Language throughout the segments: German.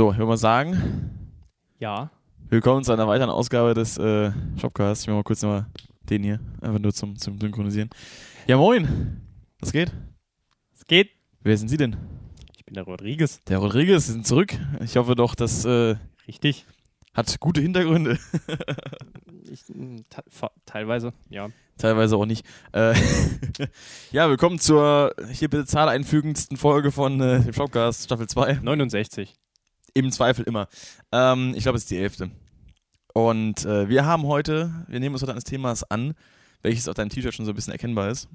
So, ich würde mal sagen, Ja. willkommen zu einer weiteren Ausgabe des äh, Shopcasts. Ich mache mal kurz nochmal den hier, einfach nur zum, zum Synchronisieren. Ja, moin. Was geht? Es geht. Wer sind Sie denn? Ich bin der Rodriguez. Der Rodriguez, Sie sind zurück. Ich hoffe doch, das äh, Richtig. hat gute Hintergründe. Ich, fa- teilweise, ja. Teilweise auch nicht. Äh, ja, willkommen zur hier bitte zahleinfügendsten Folge von äh, dem Shopcast Staffel 2. 69. Im Zweifel immer. Ähm, ich glaube, es ist die elfte. Und äh, wir haben heute, wir nehmen uns heute eines Themas an, welches auf deinem T-Shirt schon so ein bisschen erkennbar ist.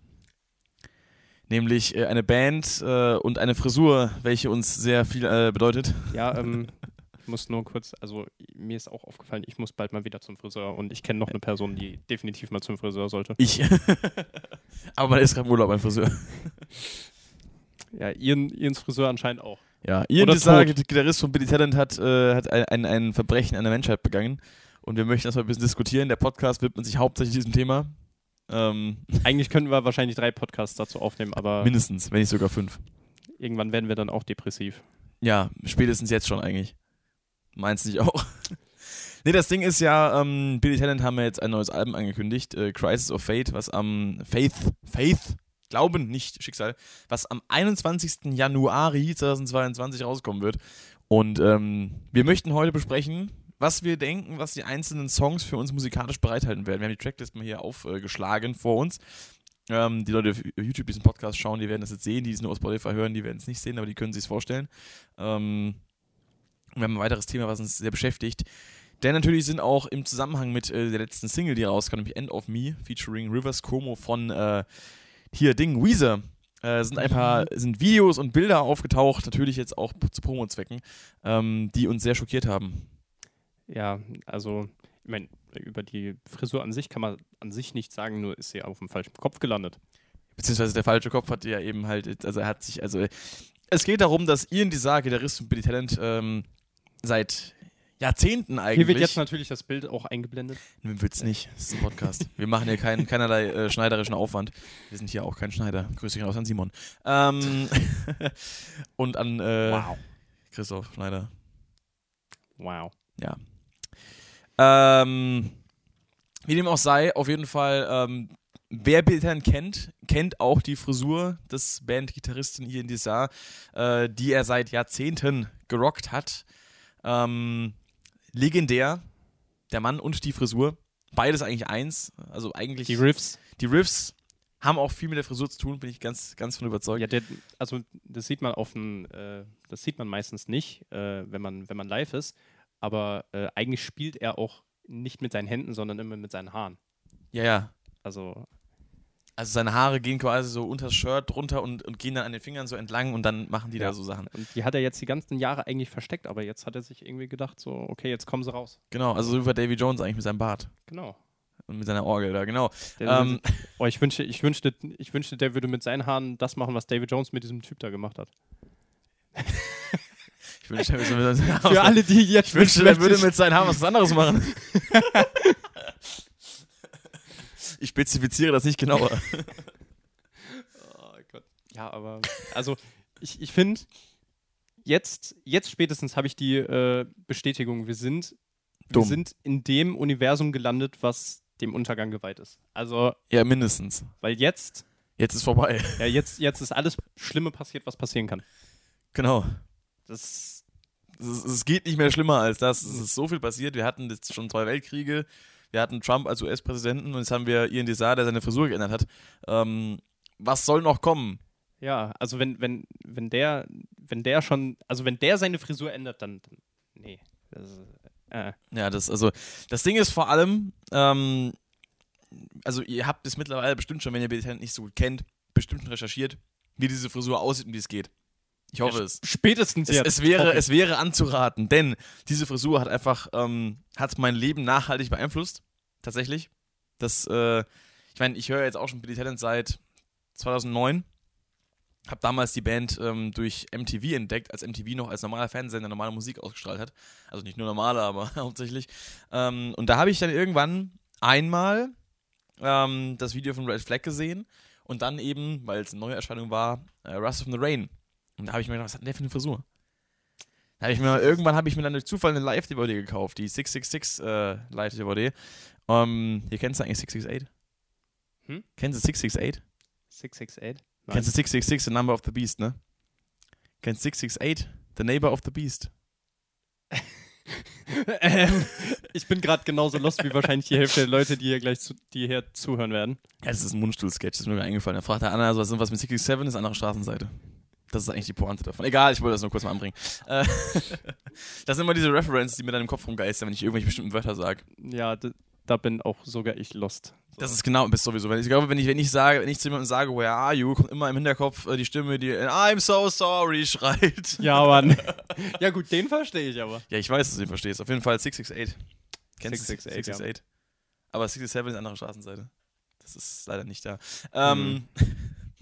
Nämlich äh, eine Band äh, und eine Frisur, welche uns sehr viel äh, bedeutet. Ja, ähm, ich muss nur kurz, also mir ist auch aufgefallen, ich muss bald mal wieder zum Friseur und ich kenne noch eine Person, die definitiv mal zum Friseur sollte. Ich. Aber man ist gerade im Urlaub ein Friseur. Ja, ihren, ihrens Friseur anscheinend auch. Ja, Ian tot. Gitarrist von Billy Talent, hat, äh, hat ein, ein, ein Verbrechen an der Menschheit begangen. Und wir möchten das mal ein bisschen diskutieren. Der Podcast widmet sich hauptsächlich diesem Thema. Ähm, Eigentlich könnten wir wahrscheinlich drei Podcasts dazu aufnehmen, aber mindestens, wenn nicht sogar fünf. irgendwann werden wir dann auch depressiv. Ja, spätestens jetzt schon eigentlich. Meinst du nicht auch? nee, das Ding ist ja, ähm, Billy Talent haben ja jetzt ein neues Album angekündigt, äh, Crisis of Fate, was am Faith, Faith, Glauben, nicht Schicksal, was am 21. Januar 2022 rauskommen wird. Und ähm, wir möchten heute besprechen, was wir denken, was die einzelnen Songs für uns musikalisch bereithalten werden. Wir haben die Tracklist mal hier aufgeschlagen vor uns. Ähm, die Leute auf YouTube diesen Podcast schauen, die werden das jetzt sehen, die es nur aus Spotify hören, die werden es nicht sehen, aber die können sich es vorstellen. Ähm, wir haben ein weiteres Thema, was uns sehr beschäftigt. Denn natürlich sind auch im Zusammenhang mit äh, der letzten Single, die rauskam, nämlich End of Me, featuring Rivers Como von äh, hier Ding, Weezer, äh, sind ein paar sind Videos und Bilder aufgetaucht, natürlich jetzt auch zu Promo-Zwecken, ähm, die uns sehr schockiert haben. Ja, also, ich meine, über die Frisur an sich kann man an sich nichts sagen, nur ist sie auf dem falschen Kopf gelandet. Beziehungsweise der falsche Kopf hat ja eben halt, also er hat sich, also es geht darum, dass Ian Desar, Gitarrist von Billy Talent, ähm, seit Jahrzehnten eigentlich. Hier wird jetzt natürlich das Bild auch eingeblendet. Wird's nicht. Das ist ein Podcast. Wir machen hier keinen, keinerlei äh, schneiderischen Aufwand. Wir sind hier auch kein Schneider. Grüße gehen raus an Simon. Ähm, und an äh, Christoph Schneider. Wow. Ja. Ähm, wie dem auch sei, auf jeden Fall, ähm, wer Bildern kennt, kennt auch die Frisur des Bandgitarristen Ian Desar, äh, die er seit Jahrzehnten gerockt hat. Ähm, legendär, der Mann und die Frisur. Beides eigentlich eins. Also eigentlich. Die Riffs. die Riffs haben auch viel mit der Frisur zu tun, bin ich ganz, ganz von überzeugt. Ja, der, also das sieht man auf dem, äh, das sieht man meistens nicht, äh, wenn man, wenn man live ist. Aber äh, eigentlich spielt er auch nicht mit seinen Händen, sondern immer mit seinen Haaren. ja, ja. Also Also seine Haare gehen quasi so unter das Shirt drunter und, und gehen dann an den Fingern so entlang und dann machen die Ja. da so Sachen. und die hat er jetzt die ganzen Jahre eigentlich versteckt, aber jetzt hat er sich irgendwie gedacht, so okay, jetzt kommen sie raus. Genau, also so wie bei Davy Jones eigentlich mit seinem Bart Genau. und mit seiner Orgel da, genau. Der, Ähm, oh, ich wünschte, ich wünschte, ich wünschte, der würde mit seinen Haaren das machen, was David Jones mit diesem Typ da gemacht hat. ich wünschte, er würde mit seinen Haaren- Für alle, die jetzt ich wünschte, er würde mit seinen Haaren was anderes machen. ich spezifiziere das nicht genauer. Oh Gott. Ja, aber also ich, ich finde, jetzt, jetzt spätestens habe ich die äh, Bestätigung, wir sind, Dumm. wir sind in dem Universum gelandet, was dem Untergang geweiht ist. Also, Ja, mindestens. weil jetzt, Jetzt ist vorbei. ja, jetzt, jetzt ist alles Schlimme passiert, was passieren kann. Genau. Das, es geht nicht mehr schlimmer als das. Es ist so viel passiert. Wir hatten jetzt schon zwei Weltkriege. Wir hatten Trump als US-Präsidenten und jetzt haben wir Ian Desar, der seine Frisur geändert hat. Ähm, was soll noch kommen? ja, also wenn, wenn, wenn der, wenn der schon, also wenn der seine Frisur ändert, dann, dann nee. Das, äh, Ja, das, also, das Ding ist vor allem, ähm, also ihr habt es mittlerweile bestimmt schon, wenn ihr Talent nicht so gut kennt, bestimmt schon recherchiert, wie diese Frisur aussieht und wie es geht. Ich hoffe es. spätestens Es, jetzt. es, wäre, es wäre anzuraten, denn diese Frisur hat einfach, ähm, hat mein Leben nachhaltig beeinflusst. Tatsächlich. Das, äh, ich meine, ich höre jetzt auch schon Billy Talent seit 2009. Hab damals die Band ähm, durch MTV entdeckt, als MTV noch als normaler Fernsehsender normale Musik ausgestrahlt hat. Also nicht nur normale, aber hauptsächlich. Ähm, und da habe ich dann irgendwann einmal ähm, das Video von Red Flag gesehen und dann eben, weil es eine neue Erscheinung war, äh, Rust of the Rain. Und da habe ich mir gedacht, was hat denn der für eine Frisur? Hab ich mir, irgendwann habe ich mir dann durch Zufall eine Live-DVD gekauft, die 666 äh, Live-DVD. Um, hier kennst du eigentlich 668? Hm? Kennst du 668? 668? Kennst du 666, The Number of the Beast, ne? Kennst du 668, The Neighbor of the Beast? ähm, ich bin gerade genauso lost wie wahrscheinlich die Hälfte der Leute, die hier gleich zu, die hier zuhören werden. Ja, das ist ein Mundstuhl-Sketch, das ist mir eingefallen. Da fragt der Anna, also, was ist was mit 67, das ist andere Straßenseite. Das ist eigentlich die Pointe davon. Egal, ich wollte das nur kurz mal anbringen. Äh, das sind immer diese References, die mir dann im Kopf rumgeistern, wenn ich irgendwelche bestimmten Wörter sage. Ja, da bin auch sogar ich lost. So. Das ist genau, bist sowieso. Ich glaube, wenn ich, wenn ich sage, wenn ich zu jemandem sage, where are you, kommt immer im Hinterkopf äh, die Stimme, die I'm so sorry schreit. Ja, Mann. ja, gut, den verstehe ich aber. Ja, ich weiß, dass du den verstehst. Auf jeden Fall 668. Kennst 668, du 668? Ja. Aber 67 ist andere Straßenseite. Das ist leider nicht da. Ähm,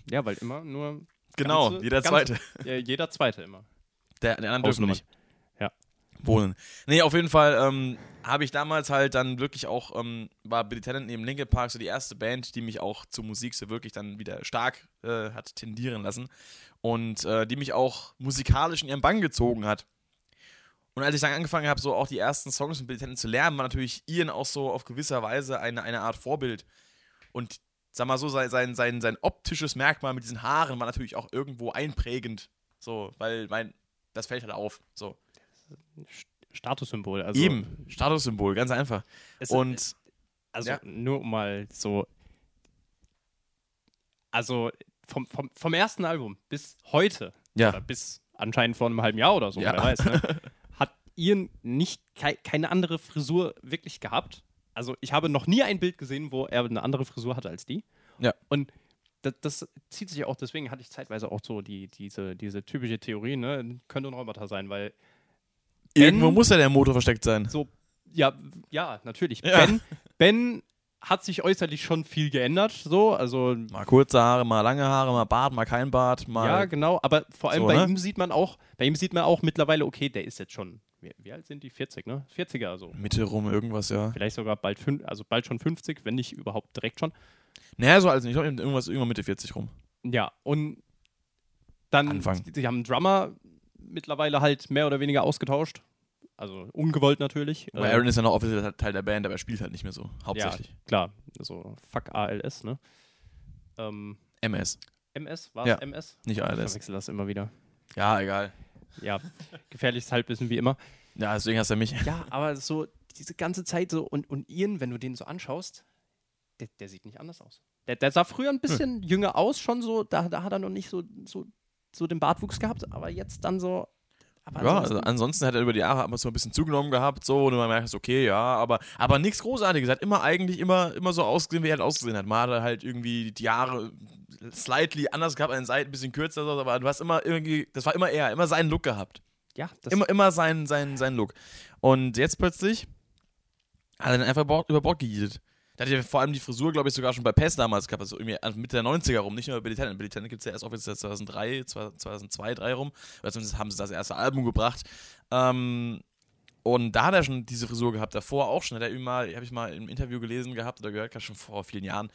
ja, weil immer nur. Genau, ganze, jeder Zweite. Ganze, ja, jeder Zweite immer. Der, der anderen dürfen nicht. Ja. Wohnen. Nee, auf jeden Fall ähm, habe ich damals halt dann wirklich auch, ähm, war Billy Tennant neben Linkin Park so die erste Band, die mich auch zur Musik so wirklich dann wieder stark äh, hat tendieren lassen und äh, die mich auch musikalisch in ihren Bann gezogen hat. Und als ich dann angefangen habe, so auch die ersten Songs von Billy Tennant zu lernen, war natürlich Ian auch so auf gewisser Weise eine, eine Art Vorbild. Und sag mal so, sein, sein, sein, sein optisches Merkmal mit diesen Haaren war natürlich auch irgendwo einprägend. So, weil mein, das fällt halt auf. So. Statussymbol. Also Eben, Statussymbol, ganz einfach. und also ja. nur mal so. Also vom, vom, vom ersten Album bis heute, ja. oder bis anscheinend vor einem halben Jahr oder so, ja. wer weiß, ne, hat Ian nicht kei keine andere Frisur wirklich gehabt. Also ich habe noch nie ein Bild gesehen, wo er eine andere Frisur hatte als die. Ja. Und das, das, zieht sich auch, deswegen hatte ich zeitweise auch so die, diese, diese typische Theorie, ne, könnte ein Roboter sein, weil Irgendwo ben, muss ja der Motor versteckt sein. So, ja, ja, natürlich. Ja. Ben, ben hat sich äußerlich schon viel geändert, so, also mal kurze Haare, mal lange Haare, mal Bart, mal kein Bart, mal Ja, genau, aber vor allem so, bei ne? ihm sieht man auch, bei ihm sieht man auch mittlerweile, okay, der ist jetzt schon wie, wie alt sind die 40, ne? 40er so. Mitte rum irgendwas, ja. Vielleicht sogar bald fün also bald schon 50, wenn nicht überhaupt direkt schon. Naja, so also ich glaube irgendwas irgendwann Mitte 40 rum. Ja, und dann Anfang. sie haben einen Drummer mittlerweile halt mehr oder weniger ausgetauscht. Also ungewollt natürlich. Weil Aaron ist ja noch offiziell Teil der Band, aber er spielt halt nicht mehr so, hauptsächlich. Ja, klar. Also fuck ALS, ne? Ähm, MS. MS? War es ja, MS? Nicht ALS. Ich verwechsel das immer wieder. Ja, egal. Ja, gefährliches Halbwissen wie immer. Ja, deswegen hast du mich. Ja, aber so diese ganze Zeit so und, und Ian, wenn du den so anschaust, der, der sieht nicht anders aus. Der, der sah früher ein bisschen hm. jünger aus, schon so, da, da hat er noch nicht so, so, so den Bartwuchs gehabt, aber jetzt dann so, aber ja, ansonsten, also ansonsten hat er über die Jahre immer so ein bisschen zugenommen gehabt, so, und man merkt, okay, ja, aber, aber nichts Großartiges. Er hat immer eigentlich immer, immer so ausgesehen, wie er halt ausgesehen hat. Mal hat er halt irgendwie die Jahre slightly anders gehabt, an den Seiten ein bisschen kürzer, aber du hast immer irgendwie, das war immer er, immer seinen Look gehabt. Ja, das immer, immer sein, sein, sein Look. Und jetzt plötzlich hat er dann einfach über Bord gejietet. Da hatte ich vor allem die Frisur, glaube ich, sogar schon bei PES damals gehabt, also irgendwie Mitte der 90er rum, nicht nur bei Billy Talent. Billy Talent gibt es ja erst offiziell 2003, 2002, 2003 rum, oder zumindest haben sie das erste Album gebracht. Ähm, und da hat er schon diese Frisur gehabt, davor auch schon. Hat er mal, habe ich mal im Interview gelesen gehabt oder gehört, schon vor vielen Jahren.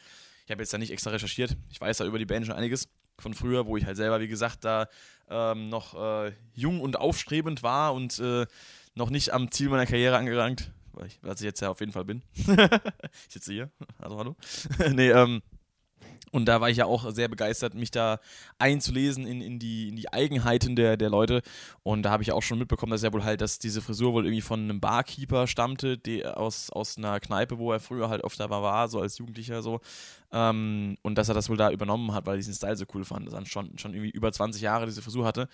Ich habe jetzt da nicht extra recherchiert. Ich weiß da über die Band schon einiges von früher, wo ich halt selber, wie gesagt, da ähm, noch äh, jung und aufstrebend war und äh, noch nicht am Ziel meiner Karriere angelangt weil ich, ich jetzt ja auf jeden Fall bin. ich sitze hier. Also hallo. nee, ähm, und da war ich ja auch sehr begeistert, mich da einzulesen in, in, die, in die Eigenheiten der, der Leute. Und da habe ich auch schon mitbekommen, dass er wohl halt, dass diese Frisur wohl irgendwie von einem Barkeeper stammte, die aus, aus einer Kneipe, wo er früher halt öfter mal war, so als Jugendlicher so. Ähm, und dass er das wohl da übernommen hat, weil er diesen Style so cool fand, dass er schon, schon irgendwie über 20 Jahre diese Frisur hatte.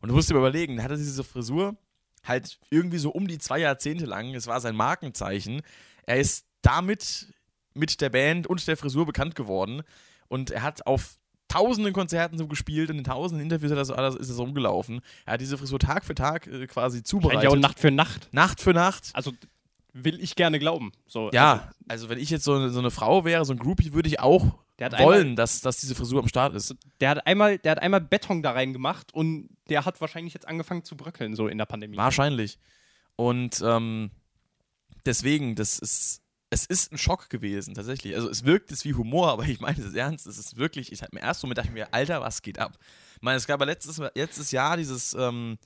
Und du musst dir überlegen, er hatte diese Frisur halt irgendwie so um die zwei Jahrzehnte lang. Es war sein Markenzeichen. Er ist damit mit der Band und der Frisur bekannt geworden und er hat auf tausenden Konzerten so gespielt und in tausenden Interviews hat er so, ist er so rumgelaufen. Er hat diese Frisur Tag für Tag äh, quasi zubereitet. Ja, und Nacht für Nacht. Nacht für Nacht. Also will ich gerne glauben. So, ja, also, also wenn ich jetzt so, so eine Frau wäre, so ein Groupie, würde ich auch wollen, einmal, dass, dass diese Frisur am Start ist. Der hat einmal, der hat einmal Beton da reingemacht und der hat wahrscheinlich jetzt angefangen zu bröckeln, so in der Pandemie. Wahrscheinlich. Und ähm, deswegen, das ist, es ist ein Schock gewesen, tatsächlich. Also es wirkt jetzt wie Humor, aber ich meine es ernst. Es ist wirklich, ich habe mir erst so ich mir, Alter, was geht ab? Ich meine, es gab ja letztes, letztes Jahr dieses, ähm,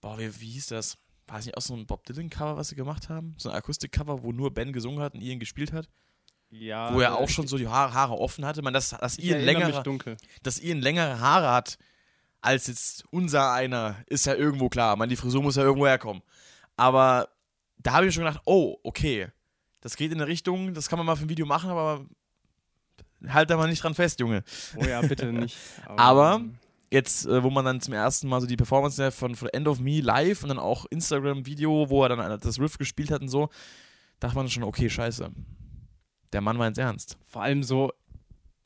boah, wie, wie hieß das? War es nicht auch so ein Bob Dylan-Cover, was sie gemacht haben? So ein Akustik-Cover, wo nur Ben gesungen hat und Ian gespielt hat? Ja. wo er auch schon so die Haare, Haare offen hatte. Man, dass, dass, ich Ian längere, dass Ian längere Haare hat als jetzt unser einer, ist ja irgendwo klar. Man, die Frisur muss ja irgendwo herkommen. Aber da habe ich schon gedacht, oh, okay. Das geht in eine Richtung, das kann man mal für ein Video machen, aber halt da mal nicht dran fest, Junge. Oh ja, bitte nicht. Aber- Jetzt, äh, wo man dann zum ersten Mal so die Performance von, von End of Me live und dann auch Instagram-Video, wo er dann das Riff gespielt hat und so, dachte man schon, okay, scheiße. Der Mann meint's ernst. vor allem so,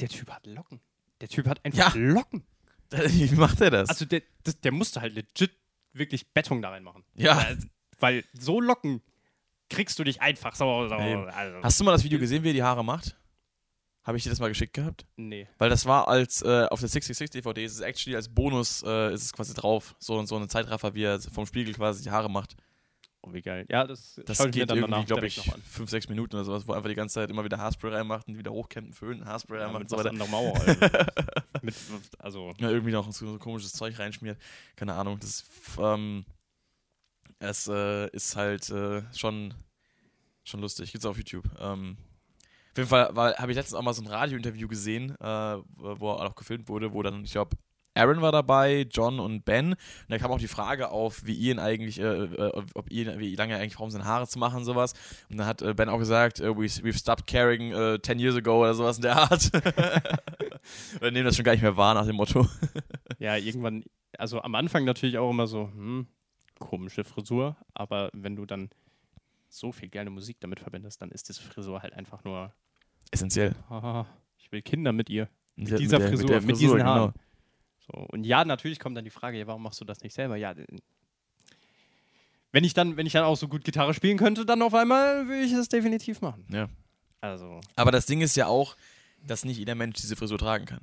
der Typ hat Locken. Der Typ hat einfach Locken. Wie macht er das? Also der, das, der musste halt legit wirklich Beton da reinmachen. ja. Also, weil so Locken kriegst du dich einfach so. so also, Hast du mal das Video gesehen, wie er die Haare macht? Habe ich dir das mal geschickt gehabt? nee. Weil das war als äh, auf der 66 DVD ist es actually als Bonus äh, ist es quasi drauf. So, so eine Zeitraffer, wie er vom Spiegel quasi die Haare macht. Oh, wie geil. Ja, das, Das ich mir geht dann irgendwie, glaube ich. 5, 6 Minuten oder sowas, wo einfach die ganze Zeit immer wieder Haarspray reinmacht und wieder hochkämmt, einen Föhn, Haarspray Ja, reinmacht und so weiter. an der Mauer. Also. mit, also, Ja, irgendwie noch so, so komisches Zeug reinschmiert. Keine Ahnung. Das ähm, es äh, ist halt äh, schon, schon lustig. Gibt's auf YouTube. Ähm, auf jeden Fall habe ich letztens auch mal so ein Radiointerview gesehen, äh, wo er auch gefilmt wurde, wo dann, ich glaube, Aaron war dabei, John und Ben. Und da kam auch die Frage auf, wie Ian eigentlich, äh, äh, ob Ian, wie lange er eigentlich braucht, um seine Haare zu machen und sowas. Und dann hat äh, Ben auch gesagt, äh, we, we've stopped caring uh, 10 years ago oder sowas in der Art. Oder nehmen das schon gar nicht mehr wahr nach dem Motto. ja, irgendwann, also am Anfang natürlich auch immer so, hm, komische Frisur, aber wenn du dann so viel geile Musik damit verbindest, dann ist diese Frisur halt einfach nur, Essentiell. haha, ich will Kinder mit ihr. Mit dieser der- Frisur, der mit diesen genau. So, und ja, natürlich kommt dann die Frage, ja, warum machst du das nicht selber? Ja, äh, wenn ich dann, wenn ich dann auch so gut Gitarre spielen könnte, dann auf einmal würde ich es definitiv machen. Ja. Also, Aber das Ding ist ja auch, dass nicht jeder Mensch diese Frisur tragen kann.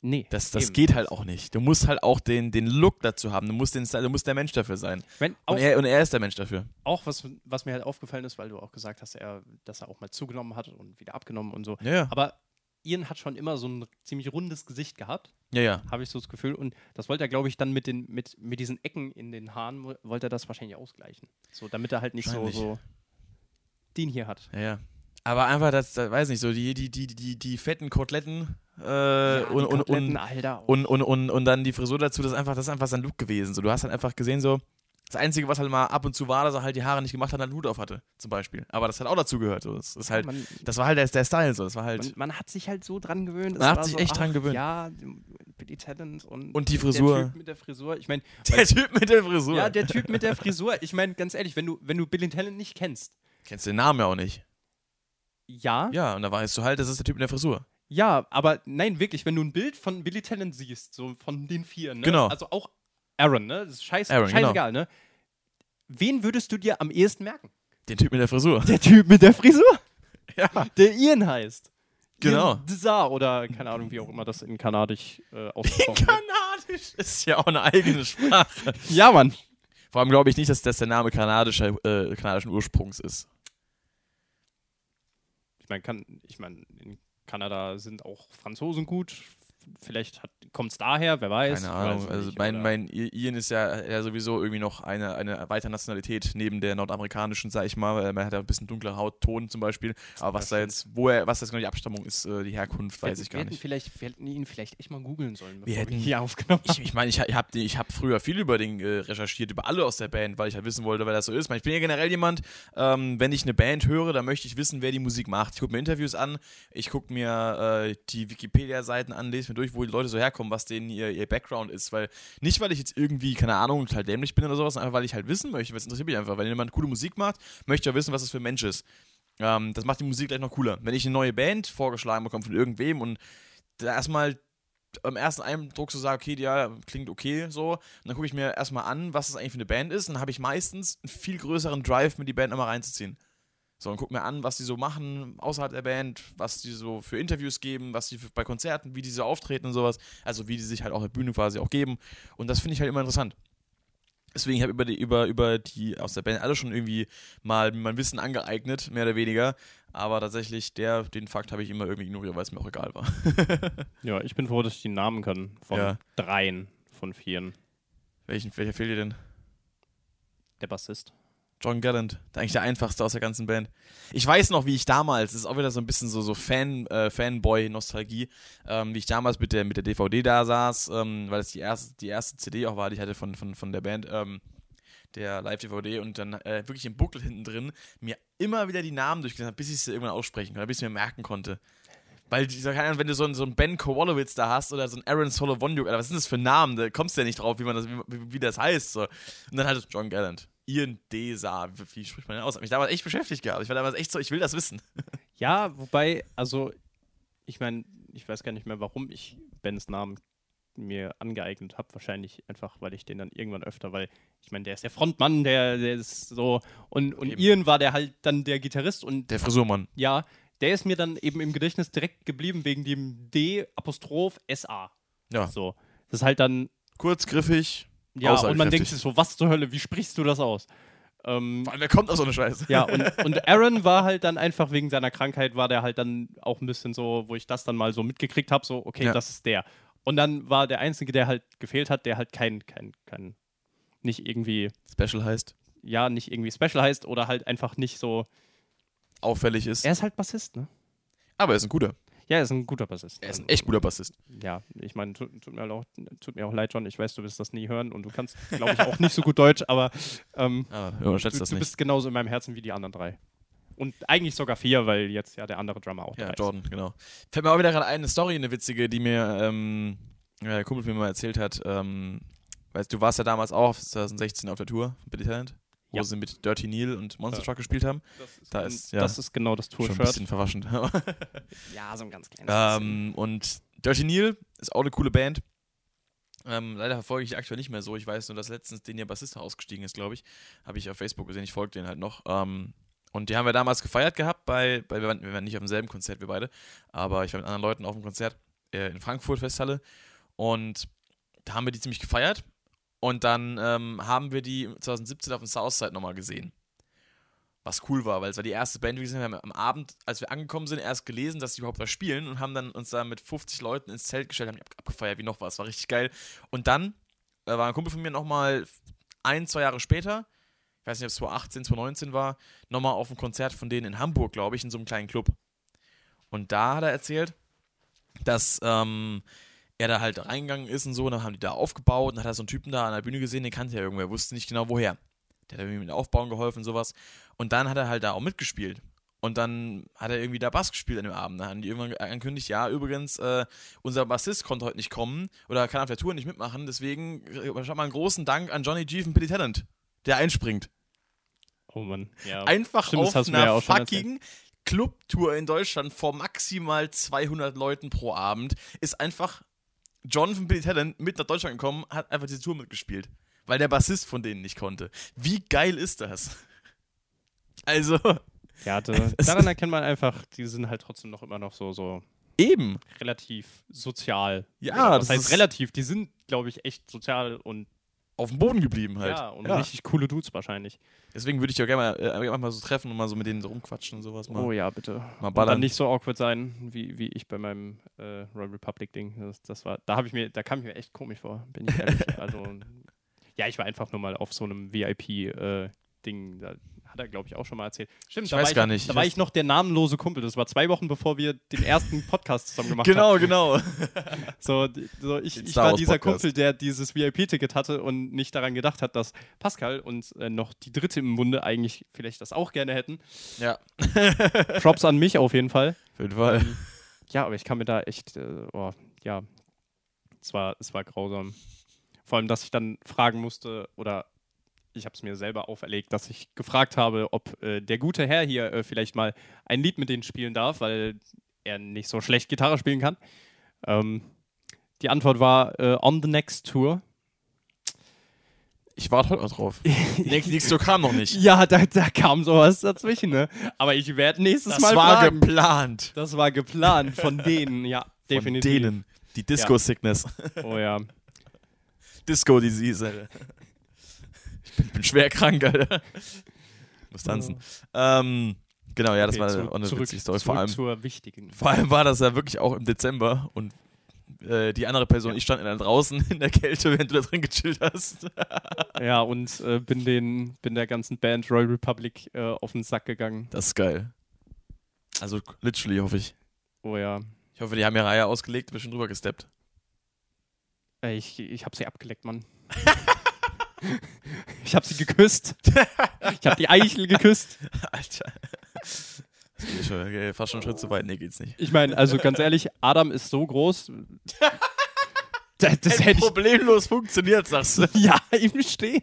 nee. Das, das eben. geht halt auch nicht. Du musst halt auch den, den Look dazu haben. Du musst, den du musst der Mensch dafür sein. Wenn, auch, Und er, und er ist der Mensch dafür. auch was, was mir halt aufgefallen ist, weil du auch gesagt hast, er, dass er auch mal zugenommen hat und wieder abgenommen und so. Ja. Aber Ian hat schon immer so ein ziemlich rundes Gesicht gehabt, Ja, ja. habe ich so das Gefühl. Und das wollte er, glaube ich, dann mit, den, mit, mit diesen Ecken in den Haaren, wo- wollte er das wahrscheinlich ausgleichen. So, damit er halt nicht so, so den hier hat. Ja, ja. Aber einfach, das, das weiß nicht, so die, die, die, die, die fetten Koteletten äh, und, und, und, Alter. und, und, und, und dann die Frisur dazu, das ist einfach, das ist einfach sein Look gewesen. So, du hast halt einfach gesehen, so, das Einzige, was halt mal ab und zu war, dass er halt die Haare nicht gemacht hat und einen Hut auf hatte, zum Beispiel. Aber das hat auch dazu gehört. So. Das, ist halt, man, das war halt der, der Style, so. Das war halt. man, man hat sich halt so dran gewöhnt. Man hat sich so, echt dran ach, gewöhnt. Ja, Billy Talent und, Und die Frisur. Der Typ mit der Frisur. Ich meine, der Typ mit der Frisur. ja, der Typ mit der Frisur. Ich meine, ganz ehrlich, wenn du, wenn du Billy Talent nicht kennst, Kennst du den Namen ja auch nicht. ja, Ja, und da weißt du halt, das ist der Typ mit der Frisur. Ja, aber nein, wirklich, wenn du ein Bild von Billy Talent siehst, so von den vier, ne? Genau. Also auch Aaron, ne? Das ist scheiß, Aaron, genau. scheißegal, ne? Wen würdest du dir am ehesten merken? Den Typ mit der Frisur. Der Typ mit der Frisur, Ja. der Ian heißt. Genau. Dzar oder keine Ahnung, wie auch immer das in Kanadisch äh, ausgesprochen wird. Kanadisch ist ja auch eine eigene Sprache. Ja, Mann. Vor allem glaube ich nicht, dass das der Name kanadischer, äh, kanadischen Ursprungs ist. Ich meine, kann, ich mein, in Kanada sind auch Franzosen gut. Vielleicht kommt es daher, wer weiß. Keine weiß Ahnung. ich Also nicht, mein, mein Ian ist ja, ja sowieso irgendwie noch eine, eine weitere Nationalität neben der nordamerikanischen, sag ich mal. Er hat ja ein bisschen dunklere Hautton zum Beispiel. Aber was da jetzt, wo er, was das genau die Abstammung ist, äh, die Herkunft, wir weiß hätten- ich wir gar hätten nicht. Vielleicht, wir hätten ihn vielleicht echt mal googeln sollen, bevor Wir wir, hätten- hier aufgenommen Ich, ich meine, ich, ich habe ich hab früher viel über den äh, recherchiert, über alle aus der Band, weil ich halt wissen wollte, wer das so ist. Ich bin ja generell jemand, ähm, wenn ich eine Band höre, dann möchte ich wissen, wer die Musik macht. Ich gucke mir Interviews an, ich gucke mir äh, die Wikipedia-Seiten an, lese mir durch, wo die Leute so herkommen, was denen ihr, ihr Background ist. Weil nicht, weil ich jetzt irgendwie, keine Ahnung, total dämlich bin oder sowas, einfach, weil ich halt wissen möchte, was interessiert mich einfach. Wenn jemand coole Musik macht, möchte ich ja wissen, was das für ein Mensch ist. Ähm, das macht die Musik gleich noch cooler. Wenn ich eine neue Band vorgeschlagen bekomme von irgendwem und da erstmal am ersten Eindruck so sage, okay, ja, klingt okay so. Und dann gucke ich mir erstmal an, was das eigentlich für eine Band ist. Und dann habe ich meistens einen viel größeren Drive, mir die Band immer reinzuziehen. So, und guck mir an, was die so machen außerhalb der Band, was die so für Interviews geben, was die für, bei Konzerten, wie die so auftreten und sowas. Also wie die sich halt auch auf der Bühne quasi auch geben. Und das finde ich halt immer interessant. Deswegen habe ich über die, über, über die aus der Band alle schon irgendwie mal mein Wissen angeeignet, mehr oder weniger. Aber tatsächlich, der, den Fakt habe ich immer irgendwie ignoriert, weil es mir auch egal war. Ja, ich bin froh, dass ich die Namen kann. Von Ja. dreien von vieren. Welchen, welcher fehlt dir denn? Der Bassist. John Gallant, eigentlich der einfachste aus der ganzen Band. Ich weiß noch, wie ich damals, das ist auch wieder so ein bisschen so, so Fan, äh, Fanboy-Nostalgie, ähm, wie ich damals mit der, mit der DVD da saß, ähm, weil es die erste, die erste CD auch war, die ich hatte von, von, von der Band, ähm, der Live-DVD und dann äh, wirklich im Buckel hinten drin mir immer wieder die Namen durchgelesen habe, bis ich sie irgendwann aussprechen konnte, bis ich mir merken konnte. Weil, wenn du so einen, so einen Ben Kowalowitz da hast oder so einen Aaron Solovonjuk, was sind das für Namen? Da kommst du ja nicht drauf, wie, man das, wie, wie das heißt. So. Und dann halt John Gallant. Ian Desa, wie spricht man denn aus? Hat mich damals echt beschäftigt gehabt. Ich war damals echt so, ich will das wissen. Ja, wobei, also, ich meine, ich weiß gar nicht mehr, warum ich Bens Namen mir angeeignet habe. Wahrscheinlich einfach, weil ich den dann irgendwann öfter, weil ich meine, der ist der Frontmann, der, der ist so. Und, und Eben. Ian war der halt dann der Gitarrist und Der Frisurmann. ja, der ist mir dann eben im Gedächtnis direkt geblieben wegen dem D Apostroph SA. Ja. So. Das ist halt dann, Kurz, griffig. Ja, und man denkt sich so, was zur Hölle, wie sprichst du das aus? Ähm, Vor allem, wer kommt aus so eine Scheiße? ja, und, und Aaron war halt dann einfach wegen seiner Krankheit, war der halt dann auch ein bisschen so, wo ich das dann mal so mitgekriegt habe, so, okay, Ja. das ist der. Und dann war der Einzige, der halt gefehlt hat, der halt kein, kein, kein, nicht irgendwie, Special heißt, ja, nicht irgendwie special heißt oder halt einfach nicht so. auffällig ist. Er ist halt Bassist, ne? Aber er ist ein guter. Ja, er ist ein guter Bassist. Er ist ein echt guter Bassist. Ja, ich meine, tut, tut, mir auch, tut mir auch leid, John. Ich weiß, du wirst das nie hören und du kannst, glaube ich, auch nicht so gut Deutsch, aber ähm, Aber du, du bist genauso in meinem Herzen wie die anderen drei. Und eigentlich sogar vier, weil jetzt ja der andere Drummer auch Ja, dabei ist. Jordan, genau. Fällt mir auch wieder gerade eine Story, eine witzige, die mir ähm, ja, der Kumpel mir mal erzählt hat. Ähm, weißt du, warst ja damals auch 2016 auf der Tour Billy Talent, wo Ja. sie mit Dirty Neil und Monster Ja. Truck gespielt haben. Das ist, Da ist, ja, das ist genau das Schon ein Tour-Shirt. bisschen verwaschend. Ja, so ein ganz kleines ähm, und Dirty Neil ist auch eine coole Band. Ähm, leider verfolge ich die aktuell nicht mehr so. Ich weiß nur, dass letztens den ihr Bassist ausgestiegen ist, glaube ich. Habe ich auf Facebook gesehen. Ich folge den halt noch. Ähm, und die haben wir damals gefeiert gehabt bei, bei wir, waren, wir waren nicht auf demselben Konzert, wir beide, aber ich war mit anderen Leuten auf dem Konzert äh, in Frankfurt Festhalle und da haben wir die ziemlich gefeiert und dann ähm, haben wir die 2017 auf dem Southside nochmal gesehen. Was cool war, weil es war die erste Band, die wir gesehen haben. Am Abend, als wir angekommen sind, erst gelesen, dass sie überhaupt da spielen und haben dann uns da mit 50 Leuten ins Zelt gestellt, haben die ab- abgefeiert wie noch was. War richtig geil. Und dann äh, war ein Kumpel von mir nochmal ein, zwei Jahre später, ich weiß nicht, ob es 2018, 2019 war, nochmal auf ein Konzert von denen in Hamburg, glaube ich, in so einem kleinen Club. Und da hat er erzählt, dass ähm, er da halt reingegangen ist und so, und dann haben die da aufgebaut und hat er so einen Typen da an der Bühne gesehen, den kannte er irgendwer, wusste nicht genau woher. Der hat irgendwie mit dem Aufbauen geholfen und sowas. Und dann hat er halt da auch mitgespielt. Und dann hat er irgendwie da Bass gespielt an dem Abend. Dann haben die irgendwann angekündigt, ja, übrigens, äh, unser Bassist konnte heute nicht kommen oder kann auf der Tour nicht mitmachen. Deswegen äh, schau mal einen großen Dank an Johnny G von Billy Talent, der einspringt. Oh Mann. Ja. Einfach Stimmt, auf ja einer schon fucking Clubtour in Deutschland vor maximal 200 Leuten pro Abend ist einfach John von Billy Talent mit nach Deutschland gekommen, hat einfach diese Tour mitgespielt, weil der Bassist von denen nicht konnte. Wie geil ist das? Also, ja, da, daran erkennt man einfach, die sind halt trotzdem noch immer noch so, so eben. relativ sozial. Ja, Oder was das heißt relativ? Die sind, glaube ich, echt sozial und, Auf dem Boden geblieben halt. ja, und richtig coole Dudes wahrscheinlich. Deswegen würde ich ja gerne mal, äh, mal so treffen und mal so mit denen so rumquatschen und sowas. Mal, Oh ja, bitte. mal Und dann ballern. nicht so awkward sein, wie, wie ich bei meinem äh, Royal Republic Ding. Das, das war, da habe ich mir, da kam ich mir echt komisch vor, bin ich ehrlich. also ja, ich war einfach nur mal auf so einem VIP äh, hat er, glaube ich, auch schon mal erzählt. Stimmt, Ich da weiß war gar ich, nicht. Da war ich noch der namenlose Kumpel. Das war zwei Wochen bevor wir den ersten Podcast zusammen gemacht haben. Genau, genau. So, so ich, ich war dieser Podcast. Kumpel, der dieses VIP-Ticket hatte und nicht daran gedacht hat, dass Pascal und äh, noch die dritte im Munde eigentlich vielleicht das auch gerne hätten. Ja, Props an mich auf jeden Fall. auf jeden Fall. Ja, aber ich kann mir da echt, äh, oh, ja, es war, es war grausam. Vor allem, dass ich dann fragen musste oder ich habe es mir selber auferlegt, dass ich gefragt habe, ob äh, der gute Herr hier äh, vielleicht mal ein Lied mit denen spielen darf, weil er nicht so schlecht Gitarre spielen kann. Ähm, die Antwort war äh, On the Next Tour. Ich warte heute noch drauf. Die nächste, Tour kam noch nicht. Ja, da, da kam sowas dazwischen, ne? Aber ich werde nächstes Das Mal war fragen. geplant. Das war geplant von denen, ja, definitiv. Von denen. Die Disco-Sickness. Oh ja. Disco-Disease, bin, bin schwer krank, Alter. Muss tanzen. Ähm, genau, ja, das Okay, war zurück- auch eine zurück, witzige Story. Vor allem, zur wichtigen. vor allem war das ja wirklich auch im Dezember und äh, die andere Person, ich stand dann draußen in der Kälte, während du da drin gechillt hast. Ja, und äh, bin, den, bin der ganzen Band Royal Republic äh, auf den Sack gegangen. Das ist geil. Also literally hoffe ich. Oh ja. Ich hoffe, die haben ihre Eier ausgelegt, ein bisschen drüber gesteppt. Ich, ich hab sie abgeleckt, Mann. ich hab sie geküsst. Ich hab die Eichel geküsst. Alter. Das geht schon, okay, fast schon einen Schritt zu weit. Nee, geht's nicht. Ich meine, also ganz ehrlich, Adam ist so groß. Das, das Hätte ich problemlos funktioniert, sagst du. ja im Stehen.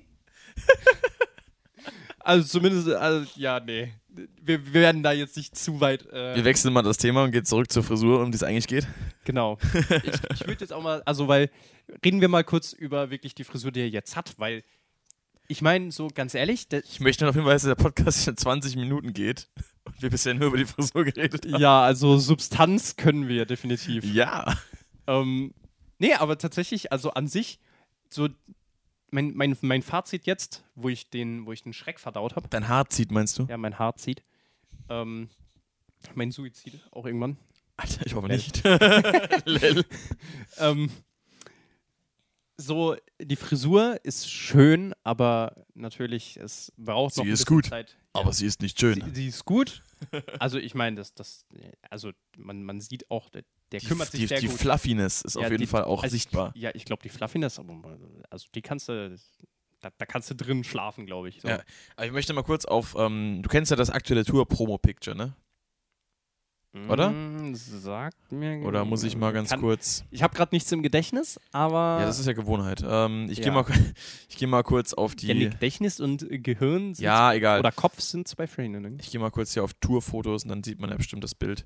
Also zumindest, also, ja, nee. Wir, wir werden da jetzt nicht zu weit. Äh, Wir wechseln mal das Thema und gehen zurück zur Frisur, um die es eigentlich geht. Genau. Ich, ich würde jetzt auch mal, also weil, reden wir mal kurz über wirklich die Frisur, die er jetzt hat, weil ich meine, so ganz ehrlich, Ich möchte noch hinweisen, dass der Podcast schon 20 Minuten geht und wir bisher nur über die Frisur geredet haben. ja, also Substanz können wir definitiv. Ja. Ähm, nee, aber tatsächlich, also an sich, so mein, mein, mein Fazit jetzt, wo ich den, wo ich den Schreck verdaut habe, Dein Haar zieht, meinst du? ja, mein Haar zieht, ähm, mein Suizid auch irgendwann. Alter, ich hoffe Lel. nicht. Lel. Ähm, so, die Frisur ist schön, aber natürlich, es braucht Sie noch ein ist gut, Zeit. Aber sie ist nicht schön. Sie, sie ist gut. Also ich meine, das, das, also man, man sieht auch, der, die, kümmert sich die, sehr die gut. Fluffiness ist Ja, auf jeden die- Fall auch also sichtbar. Ich, ja, ich glaube, die Fluffiness, also die kannst du, da, da kannst du drin schlafen, glaube ich. So. Ja. Aber ich möchte mal kurz auf, ähm, du kennst ja das aktuelle Tour-Promo-Picture, ne? oder? Mm, Sagt mir. Oder muss ich mal ganz Kann- kurz. Ich habe gerade nichts im Gedächtnis, aber Ja, das ist ja Gewohnheit. Ähm, ich Ja. gehe mal, ich geh mal kurz auf die. ja, Gedächtnis und äh, Gehirn sind Ja, egal. oder Kopf sind zwei verschiedene. ne? Ich gehe mal kurz hier auf Tourfotos und dann sieht man ja bestimmt das Bild.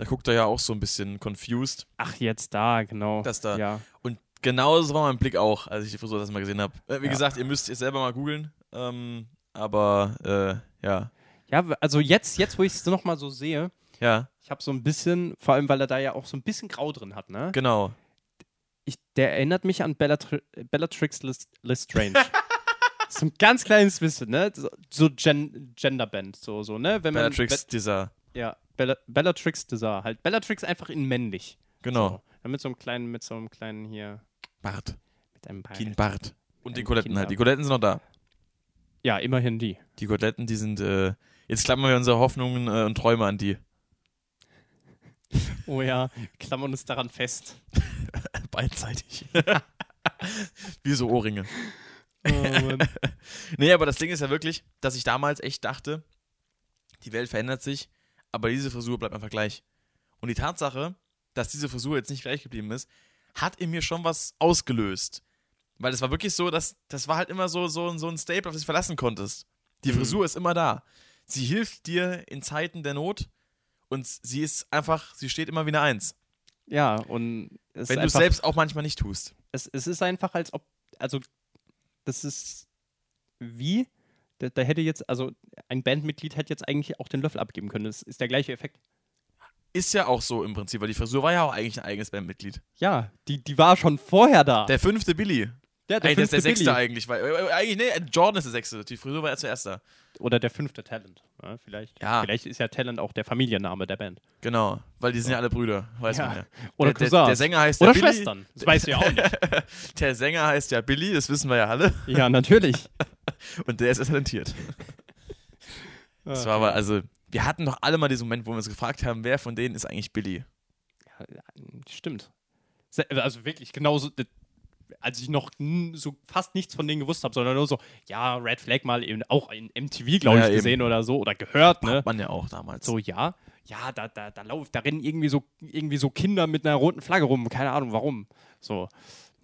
Da guckt er ja auch so ein bisschen confused. Ach, jetzt da, genau. Das da. Ja. Und genauso war mein Blick auch, als ich die Frisur das mal gesehen habe. Äh, wie Ja. gesagt, ihr müsst es selber mal googeln. Ähm, aber äh, ja. Ja, also jetzt, jetzt wo ich es nochmal so sehe, Ja, ich habe so ein bisschen, vor allem weil er da ja auch so ein bisschen Grau drin hat, ne? genau. Ich, der erinnert mich an Bellatri Bellatrix Lis- Lestrange. so ein ganz kleines bisschen, ne? So, so Gen Genderband, so, so, ne? Wenn man, Bellatrix, dieser. Ja, Bella Bellatrix dieser, halt. Bellatrix einfach in männlich. Genau. So. Mit so einem kleinen, mit so einem kleinen hier, Bart. mit einem Bart. Keen Bart. Und die Ein Koteletten halt. Die Koteletten sind noch da. Ja, immerhin die. Die Koteletten, die sind. Äh, jetzt klammern wir unsere Hoffnungen äh, und Träume an die. Oh ja, klammern uns daran fest. Beidseitig. Wie so Ohrringe. Oh. Nee, aber das Ding ist ja wirklich, dass ich damals echt dachte, die Welt verändert sich, aber diese Frisur bleibt einfach gleich. Und die Tatsache, dass diese Frisur jetzt nicht gleich geblieben ist, hat in mir schon was ausgelöst. Weil es war wirklich so, dass das war halt immer so, so, so ein Staple, auf das du verlassen konntest. Die Mhm. Frisur ist immer da. Sie hilft dir in Zeiten der Not und sie ist einfach, sie steht immer wie eine Eins. ja, und es Wenn du es selbst auch manchmal nicht tust. es, es ist einfach, als ob, also, das ist wie, da, da hätte jetzt, also, ein Bandmitglied hätte jetzt eigentlich auch den Löffel abgeben können. Das ist der gleiche Effekt. Ist ja auch so im Prinzip, weil die Frisur war ja auch eigentlich ein eigenes Bandmitglied. Ja, die, die war schon vorher da. Der fünfte Billy. Der, Eigentlich, das ist der sechste Billy. eigentlich. Weil, äh, eigentlich, nee, Jordan ist der sechste. Die Frisur war ja zuerst da. Oder der fünfte Talent. Ja, vielleicht, Ja. vielleicht ist ja Talent auch der Familienname der Band. Genau. Weil die sind ja alle Brüder. Weiß Ja. man ja. Oder der, der, Cousins. der Sänger heißt Oder ja Billy. Schwestern. Das weißt du ja auch nicht. Der Sänger heißt ja Billy, das wissen wir ja alle. ja, natürlich. Und der ist ja talentiert. Das war aber, also, wir hatten doch alle mal diesen Moment, wo wir uns gefragt haben, wer von denen ist eigentlich Billy? Ja, Stimmt. Also wirklich, genauso, als ich noch so fast nichts von denen gewusst habe, sondern nur so, ja, Red Flag mal eben auch in MTV, glaube ich, Ja, eben. gesehen oder so oder gehört, ne? Hat man ja auch damals. So, ja, ja, da, da, da läuft, da rennen irgendwie so, irgendwie so Kinder mit einer roten Flagge rum, keine Ahnung warum. So.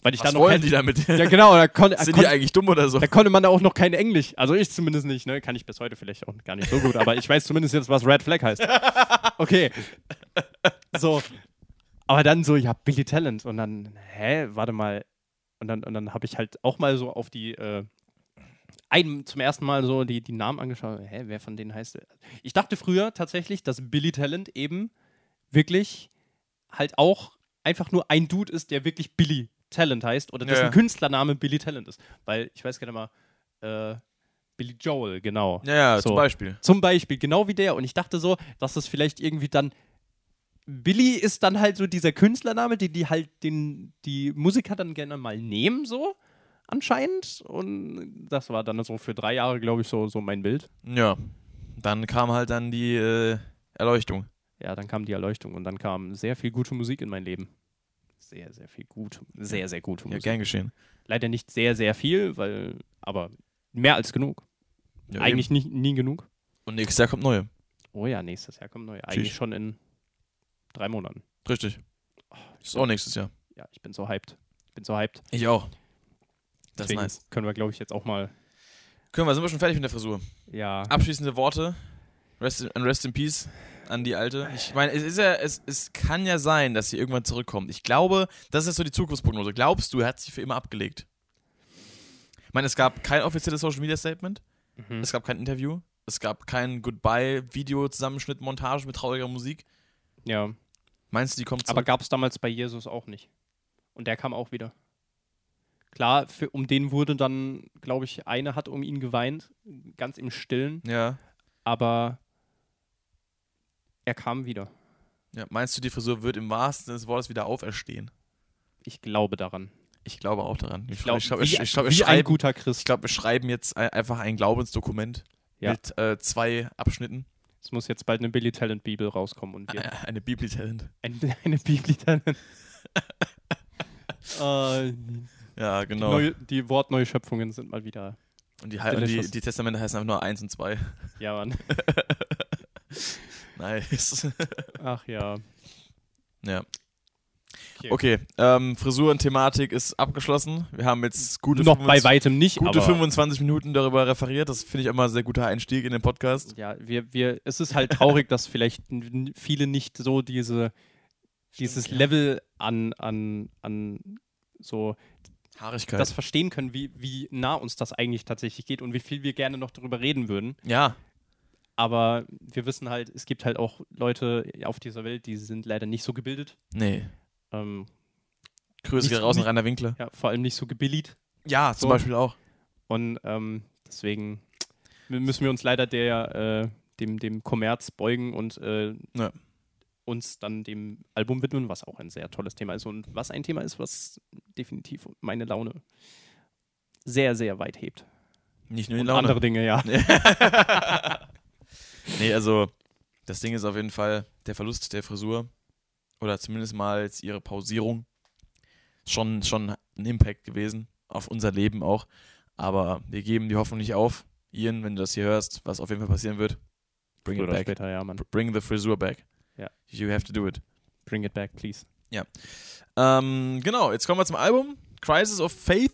Weil ich Was da noch wollen kein, die damit? Ja, genau, da, kon, Sind kon, die eigentlich dumm oder so? da konnte man da auch noch kein Englisch. Also ich zumindest nicht, ne? Kann ich bis heute vielleicht auch gar nicht so gut, aber ich weiß zumindest jetzt, was Red Flag heißt. Okay. So. Aber dann so, ja, Billy Talent. Und dann, hä, warte mal. Und dann, und dann habe ich halt auch mal so auf die, äh, ein, zum ersten Mal so die, die Namen angeschaut. Hä, wer von denen heißt? Ich dachte früher tatsächlich, dass Billy Talent eben wirklich halt auch einfach nur ein Dude ist, der wirklich Billy Talent heißt oder dessen Ja. Künstlername Billy Talent ist. Weil ich weiß gerne mal, äh, Billy Joel, genau. Ja, ja, So. zum Beispiel. Zum Beispiel, genau wie der. Und ich dachte so, dass das vielleicht irgendwie dann Billy ist dann halt so dieser Künstlername, den die halt den, die Musiker dann gerne mal nehmen, so anscheinend. Und das war dann so für drei Jahre, glaube ich, so, so mein Bild. Ja. Dann kam halt dann die äh, Erleuchtung. Ja, dann kam die Erleuchtung und dann kam sehr viel gute Musik in mein Leben. Sehr, sehr viel gut. Sehr, sehr gute Ja, Musik. gern geschehen. Leider nicht sehr, sehr viel, weil, aber mehr als genug. Ja, Eigentlich nicht, nie genug. Und nächstes Jahr kommt neue. Oh ja, nächstes Jahr kommt neu. Eigentlich Sheesh. schon in drei Monaten. Richtig. Oh, Ist bin, auch nächstes Jahr. ja, ich bin so hyped. Ich bin so hyped. Ich auch. Das ist Deswegen nice. können wir, glaube ich, jetzt auch mal. Können wir, sind wir schon fertig mit der Frisur? Ja. Abschließende Worte. Rest in, rest in peace an die alte. Ich meine, es ist ja, es, es kann ja sein, dass sie irgendwann zurückkommt. Ich glaube, das ist so die Zukunftsprognose. Glaubst du, er hat sich für immer abgelegt? Ich meine, es gab kein offizielles Social Media Statement, Mhm. es gab kein Interview, es gab kein Goodbye-Video-Zusammenschnitt, Montage mit trauriger Musik. Ja. Meinst du, die kommt zurück? Aber gab es damals bei Jesus auch nicht. Und der kam auch wieder. Klar, für, um den wurde dann, glaube ich, eine hat um ihn geweint, ganz im Stillen, ja. aber er kam wieder. ja. Meinst du, die Frisur wird im wahrsten Sinne des Wortes wieder auferstehen? Ich glaube daran. Ich glaube auch daran. Ich glaube, ich glaube, wie, ich, ich wie ein schreiben, guter ich Christ. glaube, wir schreiben jetzt ein- einfach ein Glaubensdokument Ja. mit äh, zwei Abschnitten. Es muss jetzt bald eine Billy Talent Bibel rauskommen und wir Eine Bibeltalent. eine, eine Bibel Talent. äh, Ja, die, genau. neue, die Wortneuschöpfungen sind mal wieder. und die, und die, die Testamente heißen einfach nur 1 und 2. Ja, Mann. Nice. Ach ja. ja. Okay. Okay, ähm, Frisuren-Thematik ist abgeschlossen. Wir haben jetzt gute, Noch bei 25 weitem nicht, gute aber 25 Minuten darüber referiert. Das finde ich immer ein sehr guter Einstieg in den Podcast. ja, wir, wir, es ist halt traurig, dass vielleicht viele nicht so diese, dieses ja. Level an, an, an so Haarigkeit. das verstehen können, wie, wie nah uns das eigentlich tatsächlich geht und wie viel wir gerne noch darüber reden würden. ja, Aber wir wissen halt, es gibt halt auch Leute auf dieser Welt, die sind leider nicht so gebildet. nee. Ähm, Grüße Nicht- raus nicht- Rainer Winkler. ja, vor allem nicht so gebilligt. Ja, zum So. Beispiel auch. Und ähm, deswegen müssen wir uns leider der, äh, dem, dem Kommerz beugen und äh, Ja. uns dann dem Album widmen, was auch ein sehr tolles Thema ist und was ein Thema ist, was definitiv meine Laune sehr, sehr weit hebt. Nicht nur die Und Laune. andere Dinge, ja. Nee, also das Ding ist auf jeden Fall der Verlust der Frisur oder zumindest mal ihre Pausierung schon, schon ein Impact gewesen auf unser Leben auch. Aber wir geben die Hoffnung nicht auf. Ian, wenn du das hier hörst, was auf jeden Fall passieren wird, bring Früher it back. später, ja, Mann. Bring the Frisur back. Ja. You have to do it. Bring it back, please. Ähm, genau, jetzt kommen wir zum Album. Crisis of Faith.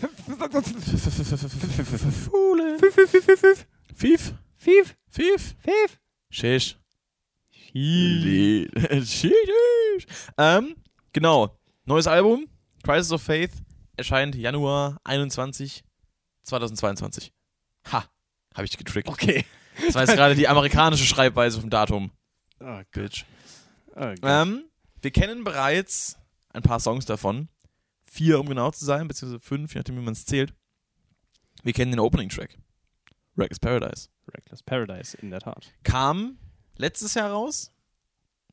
Fief. Fief, Fief. Fief. Shish. Fief. Shish. Ähm, genau. Neues Album. Crisis of Faith. Erscheint Januar 21, 2022. Ha. Habe ich getrickt. Okay. Das war jetzt gerade die amerikanische Schreibweise vom Datum. Oh, Bitch. oh, Ähm, wir kennen bereits ein paar Songs davon. Vier, um genau zu sein, beziehungsweise fünf, je nachdem, wie man es zählt. Wir kennen den Opening-Track. Reckless Paradise. Reckless Paradise, in der Tat. Kam letztes Jahr raus?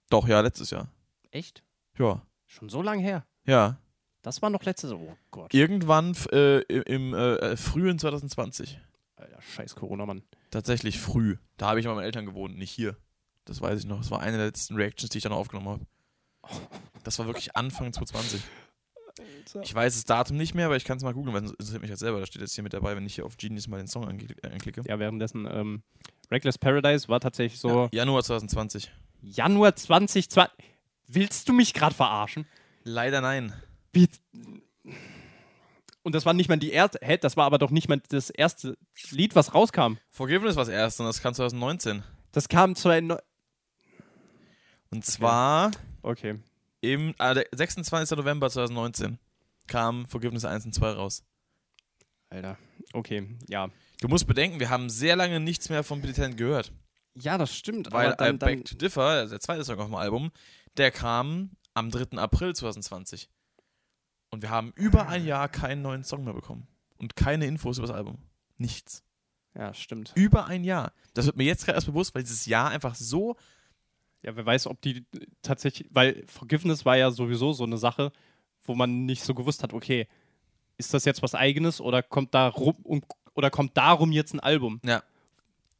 Doch, ja, letztes Jahr. Echt? Ja. Schon so lange her. Ja. Das war noch letztes Oh Gott. Irgendwann äh, im äh, äh, frühen 2020. Alter, scheiß Corona, Mann. Tatsächlich früh. Da habe ich bei meinen Eltern gewohnt, nicht hier. Das weiß ich noch. Das war eine der letzten Reactions, die ich dann aufgenommen habe. Das war wirklich Anfang 2020. Ich weiß das Datum nicht mehr, aber ich kann es mal googeln, weil es interessiert mich halt selber. Da steht jetzt hier mit dabei, wenn ich hier auf Genius mal den Song ange- äh, anklicke. Ja, währenddessen, ähm, Reckless Paradise war tatsächlich so Ja, Januar 2020. Januar 2020. Willst du mich gerade verarschen? Leider nein. Wie? Und das war nicht mal die erste, hä, das war aber doch nicht mal das erste Lied, was rauskam. Forgiveness war das erste und das kam 2019. Das kam zu ein. Und zwar Okay. im ah, der 26. November 2019 kam Forgiveness 1 und 2 raus. Alter. Okay, ja. Du musst bedenken, wir haben sehr lange nichts mehr von Billy Talent gehört. Ja, das stimmt. Weil aber dann, dann, Back to Differ, also der zweite Song auf dem Album, der kam am 3. April 2020. Und wir haben über ein Jahr keinen neuen Song mehr bekommen. Und keine Infos über das Album. Nichts. ja, stimmt. Über ein Jahr. Das wird mir jetzt gerade erst bewusst, weil dieses Jahr einfach so Ja, wer weiß, ob die tatsächlich, weil Forgiveness war ja sowieso so eine Sache, wo man nicht so gewusst hat, okay, ist das jetzt was eigenes oder kommt da rum, oder kommt darum jetzt ein Album? Ja.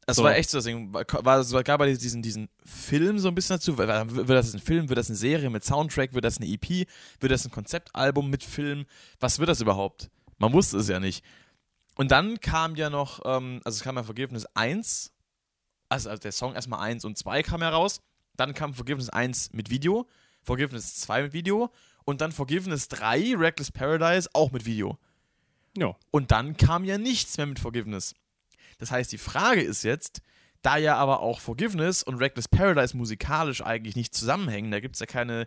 Das So. war echt so Ding. War, war, es gab bei diesen, diesen Film so ein bisschen dazu. Wird das ein Film? Wird das eine Serie mit Soundtrack? Wird das eine EP? Wird das ein Konzeptalbum mit Film? Was wird das überhaupt? Man wusste es ja nicht. Und dann kam ja noch, ähm, also es kam ja Forgiveness 1, also, also der Song erstmal 1 und 2 kam heraus. Dann kam Forgiveness 1 mit Video, Forgiveness 2 mit Video und dann Forgiveness 3, Reckless Paradise, auch mit Video. Ja. Und dann kam ja nichts mehr mit Forgiveness. Das heißt, die Frage ist jetzt, da ja aber auch Forgiveness und Reckless Paradise musikalisch eigentlich nicht zusammenhängen, da gibt es ja keine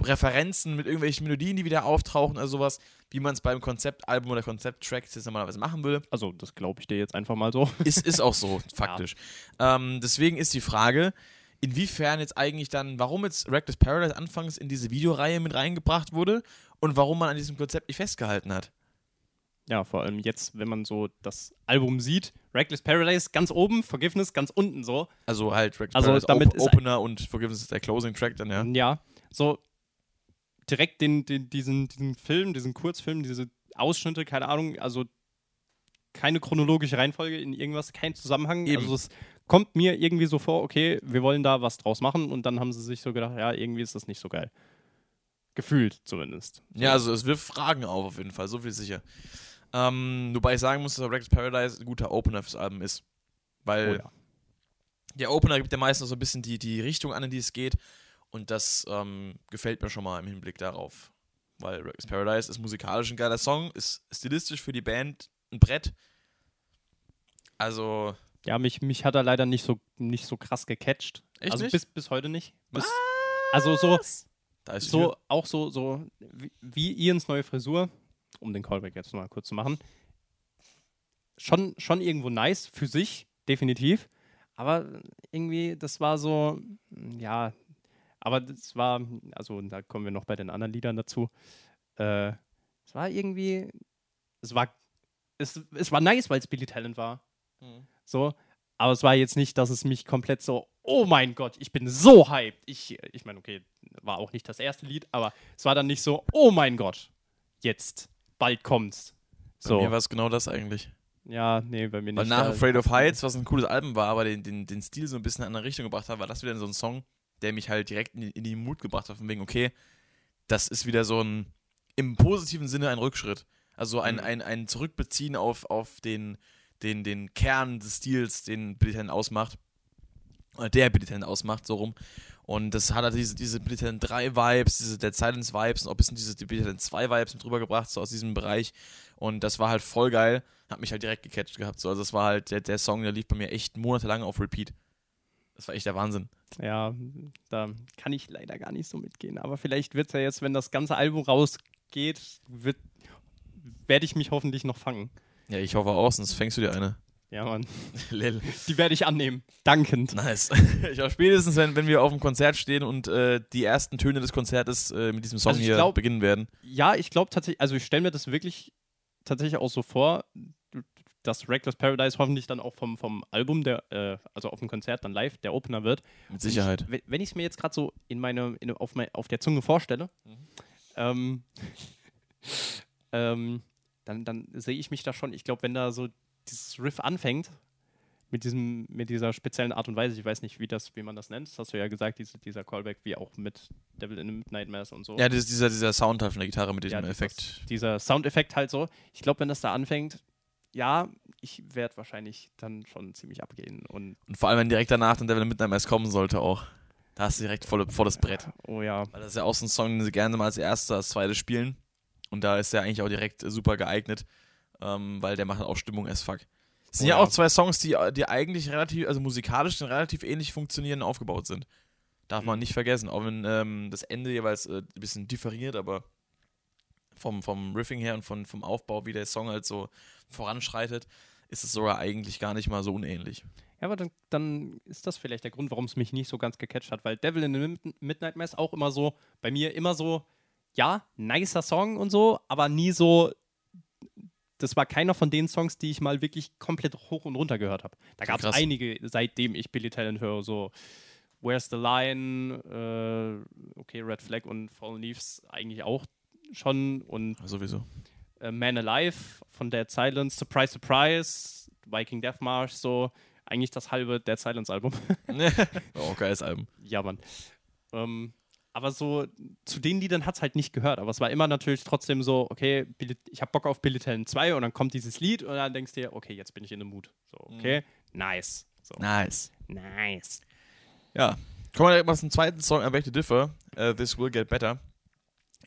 Referenzen mit irgendwelchen Melodien, die wieder auftauchen oder sowas, wie man es beim Konzeptalbum oder Konzepttrack jetzt normalerweise machen würde. Also, das glaube ich dir jetzt einfach mal so. Ist, ist auch so, faktisch. Ähm, deswegen ist die Frage, inwiefern jetzt eigentlich dann, warum jetzt Reckless Paradise anfangs in diese Videoreihe mit reingebracht wurde und warum man an diesem Konzept nicht festgehalten hat. Ja, vor allem jetzt, wenn man so das Album sieht, Reckless Paradise ganz oben, Forgiveness ganz unten so. Also halt Reckless Also Paradise damit Op ist- Opener und Forgiveness ist der Closing Track dann, ja. Ja, so direkt den, den, diesen, diesen Film, diesen Kurzfilm, diese Ausschnitte, keine Ahnung, also keine chronologische Reihenfolge in irgendwas, kein Zusammenhang. Eben. Also es kommt mir irgendwie so vor, okay, wir wollen da was draus machen und dann haben sie sich so gedacht, ja, irgendwie ist das nicht so geil. Gefühlt zumindest. Ja, also es wirft Fragen auf, auf jeden Fall, so viel sicher. Ähm, wobei ich sagen muss, dass Reckless Paradise ein guter Opener fürs Album ist. Weil Oh ja. der Opener gibt ja meistens so ein bisschen die, die Richtung an, in die es geht. Und das ähm, gefällt mir schon mal im Hinblick darauf. Weil Reckless Paradise ist musikalisch ein geiler Song, ist stilistisch für die Band ein Brett. Also, Ja, mich, mich hat er leider nicht so, nicht so krass gecatcht. Echt also nicht? Bis, bis heute nicht. Bis, also so, da ist die so auch so, so wie Ians neue Frisur, um den Callback jetzt mal kurz zu machen, schon, schon irgendwo nice für sich, definitiv. Aber irgendwie, das war so, ja, aber das war, also da kommen wir noch bei den anderen Liedern dazu. Äh, es war irgendwie, es war, es, es war nice, weil es Billy Talent war. Mhm. So, aber es war jetzt nicht, dass es mich komplett so, oh mein Gott, ich bin so hyped. Ich, ich meine, okay, war auch nicht das erste Lied, aber es war dann nicht so, oh mein Gott, jetzt, bald kommt's. Bei So, mir war es genau das eigentlich. ja, nee, bei mir Weil nicht. nach Ja, Afraid of Heights, was ein cooles Album war, aber den, den, den Stil so ein bisschen in eine andere Richtung gebracht hat, war das wieder so ein Song, der mich halt direkt in, die- in die Mut gebracht hat, von wegen, okay, das ist wieder so ein, im positiven Sinne ein Rückschritt. Also ein, Mhm. ein, ein Zurückbeziehen auf, auf den, den, den Kern des Stils, den Billy Talent ausmacht. Oder der Billy Talent ausmacht, so rum. Und das hat halt diese, diese Talent 3 Vibes, diese Dead Silence Vibes und auch ein bisschen diese Talent 2 Vibes mit drüber gebracht, so aus diesem Bereich. Und das war halt voll geil. Hat mich halt direkt gecatcht gehabt. So. Also das war halt der, der Song, der lief bei mir echt monatelang auf Repeat. Das war echt der Wahnsinn. ja, da kann ich leider gar nicht so mitgehen. Aber vielleicht wird es ja jetzt, wenn das ganze Album rausgeht, wird, werde ich mich hoffentlich noch fangen. Ja, ich hoffe auch, sonst fängst du dir eine. Ja, Mann. Lil. Die werde ich annehmen. Dankend. Nice. ich auch spätestens, wenn, wenn wir auf dem Konzert stehen und äh, die ersten Töne des Konzertes äh, mit diesem Song Also hier glaub- beginnen werden. Ja, ich glaube tatsächlich, also ich stelle mir das wirklich tatsächlich auch so vor, dass Reckless Paradise hoffentlich dann auch vom, vom Album, der, äh, also auf dem Konzert dann live, der Opener wird. Mit Sicherheit. Ich, wenn- wenn ich es mir jetzt gerade so in meine, in, auf, mein, auf der Zunge vorstelle, Mhm. ähm, ähm, dann, dann sehe ich mich da schon, ich glaube, wenn da so dieses Riff anfängt, mit, diesem, mit dieser speziellen Art und Weise, ich weiß nicht, wie, das, wie man das nennt, das hast du ja gesagt, diese, dieser Callback, wie auch mit Devil in the Midnight Mass und so. Ja, das, dieser, dieser Sound halt von der Gitarre mit diesem Ja, das- Effekt. dieser Soundeffekt halt so. Ich glaube, wenn das da anfängt, ja, ich werde wahrscheinlich dann schon ziemlich abgehen. Und Und vor allem, wenn direkt danach dann Devil in Midnight Mass kommen sollte auch. Da hast du direkt voll, volles Brett. oh ja, Weil das ist ja auch so ein Song, den sie gerne mal als erstes, als zweites spielen. Und da ist der eigentlich auch direkt super geeignet, ähm, weil der macht auch Stimmung as fuck. Es sind Oh ja ja. auch zwei Songs, die, die eigentlich relativ, also musikalisch relativ ähnlich funktionieren und aufgebaut sind. Darf man Mhm. nicht vergessen, auch wenn ähm, das Ende jeweils äh, ein bisschen differiert, aber vom, vom Riffing her und von, vom Aufbau, wie der Song halt so voranschreitet, ist es sogar eigentlich gar nicht mal so unähnlich. Ja, aber dann, dann ist das vielleicht der Grund, warum es mich nicht so ganz gecatcht hat, weil Devil in the Mid- Midnight Mass auch immer so, bei mir immer so, ja, nicer Song und so, aber nie so, das war keiner von den Songs, die ich mal wirklich komplett hoch und runter gehört habe. Da gab es einige, seitdem ich Billy Talent höre, so, Where's the Line, äh, okay, Red Flag und Fallen Leaves eigentlich auch schon und Sowieso. äh, Man Alive von Dead Silence, Surprise, Surprise, Viking Death March, so eigentlich das halbe Dead Silence Album. oh, geiles Album. ja, Mann. Ähm, aber so zu den Liedern hat es halt nicht gehört. Aber es war immer natürlich trotzdem so, okay, ich habe Bock auf Billy Talent 2 und dann kommt dieses Lied und dann denkst du dir, okay, jetzt bin ich in dem Mut. So, okay, nice. So, Nice. nice. Ja. Kommen wir direkt mal zum zweiten Song, I Beg to Differ, uh, This Will Get Better.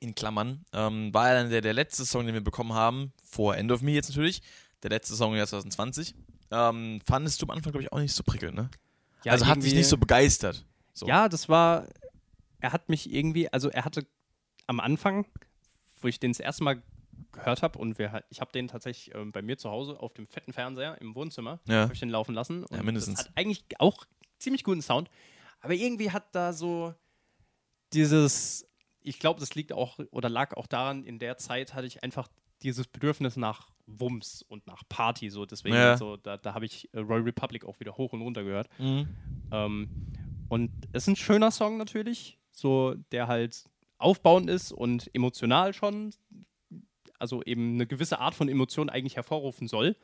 In Klammern. Ähm, war dann der, der letzte Song, den wir bekommen haben, vor End of Me jetzt natürlich. Der letzte Song im Jahr 2020. Ähm, fandest du am Anfang, glaube ich, auch nicht so prickelnd, ne? Ja, also hat dich nicht so begeistert. So. Ja, das war, er hat mich irgendwie, also er hatte am Anfang, wo ich den das erste Mal gehört habe und wir, ich habe den tatsächlich ähm, bei mir zu Hause auf dem fetten Fernseher im Wohnzimmer, Ja. habe ich den laufen lassen. Und Ja, mindestens. Das hat eigentlich auch ziemlich guten Sound, aber irgendwie hat da so dieses, ich glaube, das liegt auch oder lag auch daran, in der Zeit hatte ich einfach dieses Bedürfnis nach Wumms und nach Party, so deswegen, Ja. so, da, da habe ich äh, Royal Republic auch wieder hoch und runter gehört. Mhm. Ähm, und es ist ein schöner Song natürlich, so der halt aufbauend ist und emotional schon, also eben eine gewisse Art von Emotion eigentlich hervorrufen soll.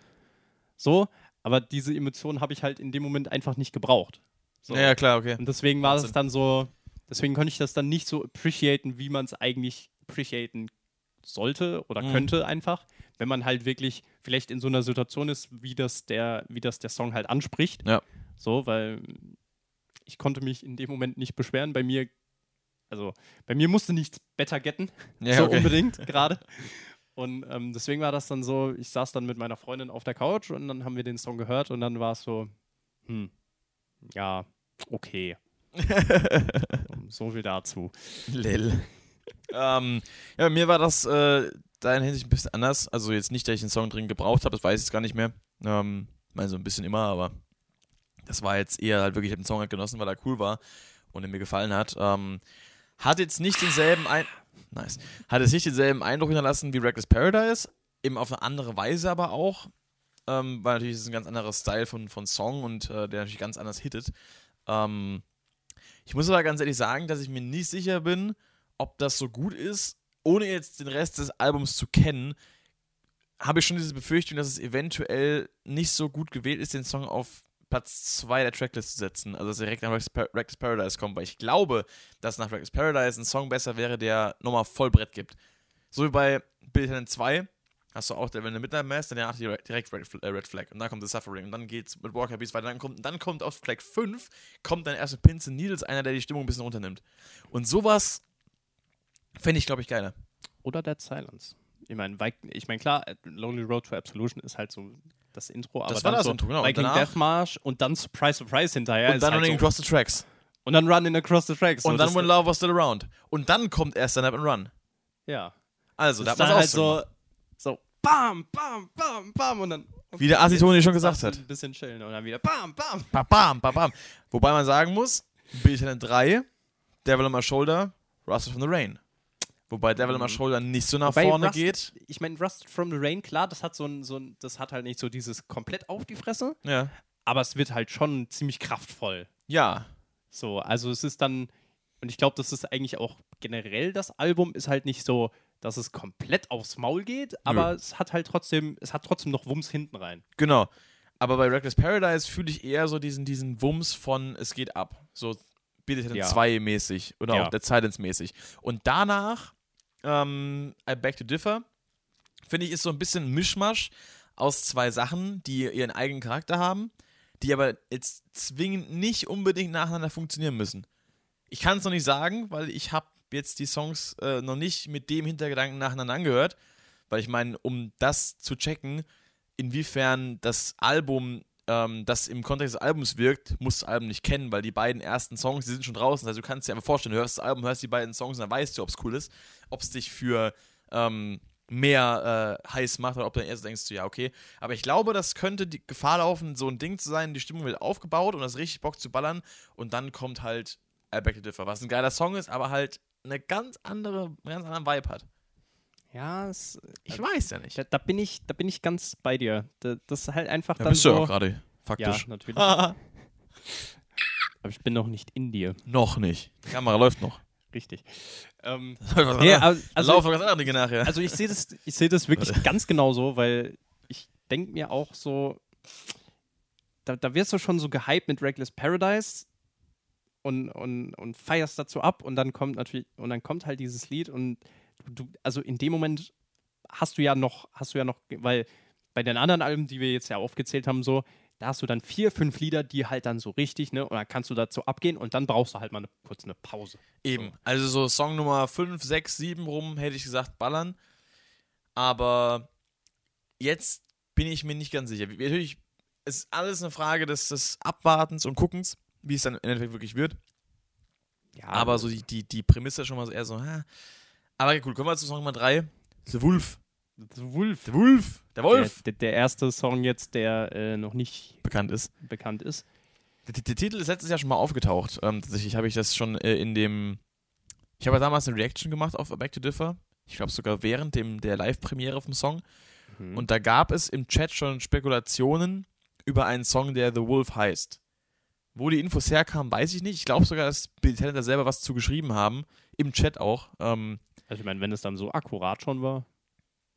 So, aber diese Emotion habe ich halt in dem Moment einfach nicht gebraucht. So. Ja, klar, okay. Und deswegen war Wahnsinn. dann so, deswegen konnte ich das dann nicht so appreciaten, wie man es eigentlich appreciaten sollte oder Mhm. könnte einfach, wenn man halt wirklich vielleicht in so einer Situation ist, wie das der, wie das der Song halt anspricht. Ja. So, weil ich konnte mich in dem Moment nicht beschweren. Bei mir, also bei mir musste nichts better getten, Ja, so okay. unbedingt gerade. Und ähm, deswegen war das dann so, ich saß dann mit meiner Freundin auf der Couch und dann haben wir den Song gehört und dann war es so, hm, ja, okay. so viel dazu. Lil. ähm, ja, bei mir war das äh, da in Hinsicht ein bisschen anders. Also jetzt nicht, dass ich den Song dringend gebraucht habe, das weiß ich jetzt gar nicht mehr. Ähm, meine so ein bisschen immer, aber das war jetzt eher halt wirklich, ich habe den Song halt genossen, weil er cool war und er mir gefallen hat. Ähm, hat jetzt nicht denselben ein nice. Hat jetzt nicht denselben Eindruck hinterlassen wie Reckless Paradise, eben auf eine andere Weise aber auch. Ähm, weil natürlich ist es ein ganz anderer Style von, von Song und äh, der natürlich ganz anders hittet. Ähm, ich muss aber ganz ehrlich sagen, dass ich mir nicht sicher bin, ob das so gut ist, ohne jetzt den Rest des Albums zu kennen, habe ich schon diese Befürchtung, dass es eventuell nicht so gut gewählt ist, den Song auf Platz 2 der Tracklist zu setzen. Also dass er direkt nach Reckless Par- Reckless Paradise kommt, weil ich glaube, dass nach Reckless Paradise ein Song besser wäre, der nochmal Vollbrett gibt. So wie bei Bill Talent 2 hast du auch der Wenn der Midnight Mass, dann danach direkt äh, Red Flag und dann kommt The Suffering und dann geht's mit Walker Beast weiter, dann kommt, dann kommt auf Flag 5 kommt dann erst Pins and Needles einer, der die Stimmung ein bisschen runternimmt. Und sowas fände ich, glaube ich, geiler. Oder Dead Silence. Ich meine, ich mein, klar, Lonely Road to Absolution ist halt so das Intro, aber war dann das so Intro, genau. Viking danach- Death March und dann Surprise, Surprise hinterher. und dann halt Running so, Across the Tracks. und dann Running Across the Tracks. Und so, dann das- When Love Was Still Around. Und dann kommt erst Stand Up and Run. Ja. Also, da das dann es halt so, so bam, bam, bam, bam und dann. Wie der Assi-Toni schon gesagt hat. Ein bisschen chillen und dann wieder bam, bam. Bam, bam, bam, bam. Wobei man sagen muss, Talent 3, Devil on My Shoulder, Rusted from the Rain. Wobei Devil on My Shoulder nicht so nach Wobei vorne Rusted- geht. Ich meine, Rusted from the Rain, klar, das hat so ein, so ein, das hat halt nicht so dieses komplett auf die Fresse, Ja. aber es wird halt schon ziemlich kraftvoll. Ja. So, also es ist dann, und ich glaube, das ist eigentlich auch generell das Album, ist halt nicht so, dass es komplett aufs Maul geht, aber es hat halt trotzdem, es hat trotzdem noch Wumms hinten rein. Genau. Aber bei Reckless Paradise fühle ich eher so diesen, diesen Wumms von es geht ab. So Talent Ja. 2 mäßig oder Ja. auch Dead Silence mäßig. Und danach ähm, I Beg to Differ finde ich ist so ein bisschen ein Mischmasch aus zwei Sachen, die ihren eigenen Charakter haben, die aber jetzt zwingend nicht unbedingt nacheinander funktionieren müssen. Ich kann es noch nicht sagen, weil ich habe jetzt die Songs äh, noch nicht mit dem Hintergedanken nacheinander angehört, weil ich meine, um das zu checken, inwiefern das Album, ähm, das im Kontext des Albums wirkt, musst du das Album nicht kennen, weil die beiden ersten Songs, die sind schon draußen. Also du kannst dir einfach vorstellen, du hörst das Album, hörst die beiden Songs und dann weißt du, ob es cool ist, ob es dich für ähm, mehr äh, heiß macht oder ob du dann erst denkst, du, ja, okay. Aber ich glaube, das könnte die Gefahr laufen, so ein Ding zu sein, die Stimmung wird aufgebaut und das richtig Bock zu ballern und dann kommt halt I Beg to Differ, was ein geiler Song ist, aber halt eine ganz andere, einen ganz anderen Vibe hat. Ja, es, Ich weiß ja nicht. da, da, bin ich, da bin ich ganz bei dir. Da, das ist halt einfach Da dann bist du so. ja auch gerade, ja, faktisch. natürlich. Ah. Aber ich bin noch nicht in dir. Noch nicht. Die Kamera läuft noch. Richtig. Ähm, was nee, anderes. also, also, Laufen ganz andere Dinge nachher. also ich sehe das, ich sehe das wirklich ganz genauso, weil ich denke mir auch so, da, da wirst du schon so gehypt mit Reckless Paradise und, und, und feierst dazu ab und dann kommt natürlich, und dann kommt halt dieses Lied und du, also in dem Moment hast du ja noch, hast du ja noch, weil bei den anderen Alben, die wir jetzt ja aufgezählt haben, so, da hast du dann vier, fünf Lieder, die halt dann so richtig, ne, und dann kannst du dazu abgehen und dann brauchst du halt mal eine, kurz eine Pause. Eben. Also so Song Nummer 5, 6, 7 rum, hätte ich gesagt, ballern. Aber jetzt bin ich mir nicht ganz sicher. Natürlich ist alles eine Frage des, des Abwartens und Guckens, wie es dann im Endeffekt wirklich wird. Ja, Aber so die, die, die Prämisse schon mal so eher so, hä? Aber cool, kommen wir zu Song Nummer 3. The Wolf. The Wolf. The Wolf. Der Wolf. Der, der, der erste Song jetzt, der äh, noch nicht bekannt ist. bekannt ist. Der, der Titel ist letztes Jahr schon mal aufgetaucht. Ähm, tatsächlich habe ich das schon äh, in dem. Ich habe ja damals eine Reaction gemacht auf A Back to Differ. Ich glaube sogar während dem, der Live-Premiere vom Song. Mhm. Und da gab es im Chat schon Spekulationen über einen Song, der The Wolf heißt. Wo die Infos herkamen, weiß ich nicht. Ich glaube sogar, dass Billy Talent da selber was zu geschrieben haben. Im Chat auch. Ähm, Also ich meine, wenn es dann so akkurat schon war,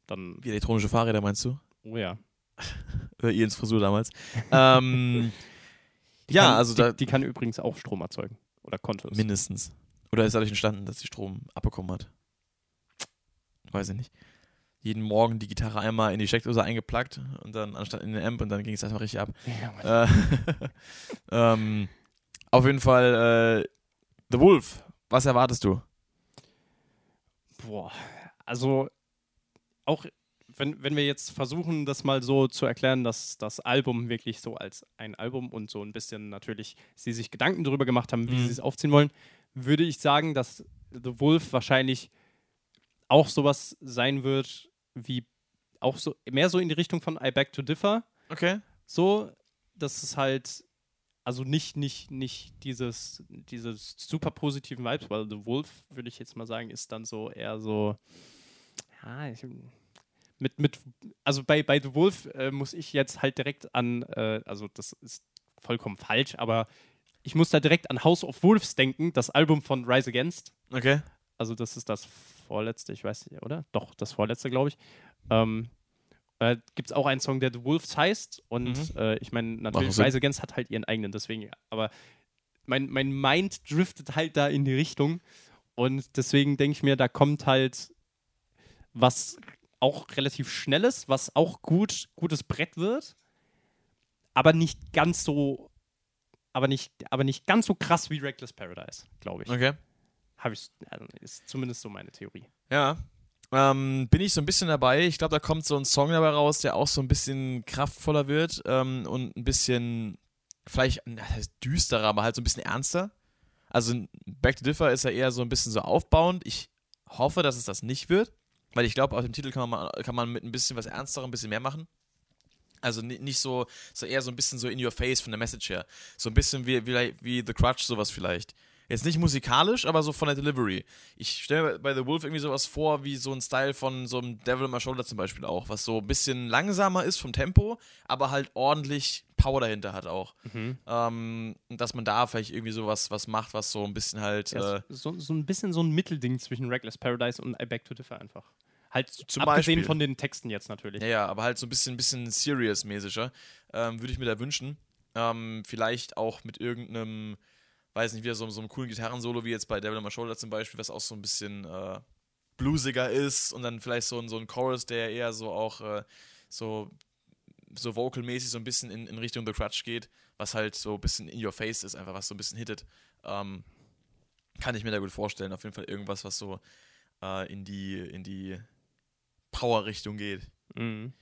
dann, wie elektronische Fahrräder meinst du? oh ja. Oder Ians Frisur damals. ähm, ja, kann, also die, da. die kann übrigens auch Strom erzeugen. Oder konnte es. Mindestens. Oder ist dadurch entstanden, dass sie Strom abbekommen hat? Weiß ich nicht. Jeden Morgen die Gitarre einmal in die Steckdose eingeplackt und dann anstatt in den Amp und dann ging es einfach richtig ab. Ja. Äh, ähm, auf jeden Fall äh, The Wolf. Was erwartest du? Boah, also auch wenn, wenn wir jetzt versuchen, das mal so zu erklären, dass das Album wirklich so als ein Album und so ein bisschen natürlich sie sich Gedanken darüber gemacht haben, wie Mhm. sie es aufziehen wollen, würde ich sagen, dass The Wolf wahrscheinlich auch sowas sein wird, wie auch so mehr so in die Richtung von I Beg to Differ. Okay. So, dass es halt also nicht, nicht, nicht dieses, dieses super positiven Vibes, weil The Wolf, würde ich jetzt mal sagen, ist dann so eher so, ja, ich, mit, mit, also bei, bei The Wolf äh, muss ich jetzt halt direkt an, äh, also das ist vollkommen falsch, aber ich muss da direkt an House of Wolves denken, das Album von Rise Against. Okay. Also das ist das vorletzte, ich weiß nicht, oder? Doch, das vorletzte, glaube ich. Ähm, äh, Gibt es auch einen Song, der The Wolves heißt. Und Mhm. äh, ich meine, natürlich, Sinn. Rise Against hat halt ihren eigenen, deswegen. Aber mein, mein Mind driftet halt da in die Richtung. Und deswegen denke ich mir, da kommt halt was auch relativ Schnelles, was auch gut, gutes Brett wird. Aber nicht ganz so. Aber nicht, aber nicht ganz so krass wie Reckless Paradise, glaube ich. Okay. Habe ich, also ist zumindest so meine Theorie. Ja. Ähm, bin ich so ein bisschen dabei. Ich glaube, da kommt so ein Song dabei raus, der auch so ein bisschen kraftvoller wird ähm, und ein bisschen, vielleicht, düsterer, aber halt so ein bisschen ernster. Also Back to Differ ist ja eher so ein bisschen so aufbauend. Ich hoffe, dass es das nicht wird, weil ich glaube, aus dem Titel kann man, kann man mit ein bisschen was Ernsterem ein bisschen mehr machen. Also ni- nicht so, so eher so ein bisschen so in your face von der Message her. So ein bisschen wie, wie, wie The Crutch, sowas vielleicht. Jetzt nicht musikalisch, aber so von der Delivery. Ich stelle mir bei The Wolf irgendwie sowas vor, wie so ein Style von so einem Devil in My Shoulder zum Beispiel auch, was so ein bisschen langsamer ist vom Tempo, aber halt ordentlich Power dahinter hat auch. Ähm, und dass man da vielleicht irgendwie sowas was macht, was so ein bisschen halt. Ja, äh, so, so ein bisschen so ein Mittelding zwischen Reckless Paradise und I Beg to Differ einfach. Halt Zum abgesehen Beispiel. von den Texten jetzt natürlich. Ja, ja, aber halt so ein bisschen, bisschen serious-mäßiger. Ähm, Würde ich mir da wünschen. Ähm, vielleicht auch mit irgendeinem, weiß nicht, wieder so, so einem coolen Gitarrensolo, wie jetzt bei Devil on My Shoulder zum Beispiel, was auch so ein bisschen äh, bluesiger ist und dann vielleicht so ein, so ein Chorus, der eher so auch äh, so, so vocalmäßig so ein bisschen in, in Richtung The Crutch geht, was halt so ein bisschen in your face ist, einfach was so ein bisschen hittet. Ähm, kann ich mir da gut vorstellen. Auf jeden Fall irgendwas, was so äh, in die, in die Power-Richtung geht. Mhm.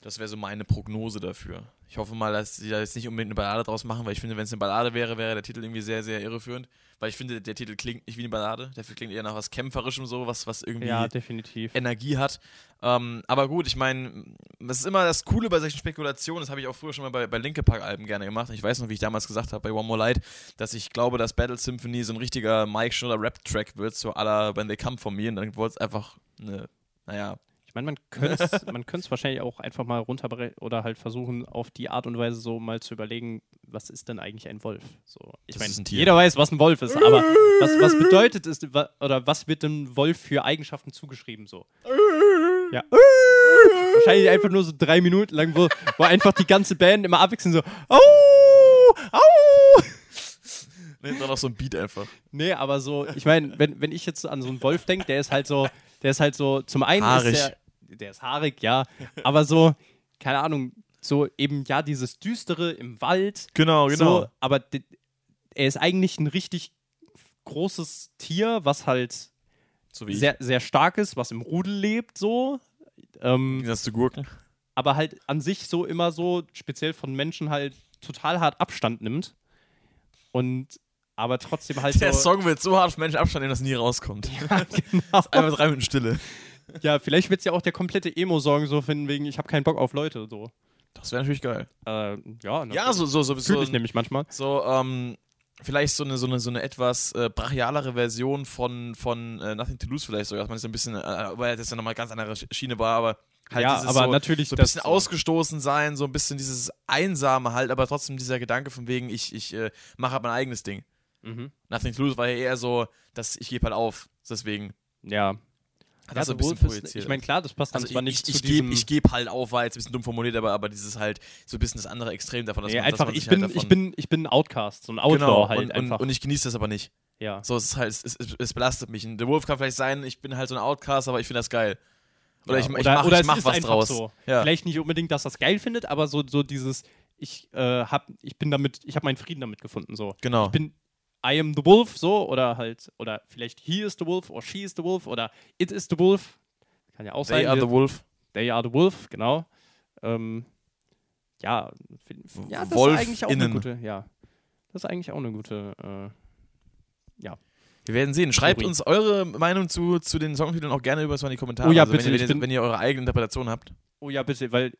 Das wäre so meine Prognose dafür. Ich hoffe mal, dass sie da jetzt nicht unbedingt eine Ballade draus machen, weil ich finde, wenn es eine Ballade wäre, wäre der Titel irgendwie sehr, sehr irreführend. Weil ich finde, der Titel klingt nicht wie eine Ballade. Der klingt eher nach was Kämpferischem, so was, was irgendwie Ja, definitiv. Energie hat. Ähm, aber gut, ich meine, das ist immer das Coole bei solchen Spekulationen. Das habe ich auch früher schon mal bei, bei Linke Park-Alben gerne gemacht. Ich weiß noch, wie ich damals gesagt habe bei One More Light, dass ich glaube, dass Battle Symphony so ein richtiger Mike Schnuller Rap-Track wird, so aller When They Come From Me. Und dann wurde es einfach eine, naja, Ich meine, man könnte es man wahrscheinlich auch einfach mal runterbrechen oder halt versuchen, auf die Art und Weise so mal zu überlegen, was ist denn eigentlich ein Wolf? So, ich meine, jeder weiß, was ein Wolf ist, aber was, was bedeutet es oder was wird dem Wolf für Eigenschaften zugeschrieben? So? Ja. Wahrscheinlich einfach nur so drei Minuten lang, wo, wo einfach die ganze Band immer abwechselnd so, au, au. Nee, dann noch so ein Beat einfach. Nee, aber so, ich meine, wenn, wenn ich jetzt an so einen Wolf denke, der ist halt so, der ist halt so, zum einen Haarig. ist der, der ist haarig, ja, aber so, keine Ahnung, so eben, ja, dieses Düstere im Wald, Genau, genau. so, aber er ist eigentlich ein richtig großes Tier, was halt so sehr, sehr stark ist, was im Rudel lebt, so, ähm, Das zu Gurken. aber halt an sich so immer so, speziell von Menschen halt total hart Abstand nimmt und aber trotzdem halt Der so, Song wird so hart von Menschen Abstand nehmen, dass nie rauskommt. ja, genau. Einfach drei Minuten Stille. Ja, vielleicht wird es ja auch der komplette Emo-Song so finden, wegen ich habe keinen Bock auf Leute. So. Das wäre natürlich geil. Äh, ja, Ja, so, so, so, fühle so, ich nämlich manchmal. so ähm, vielleicht so eine, so eine, so eine etwas äh, brachialere Version von, von äh, Nothing to Lose vielleicht sogar, dass man so ein bisschen, äh, weil das ja nochmal ganz andere Sch- Schiene war, aber halt ja, aber so, natürlich so ein bisschen ausgestoßen sein, so ein bisschen dieses Einsame halt, aber trotzdem dieser Gedanke von wegen, ich, ich äh, mache halt mein eigenes Ding. Mhm. Nothing to Lose war ja eher so, dass ich gebe halt auf, deswegen Ja. Ja, das so The ein ist, projiziert. ich meine, klar, das passt dann also zwar ich, nicht ich, zu ich diesem... gebe ich geb halt auf, war jetzt ein bisschen dumm formuliert, aber, aber dieses halt so ein bisschen das andere Extrem davon, dass nee, man, dass einfach, man ich sich bin, halt ich, bin, ich bin ein Outcast, so ein Outlaw genau, halt und, einfach. Und, und ich genieße das aber nicht. ja. So, es ist halt, es, es, es belastet mich. Und The Wolf kann vielleicht sein, ich bin halt so ein Outcast, aber ich finde das geil. Oder Ja, ich, ich oder- mach, oder ich es mach ist was draus. so. Ja. Vielleicht nicht unbedingt, dass das geil findet, aber so, so dieses, ich äh, hab, ich bin damit, ich habe meinen Frieden damit gefunden. So. Genau. Ich bin I am the Wolf, so, oder halt, oder vielleicht he is the Wolf or she is the Wolf oder it is the Wolf. Kann ja auch They sein. are wir- the Wolf. They are the Wolf, genau. Ähm, ja, ja, das Wolf ist eigentlich auch eine innen. gute, ja. Das ist eigentlich auch eine gute, äh, Wir werden sehen. Schreibt Theorie. uns eure Meinung zu, zu den Songtiteln auch gerne über so in die Kommentare. Oh ja, also, bitte, Wenn, ihr- wenn, wenn ihr eure eigene Interpretation habt. oh ja, bitte, weil,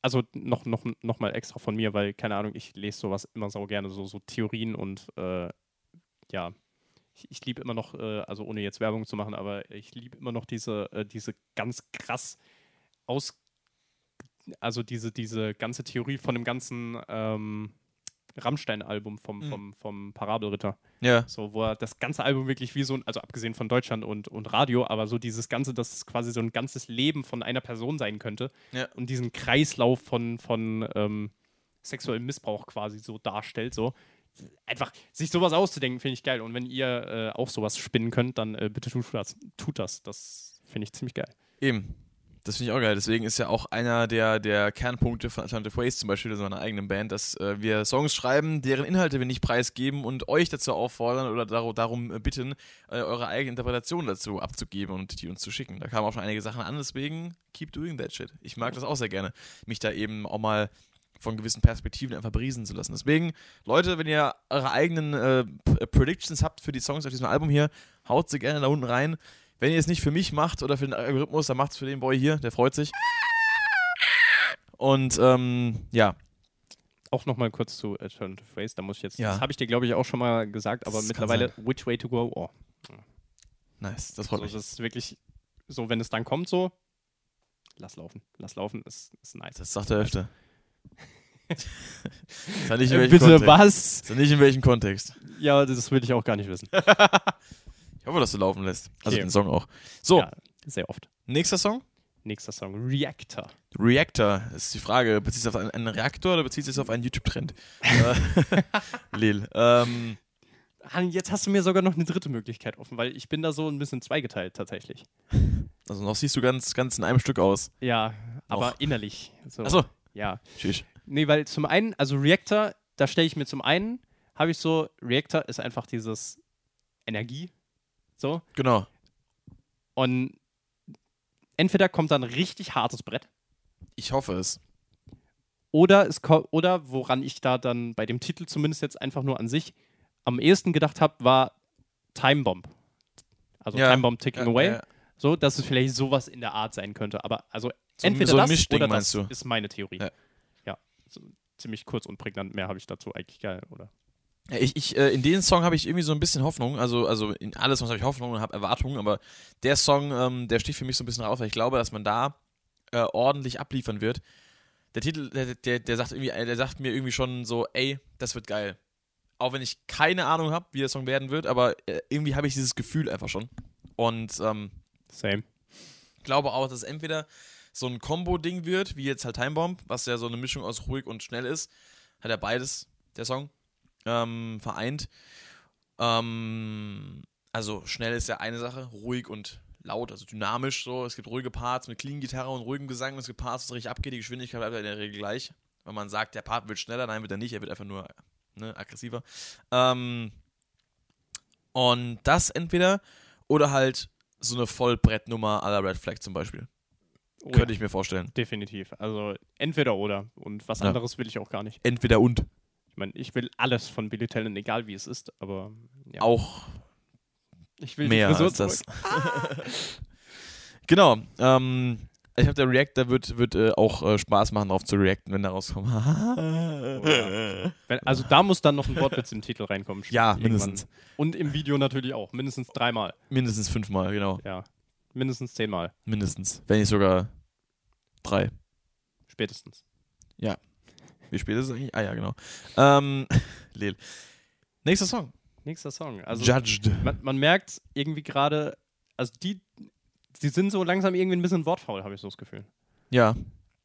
also noch, noch, noch mal extra von mir, weil, keine Ahnung, ich lese sowas immer so gerne, so, so Theorien und, äh, ja, ich, ich liebe immer noch, äh, also ohne jetzt Werbung zu machen, aber ich liebe immer noch diese, äh, diese ganz krass aus, also diese, diese ganze Theorie von dem ganzen ähm, Rammstein-Album vom, Mhm. vom, vom Parabelritter. Ja. So, wo er das ganze Album wirklich wie so ein, also abgesehen von Deutschland und, und Radio, aber so dieses Ganze, dass es quasi so ein ganzes Leben von einer Person sein könnte Ja. und diesen Kreislauf von, von ähm, sexuellem Missbrauch quasi so darstellt, so. Einfach sich sowas auszudenken, finde ich geil. Und wenn ihr äh, auch sowas spinnen könnt, dann äh, bitte tut das. Tut das. Das finde ich ziemlich geil. Eben. Das finde ich auch geil. Deswegen ist ja auch einer der, der Kernpunkte von Alternative Ways, zum Beispiel in so einer eigenen Band, dass äh, wir Songs schreiben, deren Inhalte wir nicht preisgeben und euch dazu auffordern oder dar darum äh, bitten, äh, eure eigene Interpretation dazu abzugeben und die uns zu schicken. Da kamen auch schon einige Sachen an, deswegen keep doing that shit. Ich mag das auch sehr gerne, mich da eben auch mal von gewissen Perspektiven einfach beriesen zu lassen. Deswegen, Leute, wenn ihr eure eigenen äh, Predictions habt für die Songs auf diesem Album hier, haut sie gerne da unten rein. Wenn ihr es nicht für mich macht oder für den Algorithmus, dann macht es für den Boy hier, der freut sich. Und ähm, ja, Auch nochmal kurz zu Alternative Ways, da muss ich jetzt, Ja. das habe ich dir, glaube ich, auch schon mal gesagt, aber Das mittlerweile, which way to go? Oh. nice, das freut das mich. ist wirklich so, wenn es dann kommt, so, lass laufen. Lass laufen, ist, ist nice. Das sagt der öfter. Nicht in Äh, welchem bitte, Kontext. was? Sag nicht in welchem Kontext. Ja, das will ich auch gar nicht wissen. Ich hoffe, dass du laufen lässt. Also Okay. den Song auch. So, Ja, sehr oft. nächster Song. Nächster Song, Reactor. Reactor ist die Frage, bezieht sich auf einen, einen Reaktor oder bezieht sich auf einen YouTube-Trend? Äh, Lil. Ähm, jetzt hast du mir sogar noch eine dritte Möglichkeit offen, weil ich bin da so ein bisschen zweigeteilt tatsächlich. also noch siehst du ganz, ganz in einem Stück aus. Ja, aber Noch. innerlich. So. Achso, Ja. tschüss. Nee, weil zum einen, also Reactor, da stelle ich mir zum einen, habe ich so, Reactor ist einfach dieses Energie. So. Genau. Und entweder kommt dann ein richtig hartes Brett Ich hoffe es. Oder, es oder woran ich da dann bei dem Titel zumindest jetzt einfach nur an sich am ehesten gedacht habe, war Time Bomb. Also Ja. Time Bomb Ticking Ja, Away. ja. So, dass es vielleicht sowas in der Art sein könnte. Aber also So entweder so ein das Mischding, oder das meinst du? ist meine Theorie. Ja. Ja. so ziemlich kurz und prägnant. Mehr habe ich dazu eigentlich geil, oder? Ich, ich, äh, in den Song habe ich irgendwie so ein bisschen Hoffnung, also, also in alles, was habe ich Hoffnung und habe Erwartungen, aber der Song, ähm, der sticht für mich so ein bisschen raus, weil ich glaube, dass man da äh, ordentlich abliefern wird. Der Titel, der, der, der sagt irgendwie, äh, der sagt mir irgendwie schon so, ey, das wird geil. Auch wenn ich keine Ahnung habe, wie der Song werden wird, aber äh, irgendwie habe ich dieses Gefühl einfach schon. Und ähm, Same. glaube auch, dass entweder so ein Combo-Ding wird, wie jetzt halt Time Bomb, was ja so eine Mischung aus ruhig und schnell ist. Hat er beides, der Song, ähm, vereint. Ähm, also schnell ist ja eine Sache, ruhig und laut, also dynamisch so. Es gibt ruhige Parts mit clean Gitarre und ruhigem Gesang. Es gibt Parts, wo es richtig abgeht. Die Geschwindigkeit bleibt in der Regel gleich. Wenn man sagt, der Part wird schneller, nein, wird er nicht. Er wird einfach nur ne, aggressiver. Ähm, und das entweder oder halt so eine Vollbrettnummer la Red Flag zum Beispiel. Oh, Könnte ich mir vorstellen. Definitiv. Also entweder oder. Und was Ja. anderes will ich auch gar nicht. Entweder und. Ich meine, ich will alles von Billy Talent, egal wie es ist, aber ja. Auch ich will mehr als das. zurück. genau. Ähm, ich habe der React, der wird, wird äh, auch äh, Spaß machen, darauf zu reacten, wenn da rauskommt. Wenn, also da muss dann noch ein Wortwitz im Titel reinkommen. Ja, irgendwann. mindestens. Und im Video natürlich auch. Mindestens dreimal. Mindestens fünfmal, genau. Ja. Mindestens zehnmal. Mindestens. Wenn nicht sogar drei. Spätestens. Wie spät ist es eigentlich? Ah ja, genau. Ähm, Lel. Nächster Song. Nächster Song. Also Judged. man, man merkt irgendwie gerade, also die, die sind so langsam irgendwie ein bisschen wortfaul, habe ich so das Gefühl. Ja.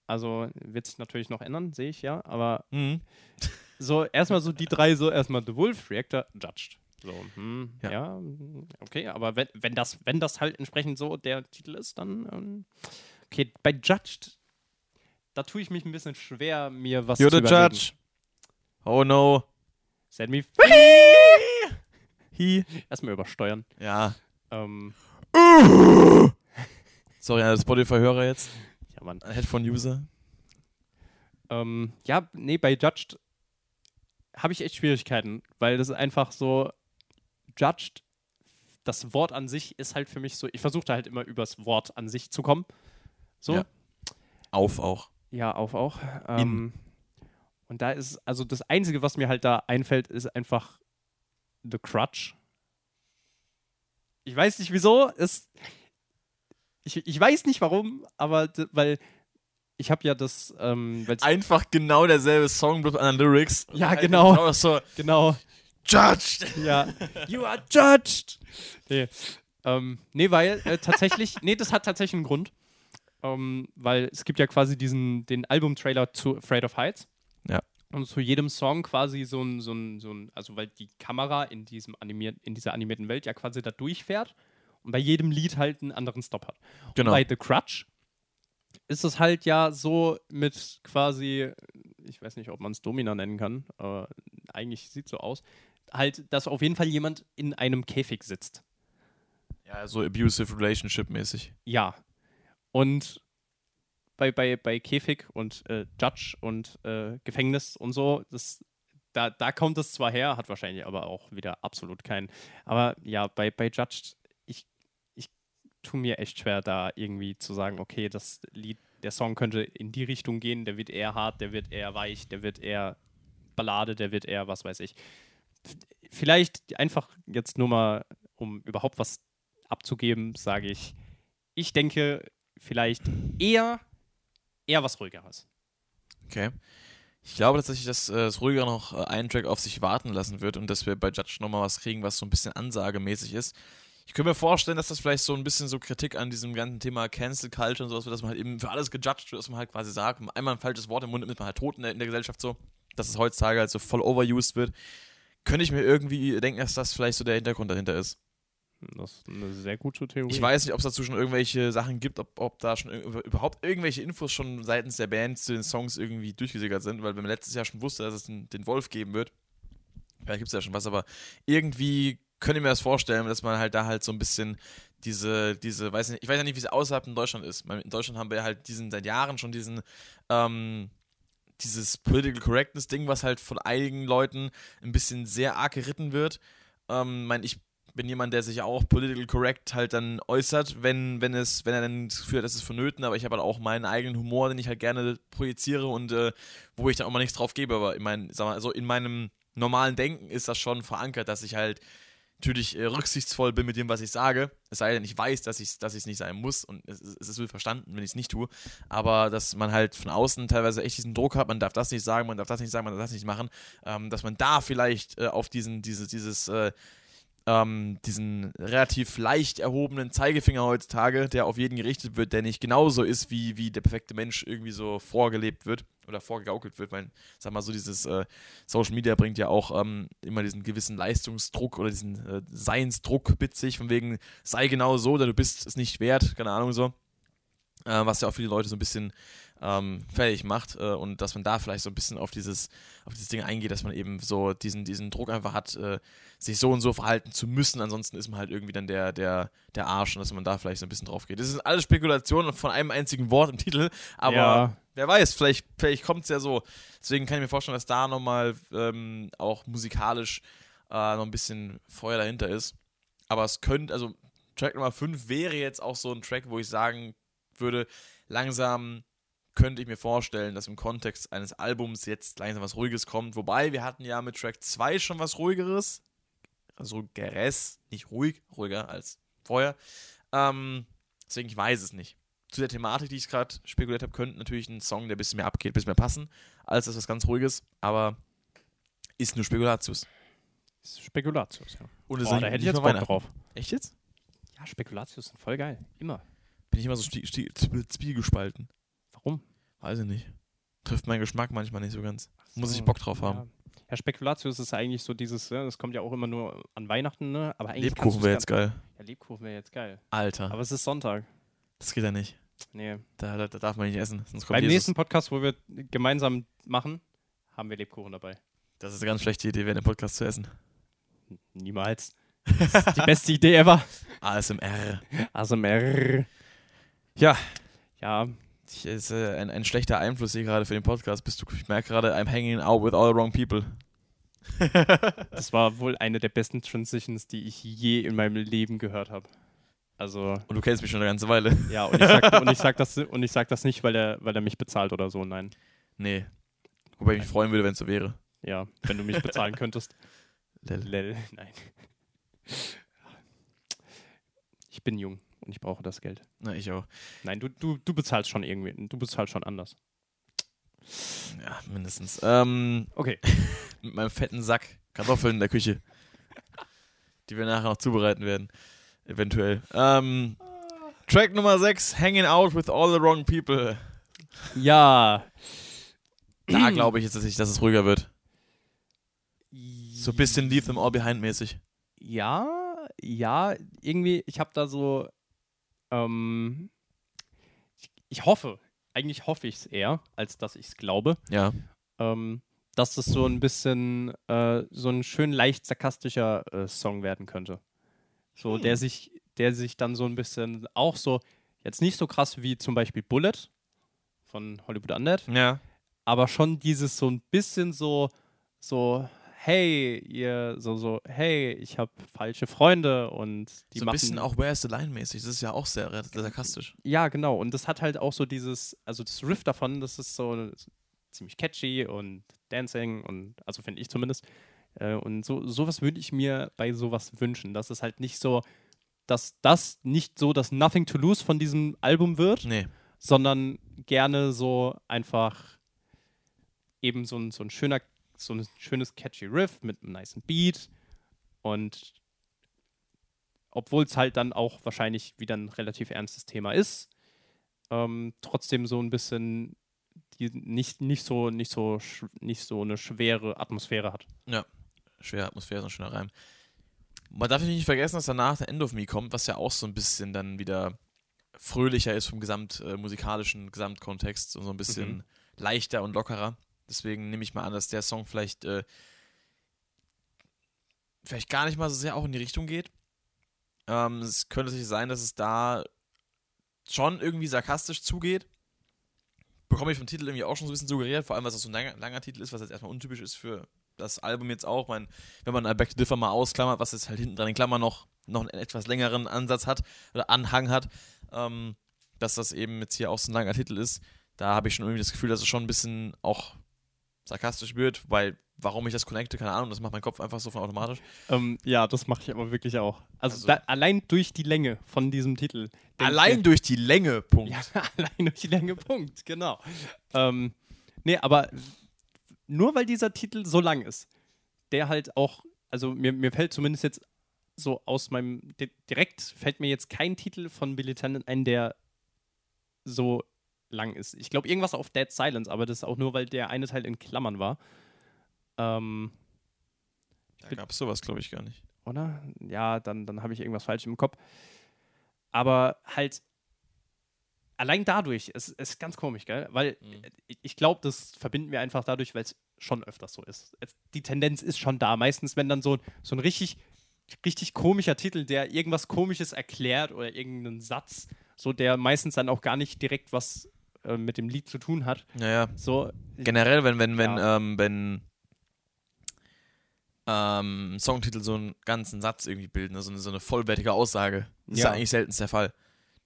Also wird sich natürlich noch ändern, sehe ich ja. Aber Mhm. so erstmal so die drei, so erstmal The Wolf, Reactor, Judged. So, hm, Ja. ja. okay, aber wenn, wenn, das, wenn das halt entsprechend so der Titel ist, dann ähm, okay, bei Judged, da tue ich mich ein bisschen schwer, mir was You're zu the überlegen. judge. Oh no. Set me He. erstmal übersteuern. Ja. Ähm, Sorry, an Spotify-Hörer jetzt. ja, Mann. Headphone-User. Ähm, ja, nee, bei Judged habe ich echt Schwierigkeiten, weil das ist einfach so, Judged, das Wort an sich ist halt für mich so, ich versuche da halt immer übers Wort an sich zu kommen. So, Ja. Auf auch. Ja, auf auch. Ähm, und da ist, also das Einzige, was mir halt da einfällt, ist einfach The Crutch. Ich weiß nicht wieso, es, ich, ich weiß nicht warum, aber weil ich habe ja das, ähm, Einfach genau derselbe Song, bloß an den Lyrics. Ja, Halt genau. genau so, genau, judged. ja, you are judged. Nee, ähm, nee weil äh, tatsächlich, nee, das hat tatsächlich einen Grund. Ähm, weil es gibt ja quasi diesen, den Albumtrailer zu Afraid of Heights. Ja. Und zu jedem Song quasi so ein, so ein, so ein, also weil die Kamera in diesem animiert, in dieser animierten Welt ja quasi da durchfährt und bei jedem Lied halt einen anderen Stop hat. Genau. Bei The Crutch ist es halt ja so mit quasi, ich weiß nicht, ob man es Domina nennen kann, aber eigentlich sieht so aus, halt, dass auf jeden Fall jemand in einem Käfig sitzt. Ja, so abusive relationship mäßig. Ja. Und bei, bei, bei Käfig und äh, Judge und äh, Gefängnis und so, das, da, da kommt es zwar her, hat wahrscheinlich aber auch wieder absolut keinen. Aber ja, bei, bei Judge, tue mir echt schwer, da irgendwie zu sagen, okay, das Lied, der Song könnte in die Richtung gehen, der wird eher hart, der wird eher weich, der wird eher Ballade, der wird eher, was weiß ich. Vielleicht einfach jetzt nur mal, um überhaupt was abzugeben, sage ich, ich denke vielleicht eher, eher was ruhigeres. Okay. Ich glaube tatsächlich, dass äh, das ruhiger noch äh, einen Track auf sich warten lassen wird und dass wir bei Judge nochmal was kriegen, was so ein bisschen ansagemäßig ist. Ich könnte mir vorstellen, dass das vielleicht so ein bisschen so Kritik an diesem ganzen Thema Cancel Culture und sowas wird, dass man halt eben für alles gejudged wird, dass man halt quasi sagt, einmal ein falsches Wort im Mund nimmt, man halt tot in der, in der Gesellschaft so, dass es heutzutage halt so voll overused wird. Könnte ich mir irgendwie denken, dass das vielleicht so der Hintergrund dahinter ist. Das ist eine sehr gute Theorie. Ich weiß nicht, ob es dazu schon irgendwelche Sachen gibt, ob, ob da schon überhaupt irgendwelche Infos schon seitens der Band zu den Songs irgendwie durchgesickert sind, weil wenn man letztes Jahr schon wusste, dass es den, den Wolf geben wird, vielleicht gibt es ja schon was, aber irgendwie könnte mir das vorstellen, dass man halt da halt so ein bisschen diese, diese, weiß nicht, ich weiß ja nicht, wie es außerhalb in Deutschland ist. In Deutschland haben wir halt diesen, seit Jahren schon diesen, ähm, dieses Political Correctness Ding, was halt von einigen Leuten ein bisschen sehr arg geritten wird. Ähm, mein, ich bin jemand, der sich auch political correct halt dann äußert, wenn, wenn es, wenn er dann das Gefühl hat, das ist vonnöten, aber ich habe halt auch meinen eigenen Humor, den ich halt gerne projiziere und äh, wo ich dann auch mal nichts drauf gebe, aber ich meine, sag mal, so in meinem normalen Denken ist das schon verankert, dass ich halt natürlich äh, rücksichtsvoll bin mit dem, was ich sage. Es sei denn, ich weiß, dass ich es dass nicht sein muss und es, es ist verstanden, wenn ich es nicht tue. Aber dass man halt von außen teilweise echt diesen Druck hat, man darf das nicht sagen, man darf das nicht sagen, man darf das nicht machen, ähm, dass man da vielleicht äh, auf diesen, diese, dieses äh, ähm, diesen relativ leicht erhobenen Zeigefinger heutzutage, der auf jeden gerichtet wird, der nicht genauso ist, wie, wie der perfekte Mensch irgendwie so vorgelebt wird oder vorgegaukelt wird, weil, sag mal so, dieses äh, Social Media bringt ja auch ähm, immer diesen gewissen Leistungsdruck oder diesen äh, Seinsdruck mit sich, von wegen, sei genau so oder du bist es nicht wert, keine Ahnung so. Äh, was ja auch viele Leute so ein bisschen ähm, fertig macht äh, und dass man da vielleicht so ein bisschen auf dieses, auf dieses Ding eingeht, dass man eben so diesen, diesen Druck einfach hat, äh, sich so und so verhalten zu müssen, ansonsten ist man halt irgendwie dann der, der, der Arsch und dass man da vielleicht so ein bisschen drauf geht. Das sind alles Spekulationen von einem einzigen Wort im Titel, aber ja. wer weiß, vielleicht, vielleicht kommt es ja so. Deswegen kann ich mir vorstellen, dass da nochmal ähm, auch musikalisch äh, noch ein bisschen Feuer dahinter ist. Aber es könnte, also Track Nummer 5 wäre jetzt auch so ein Track, wo ich sagen würde, langsam könnte ich mir vorstellen, dass im Kontext eines Albums jetzt langsam was Ruhiges kommt. Wobei, wir hatten ja mit Track 2 schon was Ruhigeres. Also Geres, nicht ruhig, ruhiger als vorher. Ähm, deswegen, ich weiß es nicht. Zu der Thematik, die ich gerade spekuliert habe, könnte natürlich ein Song, der ein bisschen mehr abgeht, ein bisschen mehr passen, als das was ganz Ruhiges. Aber ist nur Spekulatius. Spekulatius, ja. Und oh, da hätte ich jetzt Bock drauf. Echt jetzt? Ja, Spekulatius sind voll geil. Immer. Bin ich immer so zwiegespalten. Warum? Weiß ich nicht. Trifft meinen Geschmack manchmal nicht so ganz. So, Muss ich Bock drauf haben. Ja. Ja, Spekulatius ist eigentlich so dieses, ja, das kommt ja auch immer nur an Weihnachten, ne? Aber eigentlich Lebkuchen wäre jetzt geil. Ja, Lebkuchen wäre jetzt geil. Alter. Aber es ist Sonntag. Das geht ja nicht. Nee. Da, da, da darf man nicht essen. Sonst kommt Beim Jesus. nächsten Podcast, wo wir gemeinsam machen, haben wir Lebkuchen dabei. Das ist eine ganz schlechte Idee, während dem Podcast zu essen. Niemals. Das ist die beste Idee ever. ASMR. ASMR. Ja. Ja, ich, ist äh, ein, ein schlechter Einfluss hier gerade für den Podcast. Bist du, ich merke gerade, I'm hanging out with all the wrong people. das war wohl eine der besten Transitions, die ich je in meinem Leben gehört habe. Also. Und du kennst mich schon eine ganze Weile. Ja, und ich sag, und ich sag, das, und ich sag das nicht, weil er, weil er mich bezahlt oder so, nein. Nee. Wobei ich mich freuen würde, wenn es so wäre. Ja, wenn du mich bezahlen könntest. Lel. Lel, nein. Ich bin jung und ich brauche das Geld. Na, ich auch. Nein, du, du, du bezahlst schon irgendwie, du bezahlst schon anders. Ja, mindestens. Ähm, okay. mit meinem fetten Sack Kartoffeln in der Küche. die wir nachher noch zubereiten werden. Eventuell. Ähm, Track Nummer 6, Hanging Out with All the Wrong People. Ja. Da glaube ich jetzt, dass, ich, dass es ruhiger wird. So ein bisschen Leave Them All Behind mäßig. Ja, ja, irgendwie, ich habe da so ähm, ich, ich, hoffe, eigentlich hoffe ich es eher, als dass ich es glaube. Ja. Ähm, dass es so ein bisschen äh, so ein schön leicht sarkastischer äh, Song werden könnte. So, hm. der sich, der sich dann so ein bisschen auch so, jetzt nicht so krass wie zum Beispiel Bullet von Hollywood Undead. Ja. Aber schon dieses so ein bisschen so, so, hey, ihr, so, so, hey, ich habe falsche Freunde und die so machen. ein bisschen auch Where's the Line mäßig, das ist ja auch sehr sarkastisch. Ja, genau. Und das hat halt auch so dieses, also das Riff davon, das ist so ziemlich catchy und dancing und, also finde ich zumindest. Äh, und so, sowas würde ich mir bei sowas wünschen. Dass es halt nicht so, dass das nicht so das Nothing to Lose von diesem Album wird, nee. sondern gerne so einfach eben so ein, so ein schöner so ein schönes catchy Riff mit einem nice Beat und obwohl es halt dann auch wahrscheinlich wieder ein relativ ernstes Thema ist, ähm, trotzdem so ein bisschen die nicht, nicht so nicht so nicht so eine schwere Atmosphäre hat. Ja, schwere Atmosphäre ist ein schöner Reim. Man darf nicht vergessen, dass danach der End of Me kommt, was ja auch so ein bisschen dann wieder fröhlicher ist vom gesamt äh, musikalischen Gesamtkontext und so ein bisschen mhm. leichter und lockerer. Deswegen nehme ich mal an, dass der Song vielleicht, äh, vielleicht gar nicht mal so sehr auch in die Richtung geht. Ähm, es könnte sich sein, dass es da schon irgendwie sarkastisch zugeht. Bekomme ich vom Titel irgendwie auch schon so ein bisschen suggeriert, vor allem, was das so ein langer, langer Titel ist, was jetzt erstmal untypisch ist für das Album jetzt auch. Mein, wenn man Back to Differ mal ausklammert, was jetzt halt hinten dran in Klammern noch, noch einen etwas längeren Ansatz hat oder Anhang hat, ähm, dass das eben jetzt hier auch so ein langer Titel ist. Da habe ich schon irgendwie das Gefühl, dass es schon ein bisschen auch sarkastisch wird, weil warum ich das connecte, keine Ahnung, das macht mein Kopf einfach so von automatisch. Ähm, ja, das mache ich aber wirklich auch. Also, Also- da, allein durch die Länge von diesem Titel. ich Allein mir- durch die Länge, Punkt. Ja, allein durch die Länge, Punkt, genau. Ähm, nee, aber nur weil dieser Titel so lang ist, der halt auch, also mir, mir fällt zumindest jetzt so aus meinem, di- direkt fällt mir jetzt kein Titel von Talent ein, der so lang ist. Ich glaube irgendwas auf Dead Silence, aber das ist auch nur, weil der eine Teil in Klammern war. Ähm, Da gab es sowas, glaube ich, gar nicht. oder? Ja, dann, dann habe ich irgendwas falsch im Kopf. Aber halt, allein dadurch, es, es ist ganz komisch, gell? Weil Mhm. ich, glaube, das verbinden wir einfach dadurch, weil es schon öfters so ist. Die Tendenz ist schon da. Meistens, wenn dann so, so ein richtig, richtig komischer Titel, der irgendwas Komisches erklärt oder irgendeinen Satz, so der meistens dann auch gar nicht direkt was äh, mit dem Lied zu tun hat. Naja, So, generell, wenn, wenn, wenn, Ja. ähm, wenn ähm, Songtitel so einen ganzen Satz irgendwie bilden, also so eine vollwertige Aussage, das ist Ja. ja eigentlich selten der Fall.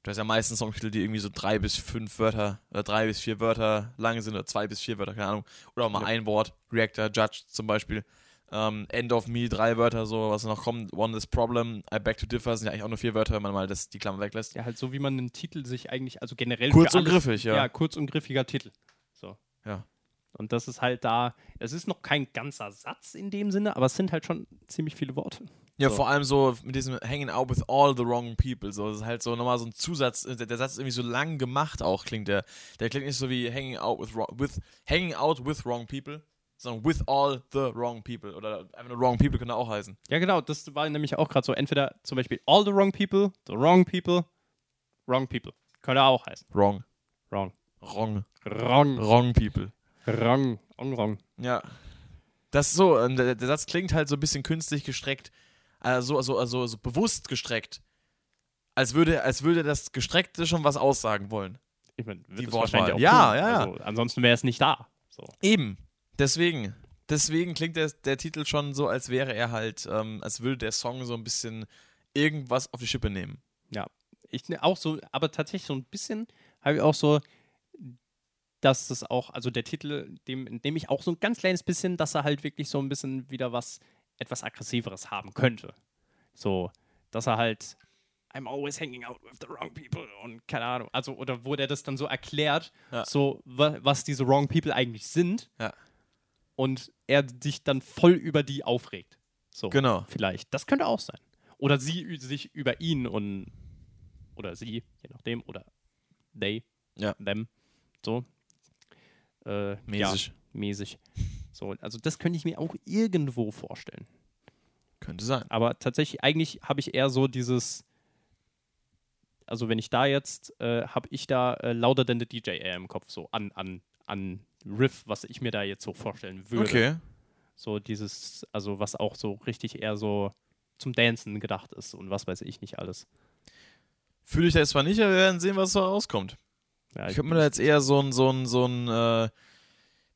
Du hast ja meistens Songtitel, die irgendwie so drei bis fünf Wörter oder drei bis vier Wörter lang sind oder zwei bis vier Wörter, keine Ahnung. Oder auch mal Ja. ein Wort, Reactor, Judge zum Beispiel. Ähm, End of Me, drei Wörter, so, was noch kommt. One is Problem, I beg to differ, sind ja eigentlich auch nur vier Wörter, wenn man mal das, die Klammer weglässt. ja, halt so wie man einen Titel sich eigentlich, also generell Kurz und alles- griffig, ja. Ja, kurz und griffiger Titel. So. Ja. Und das ist halt da, es ist noch kein ganzer Satz in dem Sinne, aber es sind halt schon ziemlich viele Worte. Ja, So. vor allem so mit diesem Hanging out with all the wrong people. So, das ist halt so nochmal so ein Zusatz. Der, der Satz ist irgendwie so lang gemacht auch, klingt der. Der klingt nicht so wie hanging out with, wrong- with hanging out with wrong people, sondern with all the wrong people. Oder einfach nur wrong people könnte auch heißen. Ja, genau, das war nämlich auch gerade so. Entweder zum Beispiel all the wrong people, the wrong people, wrong people. Könnte auch heißen. Wrong. Wrong. Wrong. Wrong. Wrong people. Wrong. Wrong. Wrong. Ja. Das ist so, der, der Satz klingt halt so ein bisschen künstlich gestreckt. Also, also, also, also bewusst gestreckt. Als würde, als würde das Gestreckte schon was aussagen wollen. Ich meine, Die Wortwahl. wahrscheinlich auch Ja, ja, ja. Also, ansonsten wäre es nicht da. So. Eben. Deswegen. Deswegen klingt der, der Titel schon so, als wäre er halt, ähm, als würde der Song so ein bisschen irgendwas auf die Schippe nehmen. Ich ne- auch so, aber tatsächlich so ein bisschen habe ich auch so, dass das auch, also der Titel, dem nehme ich auch so ein ganz kleines bisschen, dass er halt wirklich so ein bisschen wieder was etwas aggressiveres haben könnte. So, dass er halt I'm always hanging out with the wrong people und keine Ahnung, also oder wo der das dann so erklärt, Ja. so wa was diese wrong people eigentlich sind. Ja. Und er sich dann voll über die aufregt. So. Genau. Vielleicht. Das könnte auch sein. Oder sie sich über ihn und oder sie, je nachdem, oder they, Ja. them, so. Äh, Mäßig. Ja, mäßig. So, also das könnte ich mir auch irgendwo vorstellen. Könnte sein. Aber tatsächlich, eigentlich habe ich eher so dieses, also wenn ich da jetzt, äh, habe ich da äh, Louder Than the DJ eher im Kopf, so an, an, an Riff, was ich mir da jetzt so vorstellen würde. Okay. So dieses, also was auch so richtig eher so zum Dancen gedacht ist und was weiß ich nicht alles. Fühle ich da jetzt zwar nicht, aber wir werden sehen, was da rauskommt. Ja, Ich könnte mir da jetzt eher so ein, so ein, so ein äh,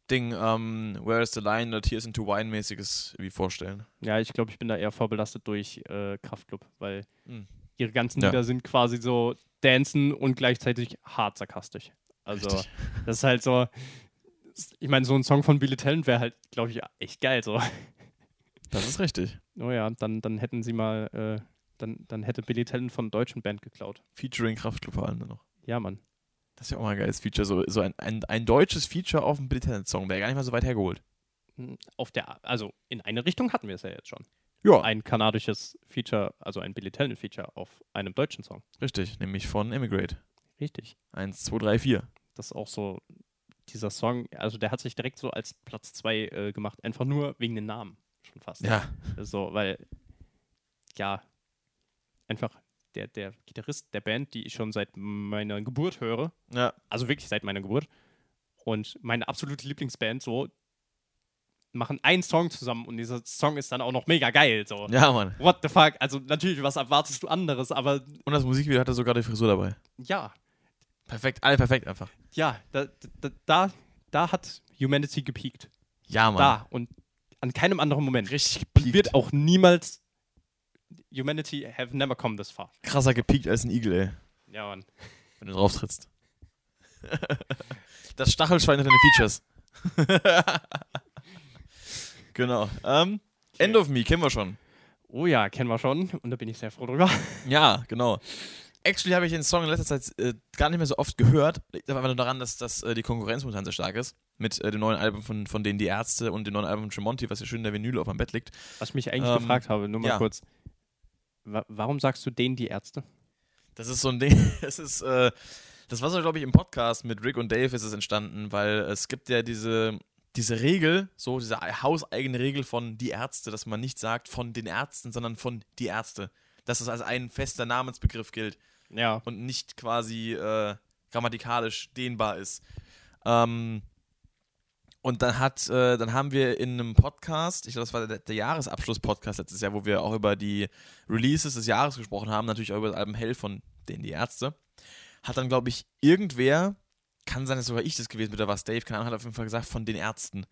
Ding, ähm, Where is the Line oder Tears into Wine mäßiges irgendwie vorstellen. ja, ich glaube, ich bin da eher vorbelastet durch äh, Kraftclub, weil Hm. ihre ganzen Ja. Lieder sind quasi so Dancen und gleichzeitig hart sarkastisch. Also Richtig. das ist halt so, ich meine, so ein Song von Billy Talent wäre halt, glaube ich, echt geil so. Das ist richtig. Oh ja, dann, dann hätten sie mal, äh, dann, dann hätte Billy Talent von einer deutschen Band geklaut. Featuring Kraftclub vor allem dann noch. Ja, Mann. Das ist ja auch mal ein geiles Feature. So, so ein, ein, ein deutsches Feature auf einem Billy Talent Song wäre gar nicht mal so weit hergeholt. Hm, Auf der, also in eine Richtung hatten wir es ja jetzt schon. Ja. Ein kanadisches Feature, also ein Billy Talent Feature auf einem deutschen Song. Richtig, nämlich von Emigrate. Richtig. 1, 2, 3, 4. Das ist auch so, dieser Song, also der hat sich direkt so als Platz 2 äh, gemacht, einfach nur wegen den Namen schon fast. Ja. So, weil, ja, einfach der, der Gitarrist der Band, die ich schon seit meiner Geburt höre, Ja. also wirklich seit meiner Geburt, und meine absolute Lieblingsband, so, machen einen Song zusammen und dieser Song ist dann auch noch mega geil, so. Ja, Mann. What the fuck? Also natürlich, was erwartest du anderes, aber Und das Musikvideo hatte sogar die Frisur dabei. ja, Perfekt, alle perfekt einfach. ja, da, da, da, da hat Humanity gepiekt. Ja, Mann. Da und an keinem anderen Moment. Richtig gepiekt. Wird auch niemals Humanity have never come this far. krasser gepiekt als ein Igel, ey. Ja, Mann. Wenn du drauf trittst. das Stachelschwein hat deine Features. Genau. Ähm, End of Me, kennen wir schon. Oh ja, kennen wir schon. Und da bin ich sehr froh drüber. Ja, genau. Actually habe ich den Song in letzter Zeit äh, gar nicht mehr so oft gehört. Liegt aber nur daran, dass, dass äh, die Konkurrenz momentan sehr stark ist. Mit äh, dem neuen Album von, von denen Die Ärzte und dem neuen Album von Tremonti, was ja schön in der Vinyl auf meinem Bett liegt. Was ich mich eigentlich Ähm, gefragt habe, nur mal ja. kurz. Wa warum sagst du denen die Ärzte? Das ist so ein Ding, das ist, äh, das war so, glaube ich, im Podcast mit Rick und Dave ist es entstanden, weil es gibt ja diese, diese Regel, so diese hauseigene Regel von die Ärzte, dass man nicht sagt von den Ärzten, sondern von die Ärzte. Dass es als ein fester Namensbegriff gilt Ja. und nicht quasi äh, grammatikalisch dehnbar ist. Ähm, und dann hat, äh, dann haben wir in einem Podcast, ich glaube, das war der, der Jahresabschluss-Podcast letztes Jahr, wo wir auch über die Releases des Jahres gesprochen haben, natürlich auch über das Album Hell von denen die Ärzte. Hat dann, glaube ich, irgendwer, kann sein, dass sogar ich das gewesen bin, oder was Dave, keine Ahnung, hat auf jeden Fall gesagt, von den Ärzten.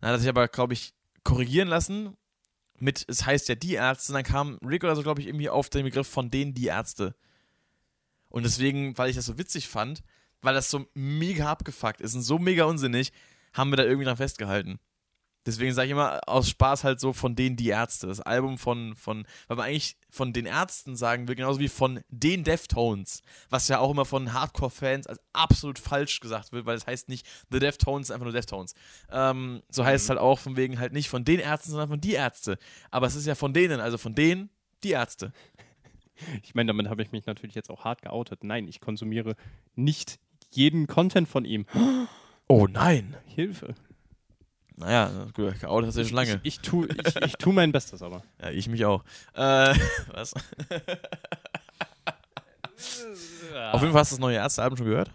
Dann hat er sich aber, glaube ich, korrigieren lassen mit, es heißt ja die Ärzte, und dann kam Rick oder so, glaube ich, irgendwie auf den Begriff von denen die Ärzte. Und deswegen, weil ich das so witzig fand, weil das so mega abgefuckt ist und so mega unsinnig, haben wir da irgendwie dran festgehalten. Deswegen sage ich immer aus Spaß halt so von denen die Ärzte. Das Album von, von, weil man eigentlich von den Ärzten sagen will, genauso wie von den Deftones, was ja auch immer von Hardcore-Fans als absolut falsch gesagt wird, weil es heißt nicht The Deftones, einfach nur Deftones. Ähm, so heißt es halt auch von wegen halt nicht von den Ärzten, sondern von die Ärzte. Aber es ist ja von denen, also von denen die Ärzte. Ich meine, damit habe ich mich natürlich jetzt auch hart geoutet. Nein, ich konsumiere nicht jeden Content von ihm. Oh nein. Hilfe. Naja, gut, geoutet hast du ja schon lange. Ich, ich, tu, ich, ich tu mein Bestes aber. Ja, ich mich auch. Äh, was? Auf jeden Fall hast du das neue Ärzte-Album schon gehört?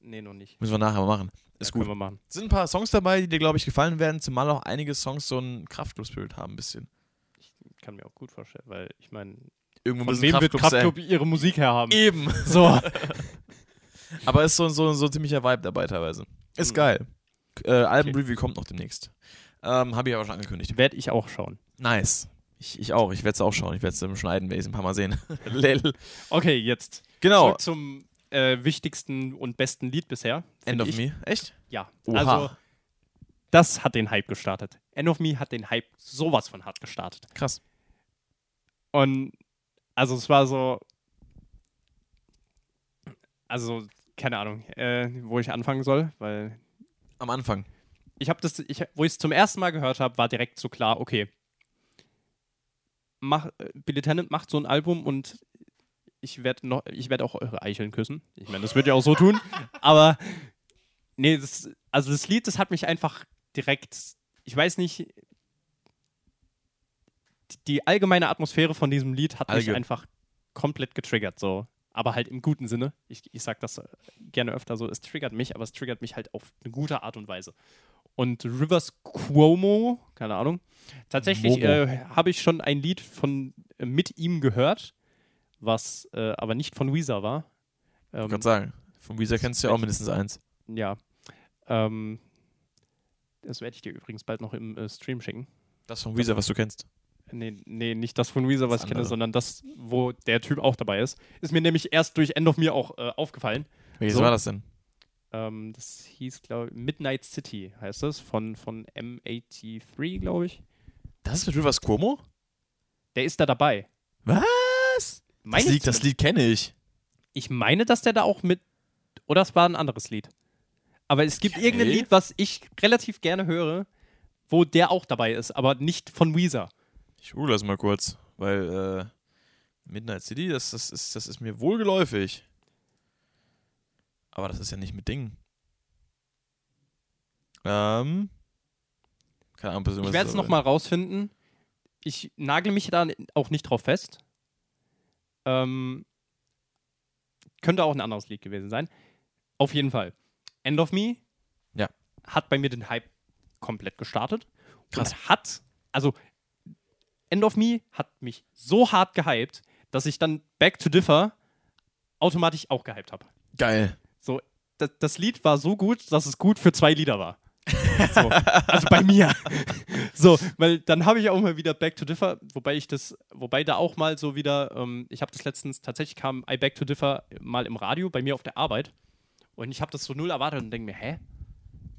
Nee, noch nicht. Müssen wir nachher mal machen. Ist Ja, gut. Können wir machen. Sind ein paar Songs dabei, die dir, glaube ich, gefallen werden, zumal auch einige Songs so einen Kraftclub-Spirit haben, ein bisschen. Kann mir auch gut vorstellen, weil ich meine, Irgendwo von wem wird. Kraftclub ihre Musik herhaben? Eben. So. Aber ist so, so, so ein ziemlicher Vibe dabei teilweise. Ist Mhm. geil. Äh, Album-Review kommt noch demnächst. Ähm, Habe ich aber schon angekündigt. Werde ich auch schauen. Nice. Ich, ich auch. Ich werde es auch schauen. Ich werde es im Schneiden, werde ich es ein paar Mal sehen. Okay, jetzt Genau. zurück zum äh, wichtigsten und besten Lied bisher. End of ich. Me. Echt? Ja. Oha. Also, das hat den Hype gestartet. End of Me hat den Hype sowas von hart gestartet. Krass. Und also es war so, also keine Ahnung, äh, wo ich anfangen soll, weil Am Anfang. ich habe das, ich, wo ich es zum ersten Mal gehört habe, war direkt so klar, okay, mach, Billy Tennant macht so ein Album und ich werde noch, ich werde auch eure Eicheln küssen. Ich meine, das wird ja auch so tun, aber nee, das, also das Lied, das hat mich einfach direkt, ich weiß nicht, die- allgemeine Atmosphäre von diesem Lied hat mich Allge- einfach komplett getriggert, so. Aber halt im guten Sinne. Ich, ich sag das äh, gerne öfter so, es triggert mich, aber es triggert mich halt auf eine gute Art und Weise. Und Rivers Cuomo, keine Ahnung, tatsächlich äh, habe ich schon ein Lied von äh, mit ihm gehört, was äh, aber nicht von Weezer war. Ich Ähm, kann sagen. Von Weezer kennst du ja auch mindestens eins. ja. Ähm, das werde ich dir übrigens bald noch im äh, Stream schicken. Das von Weezer, was du kennst. Nee, nee, nicht das von Weezer, was Das ich kenne, sondern das, wo der Typ auch dabei ist. Ist mir nämlich erst durch End of Me auch äh, aufgefallen. Welches So. war das denn? Ähm, das hieß, glaube ich, Midnight City heißt das, von, von M83, glaube ich. Das ist mit Rivers Cuomo? Der ist da dabei. Was? Meine das Lied, das Lied kenne ich. Ich meine, dass der da auch mit. Oder es war ein anderes Lied. Aber es gibt Okay. irgendein Lied, was ich relativ gerne höre, wo der auch dabei ist, aber nicht von Weezer. Ich google das mal kurz, weil äh, Midnight City, das, das, ist, das ist mir wohlgeläufig. Aber das ist ja nicht mit Ding. Ähm. Keine Ahnung, Ich werde es nochmal rausfinden. Ich nagel mich da auch nicht drauf fest. Ähm, könnte auch ein anderes Lied gewesen sein. Auf jeden Fall. End of Me Ja. hat bei mir den Hype komplett gestartet. Krass. Hat, also End of Me hat mich so hart gehypt, dass ich dann Back to Differ automatisch auch gehypt habe. Geil. So, das, das Lied war so gut, dass es gut für zwei Lieder war. So, also bei mir. So, weil dann habe ich auch mal wieder Back to Differ, wobei ich das, wobei da auch mal so wieder, ähm, ich habe das letztens, tatsächlich kam I Back to Differ mal im Radio bei mir auf der Arbeit und ich habe das so null erwartet und denke mir, hä?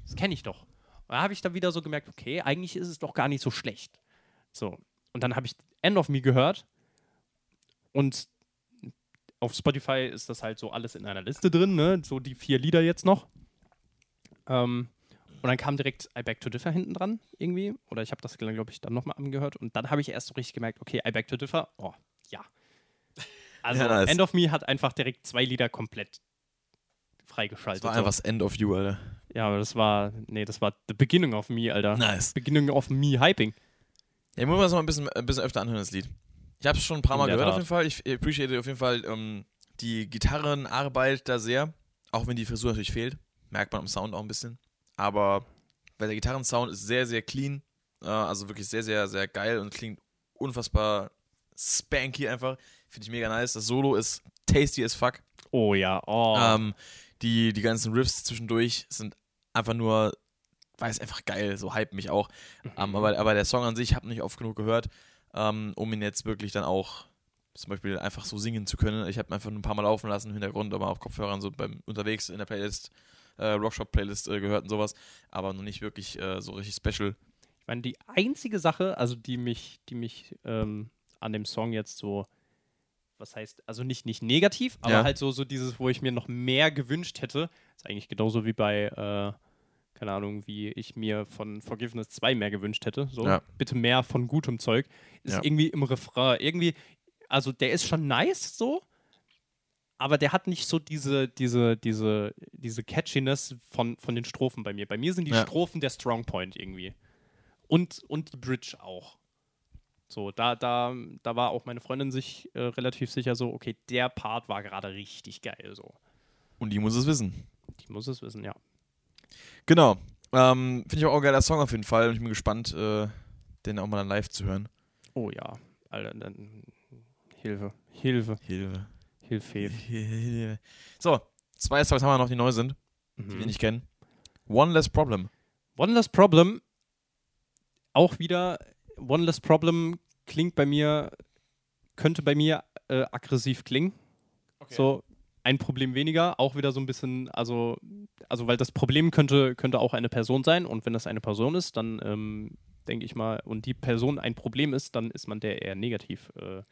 Das kenne ich doch. Da habe ich dann wieder so gemerkt, okay, eigentlich ist es doch gar nicht so schlecht. So. Und dann habe ich End of Me gehört und auf Spotify ist das halt so alles in einer Liste drin, ne? So die vier Lieder jetzt noch. Ähm, und dann kam direkt I Back to Differ hinten dran, irgendwie. Oder ich habe das, glaube ich, dann nochmal angehört. Und dann habe ich erst so richtig gemerkt, okay, I Back to Differ, oh, ja. Also Ja, nice. End of Me hat einfach direkt zwei Lieder komplett freigeschaltet. Das war einfach das End of You, Alter. Ja, aber das war, nee, das war The Beginning of Me, Alter. Nice. Beginning of Me Hyping. Ja, ich muss mir das mal ein bisschen, ein bisschen öfter anhören, das Lied. Ich habe es schon ein paar Mal gehört, auf Tat. jeden Fall. Ich appreciate auf jeden Fall ähm, die Gitarrenarbeit da sehr. Auch wenn die Frisur natürlich fehlt. Merkt man am Sound auch ein bisschen. Aber weil der Gitarrensound ist sehr, sehr clean. Äh, also wirklich sehr, sehr, sehr geil und klingt unfassbar spanky einfach. Finde ich mega nice. Das Solo ist tasty as fuck. Oh ja, oh. Ähm, die, die ganzen Riffs zwischendurch sind einfach nur, weiß einfach geil, so hype mich auch. Ähm, aber, aber der Song an sich habe nicht oft genug gehört, ähm, um ihn jetzt wirklich dann auch zum Beispiel einfach so singen zu können. Ich habe ihn einfach ein paar Mal laufen lassen im Hintergrund, aber auf Kopfhörern so beim unterwegs in der Playlist, äh, Rockshop-Playlist äh, gehört und sowas, aber noch nicht wirklich äh, so richtig special. Ich meine, die einzige Sache, also die mich, die mich ähm, an dem Song jetzt so, was heißt, also nicht, nicht negativ, aber Ja. halt so, so dieses, wo ich mir noch mehr gewünscht hätte, ist eigentlich genauso wie bei, äh, keine Ahnung, wie ich mir von Forgiveness 2 mehr gewünscht hätte. So, Ja. bitte mehr von gutem Zeug. Ist Ja. irgendwie im Refrain, irgendwie, also der ist schon nice so, aber der hat nicht so diese, diese, diese, diese Catchiness von, von den Strophen bei mir. Bei mir sind die Ja. Strophen der Strong Point irgendwie. Und, und die Bridge auch. So, da, da, da war auch meine Freundin sich äh, relativ sicher so, okay, der Part war gerade richtig geil. So. Und die muss es wissen. Die muss es wissen, ja. Genau. Ähm, Finde ich auch ein geiler Song auf jeden Fall und ich bin gespannt, äh, den auch mal dann live zu hören. Oh ja. Alter, dann Hilfe. Hilfe. Hilfe. Hilfe. Hilfe. So, zwei Songs haben wir noch, die neu sind, die Mhm. wir nicht kennen. One Less Problem. One Less Problem, auch wieder, One Less Problem klingt bei mir, könnte bei mir äh, aggressiv klingen. So, ein Problem weniger, auch wieder so ein bisschen, also, also weil das Problem könnte, könnte auch eine Person sein und wenn das eine Person ist, dann ähm, denke ich mal, und die Person ein Problem ist, dann ist man der eher negativ äh,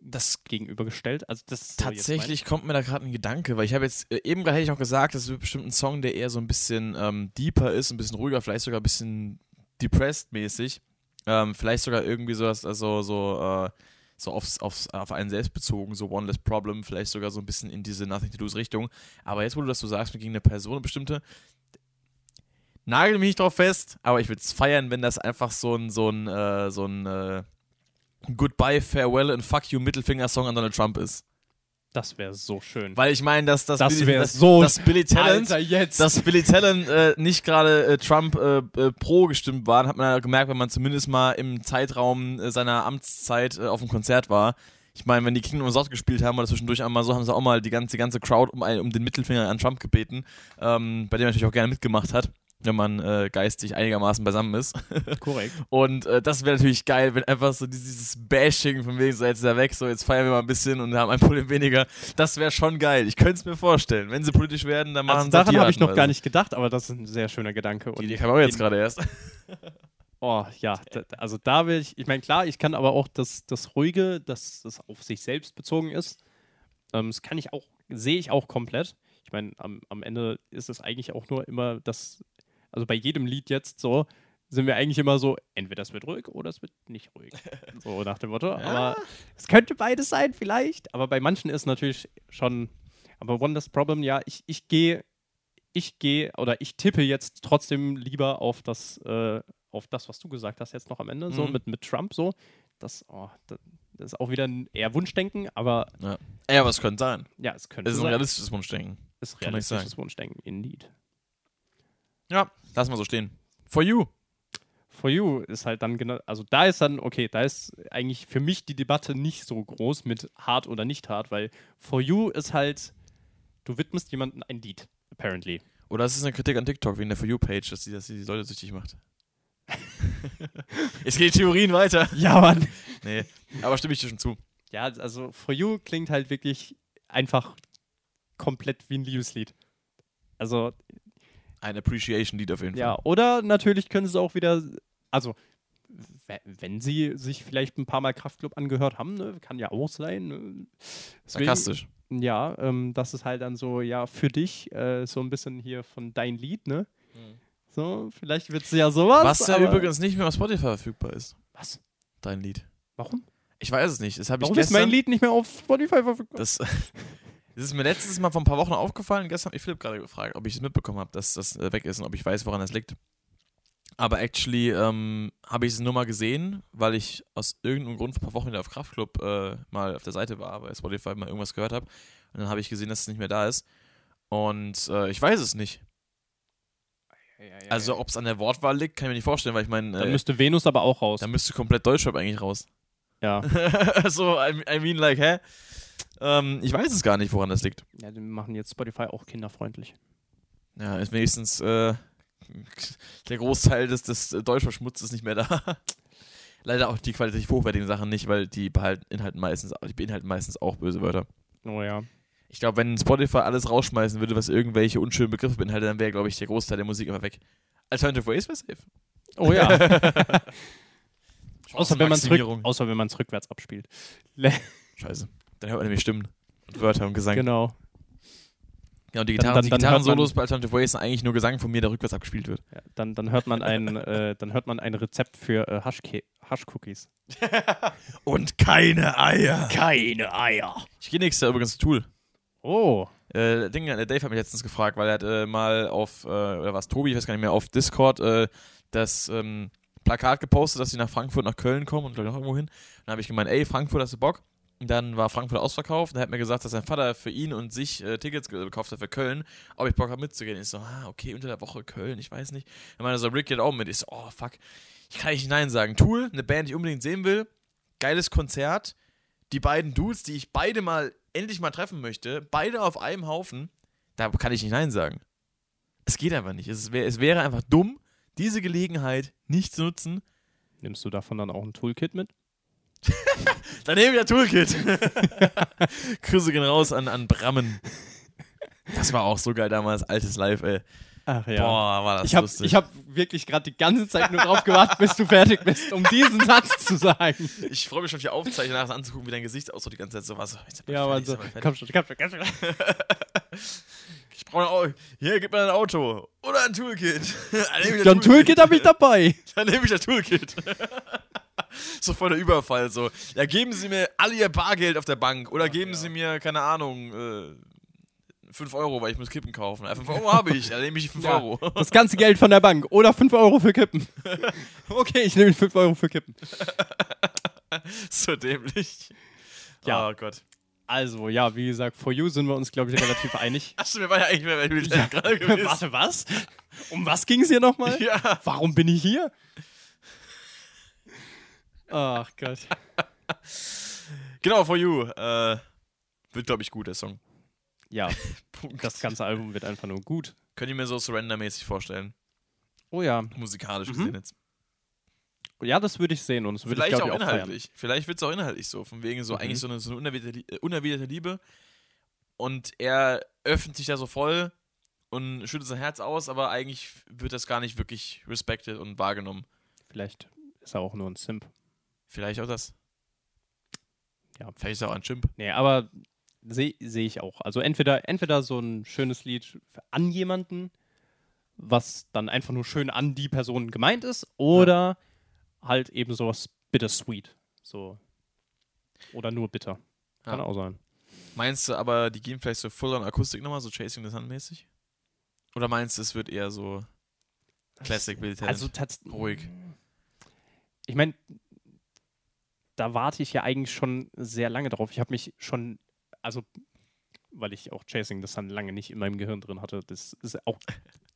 Das gegenübergestellt. Also das ist tatsächlich kommt mir da gerade ein Gedanke, weil ich habe jetzt, äh, eben gerade hätte ich auch gesagt, das wird bestimmt ein Song, der eher so ein bisschen ähm, deeper ist, ein bisschen ruhiger, vielleicht sogar ein bisschen depressed-mäßig. Ähm, vielleicht sogar irgendwie sowas, also so, äh, so aufs, aufs, auf einen selbst bezogen, so One Less Problem, vielleicht sogar so ein bisschen in diese Nothing to Do's Richtung. Aber jetzt, wo du das so sagst, gegen eine Person, bestimmte, nagel mich nicht drauf fest, aber ich würde es feiern, wenn das einfach so ein, so ein, äh, so ein äh, Goodbye, Farewell and Fuck You Mittelfinger-Song an Donald Trump ist. Das wäre so schön. Weil ich meine, dass, dass, Das Billy, dass, so- dass Billy Talent, Alter, jetzt. dass Billy Talent äh, nicht gerade äh, Trump äh, äh, pro gestimmt war, hat man ja gemerkt, wenn man zumindest mal im Zeitraum äh, seiner Amtszeit äh, auf dem Konzert war. Ich meine, wenn die Kingdom of South gespielt haben oder zwischendurch einmal so, haben sie auch mal die ganze, die ganze Crowd um, um den Mittelfinger an Trump gebeten, ähm, bei dem er natürlich auch gerne mitgemacht hat, wenn man äh, geistig einigermaßen beisammen ist. korrekt. Und äh, das wäre natürlich geil, wenn einfach so dieses Bashing von wegen, so jetzt ist er weg, so jetzt feiern wir mal ein bisschen und haben ein Problem weniger. Das wäre schon geil. Ich könnte es mir vorstellen. Wenn sie politisch werden, dann machen Also sie daran habe ich noch und gar Weise. nicht gedacht, aber das ist ein sehr schöner Gedanke. Die Idee kam auch jetzt gerade erst. Oh ja, da, also da will ich, ich meine, klar, ich kann aber auch das, das Ruhige, dass das auf sich selbst bezogen ist, ähm, das kann ich auch, sehe ich auch komplett. Ich meine, am, am Ende ist es eigentlich auch nur immer das, also bei jedem Lied jetzt so, sind wir eigentlich immer so, entweder es wird ruhig oder es wird nicht ruhig. So nach dem Motto. Aber es könnte beides sein, vielleicht. Aber bei manchen ist natürlich schon, aber One Less Problem, ja, ich, ich gehe, ich gehe oder ich tippe jetzt trotzdem lieber auf das, äh, auf das, was du gesagt hast jetzt noch am Ende, so Mhm. mit, mit Trump so. Das, oh, das, das ist auch wieder ein eher Wunschdenken, aber Ja, ja aber es könnte sein. ja, es könnte Es ist ein sein. realistisches Wunschdenken. ist kann man nicht realistisches Wunschdenken, indeed. Ja, lass mal so stehen. For you. For You ist halt dann genau, also da ist dann, okay, da ist eigentlich für mich die Debatte nicht so groß mit hart oder nicht hart, weil For You ist halt, du widmest jemandem ein Lied, apparently. Oder es ist eine Kritik an TikTok wegen der For You-Page, dass sie, dass sie die Leute süchtig macht. Jetzt gehen die Theorien weiter. Ja, Mann. Nee, aber stimme ich dir schon zu. Ja, also For You klingt halt wirklich einfach komplett wie ein Liebeslied. Also, Ein Appreciation-Lied auf jeden Ja, Fall. oder natürlich können sie auch wieder, also we- wenn sie sich vielleicht ein paar Mal Kraftclub angehört haben, ne, kann ja auch sein. Ne. Deswegen- Sarkastisch. Ja, ähm, das ist halt dann so, ja, für dich, äh, so ein bisschen hier von dein Lied, ne? So, vielleicht wird es ja sowas. Was ja übrigens nicht mehr auf Spotify verfügbar ist. Was? Dein Lied. Warum? Ich weiß es nicht. Das habe ich Warum ist gestern. mein Lied nicht mehr auf Spotify verfügbar? Das, das ist mir letztes Mal vor ein paar Wochen aufgefallen. Gestern hat mich Philipp gerade gefragt, ob ich es mitbekommen habe, dass das äh, weg ist und ob ich weiß, woran das liegt. Aber actually ähm, habe ich es nur mal gesehen, weil ich aus irgendeinem Grund vor ein paar Wochen wieder auf Kraftclub äh, mal auf der Seite war, bei Spotify mal irgendwas gehört habe. Und dann habe ich gesehen, dass es nicht mehr da ist. Und äh, ich weiß es nicht. Also, ob es an der Wortwahl liegt, kann ich mir nicht vorstellen, weil ich meine, Dann äh, müsste Venus aber auch raus. da müsste komplett Deutschrap eigentlich raus. Ja. so, I, I mean, like, hä? Ähm, ich weiß es gar nicht, woran das liegt. ja, die machen jetzt Spotify auch kinderfreundlich. Ja, ist wenigstens äh, der Großteil des, des Deutschverschmutzes nicht mehr da. Leider auch die qualitativ hochwertigen Sachen nicht, weil die behalten Inhalten meistens, die beinhalten meistens auch böse Wörter. Oh ja. Ich glaube, wenn Spotify alles rausschmeißen würde, was irgendwelche unschönen Begriffe beinhaltet, dann wäre, glaube ich, der Großteil der Musik einfach weg. Alternative Ways wäre safe. Oh ja. außer, wenn rück, außer wenn man es rückwärts abspielt. Scheiße. Dann hört man nämlich Stimmen und Wörter und Gesang. Genau. Ja, und die Dann- Gitarren, dann- Gitarren-Solos bei Alternative Ways sind eigentlich nur Gesang von mir, der rückwärts abgespielt wird. Ja, dann, dann hört man ein, äh, dann hört man ein Rezept für äh, Haschcookies. Und keine Eier. Keine Eier. Ich gehe nächstes Jahr übrigens zu Tool. Oh. Äh, Ding, der Dave hat mich letztens gefragt, weil er hat äh, mal auf, äh, oder was, Tobi, ich weiß gar nicht mehr, auf Discord äh, das ähm, Plakat gepostet, dass sie nach Frankfurt, nach Köln kommen und glaube ich noch irgendwo hin. Dann habe ich gemeint, ey, Frankfurt, hast du Bock? Dann war Frankfurt ausverkauft. Und er hat mir gesagt, dass sein Vater für ihn und sich äh, Tickets ge- gekauft hat für Köln, ob ich Bock habe mitzugehen. Ich so, ah, okay, unter der Woche Köln, ich weiß nicht. Dann meinte so, Rick geht auch mit. Ich so, oh, fuck. Ich kann nicht Nein sagen. Tool, eine Band, die ich unbedingt sehen will. Geiles Konzert. Die beiden Dudes, die ich beide mal endlich mal treffen möchte, beide auf einem Haufen, da kann ich nicht Nein sagen. Es geht einfach nicht. Es, wär, es wäre einfach dumm, diese Gelegenheit nicht zu nutzen. Nimmst du davon dann auch ein Toolkit mit? Dann nehme ich das Toolkit. Grüße gehen raus an, an Brammen. Das war auch so geil damals, altes Live, ey. Ach ja. Boah, war das ich habe lustig. ich hab wirklich gerade die ganze Zeit nur drauf gewartet, bis du fertig bist, um diesen Satz zu sagen. Ich freue mich schon, die Aufzeichnung nachher anzugucken, wie dein Gesicht aussieht die ganze Zeit. So was. Jetzt Ja, aber so, komm schon, komm schon, komm schon. Ich brauche ein Auto. Hier, gib mir ein Auto. Oder ein Toolkit. Dann Ja, ein Toolkit habe ich dabei. Dann nehme ich das Toolkit. so voll der Überfall. So. Ja, geben Sie mir alle Ihr Bargeld auf der Bank. Oder geben Sie mir, keine Ahnung, äh, 5 Euro, weil ich muss Kippen kaufen. Ja, 5 Euro habe ich. Dann nehme ich die 5 Ja. Euro. Das ganze Geld von der Bank. Oder 5 Euro für Kippen. Okay, ich nehme 5 Euro für Kippen. so dämlich. Ja. Oh Gott. Also, ja, wie gesagt, for you sind wir uns, glaube ich, relativ einig. Achso, mir war ja eigentlich mehr bei Militär gerade gewesen. Warte, was? Um was ging es hier nochmal? Ja. Warum bin ich hier? Ach Gott. Genau, For You. Äh, wird, glaube ich, gut, der Song. Ja, das ganze Album wird einfach nur gut. Könnt ihr mir so Surrender-mäßig vorstellen. Oh ja. Musikalisch Mhm. gesehen jetzt. Ja, das würde ich sehen und das würde ich, auch ich, auch feiern. inhaltlich. Vielleicht wird es auch inhaltlich so. Von wegen so Mhm. eigentlich so eine, so eine unerwiderte, unerwiderte Liebe. Und er öffnet sich da so voll und schüttet sein Herz aus, aber eigentlich wird das gar nicht wirklich respected und wahrgenommen. Vielleicht ist er auch nur ein Simp. Vielleicht auch das. Ja. Vielleicht ist er auch ein Chimp. Nee, aber sehe seh ich auch. Also entweder, entweder so ein schönes Lied an jemanden, was dann einfach nur schön an die Person gemeint ist, oder halt eben sowas bittersweet. So. Oder nur bitter. Kann Ja. auch sein. Meinst du aber, die gehen vielleicht so full on Akustik nochmal, so Chasing the Sun mäßig? Oder meinst du, es wird eher so Classic Talent? Also ruhig. Ich meine, da warte ich ja eigentlich schon sehr lange drauf. Ich habe mich schon, also, weil ich auch Chasing the Sun lange nicht in meinem Gehirn drin hatte, das ist auch.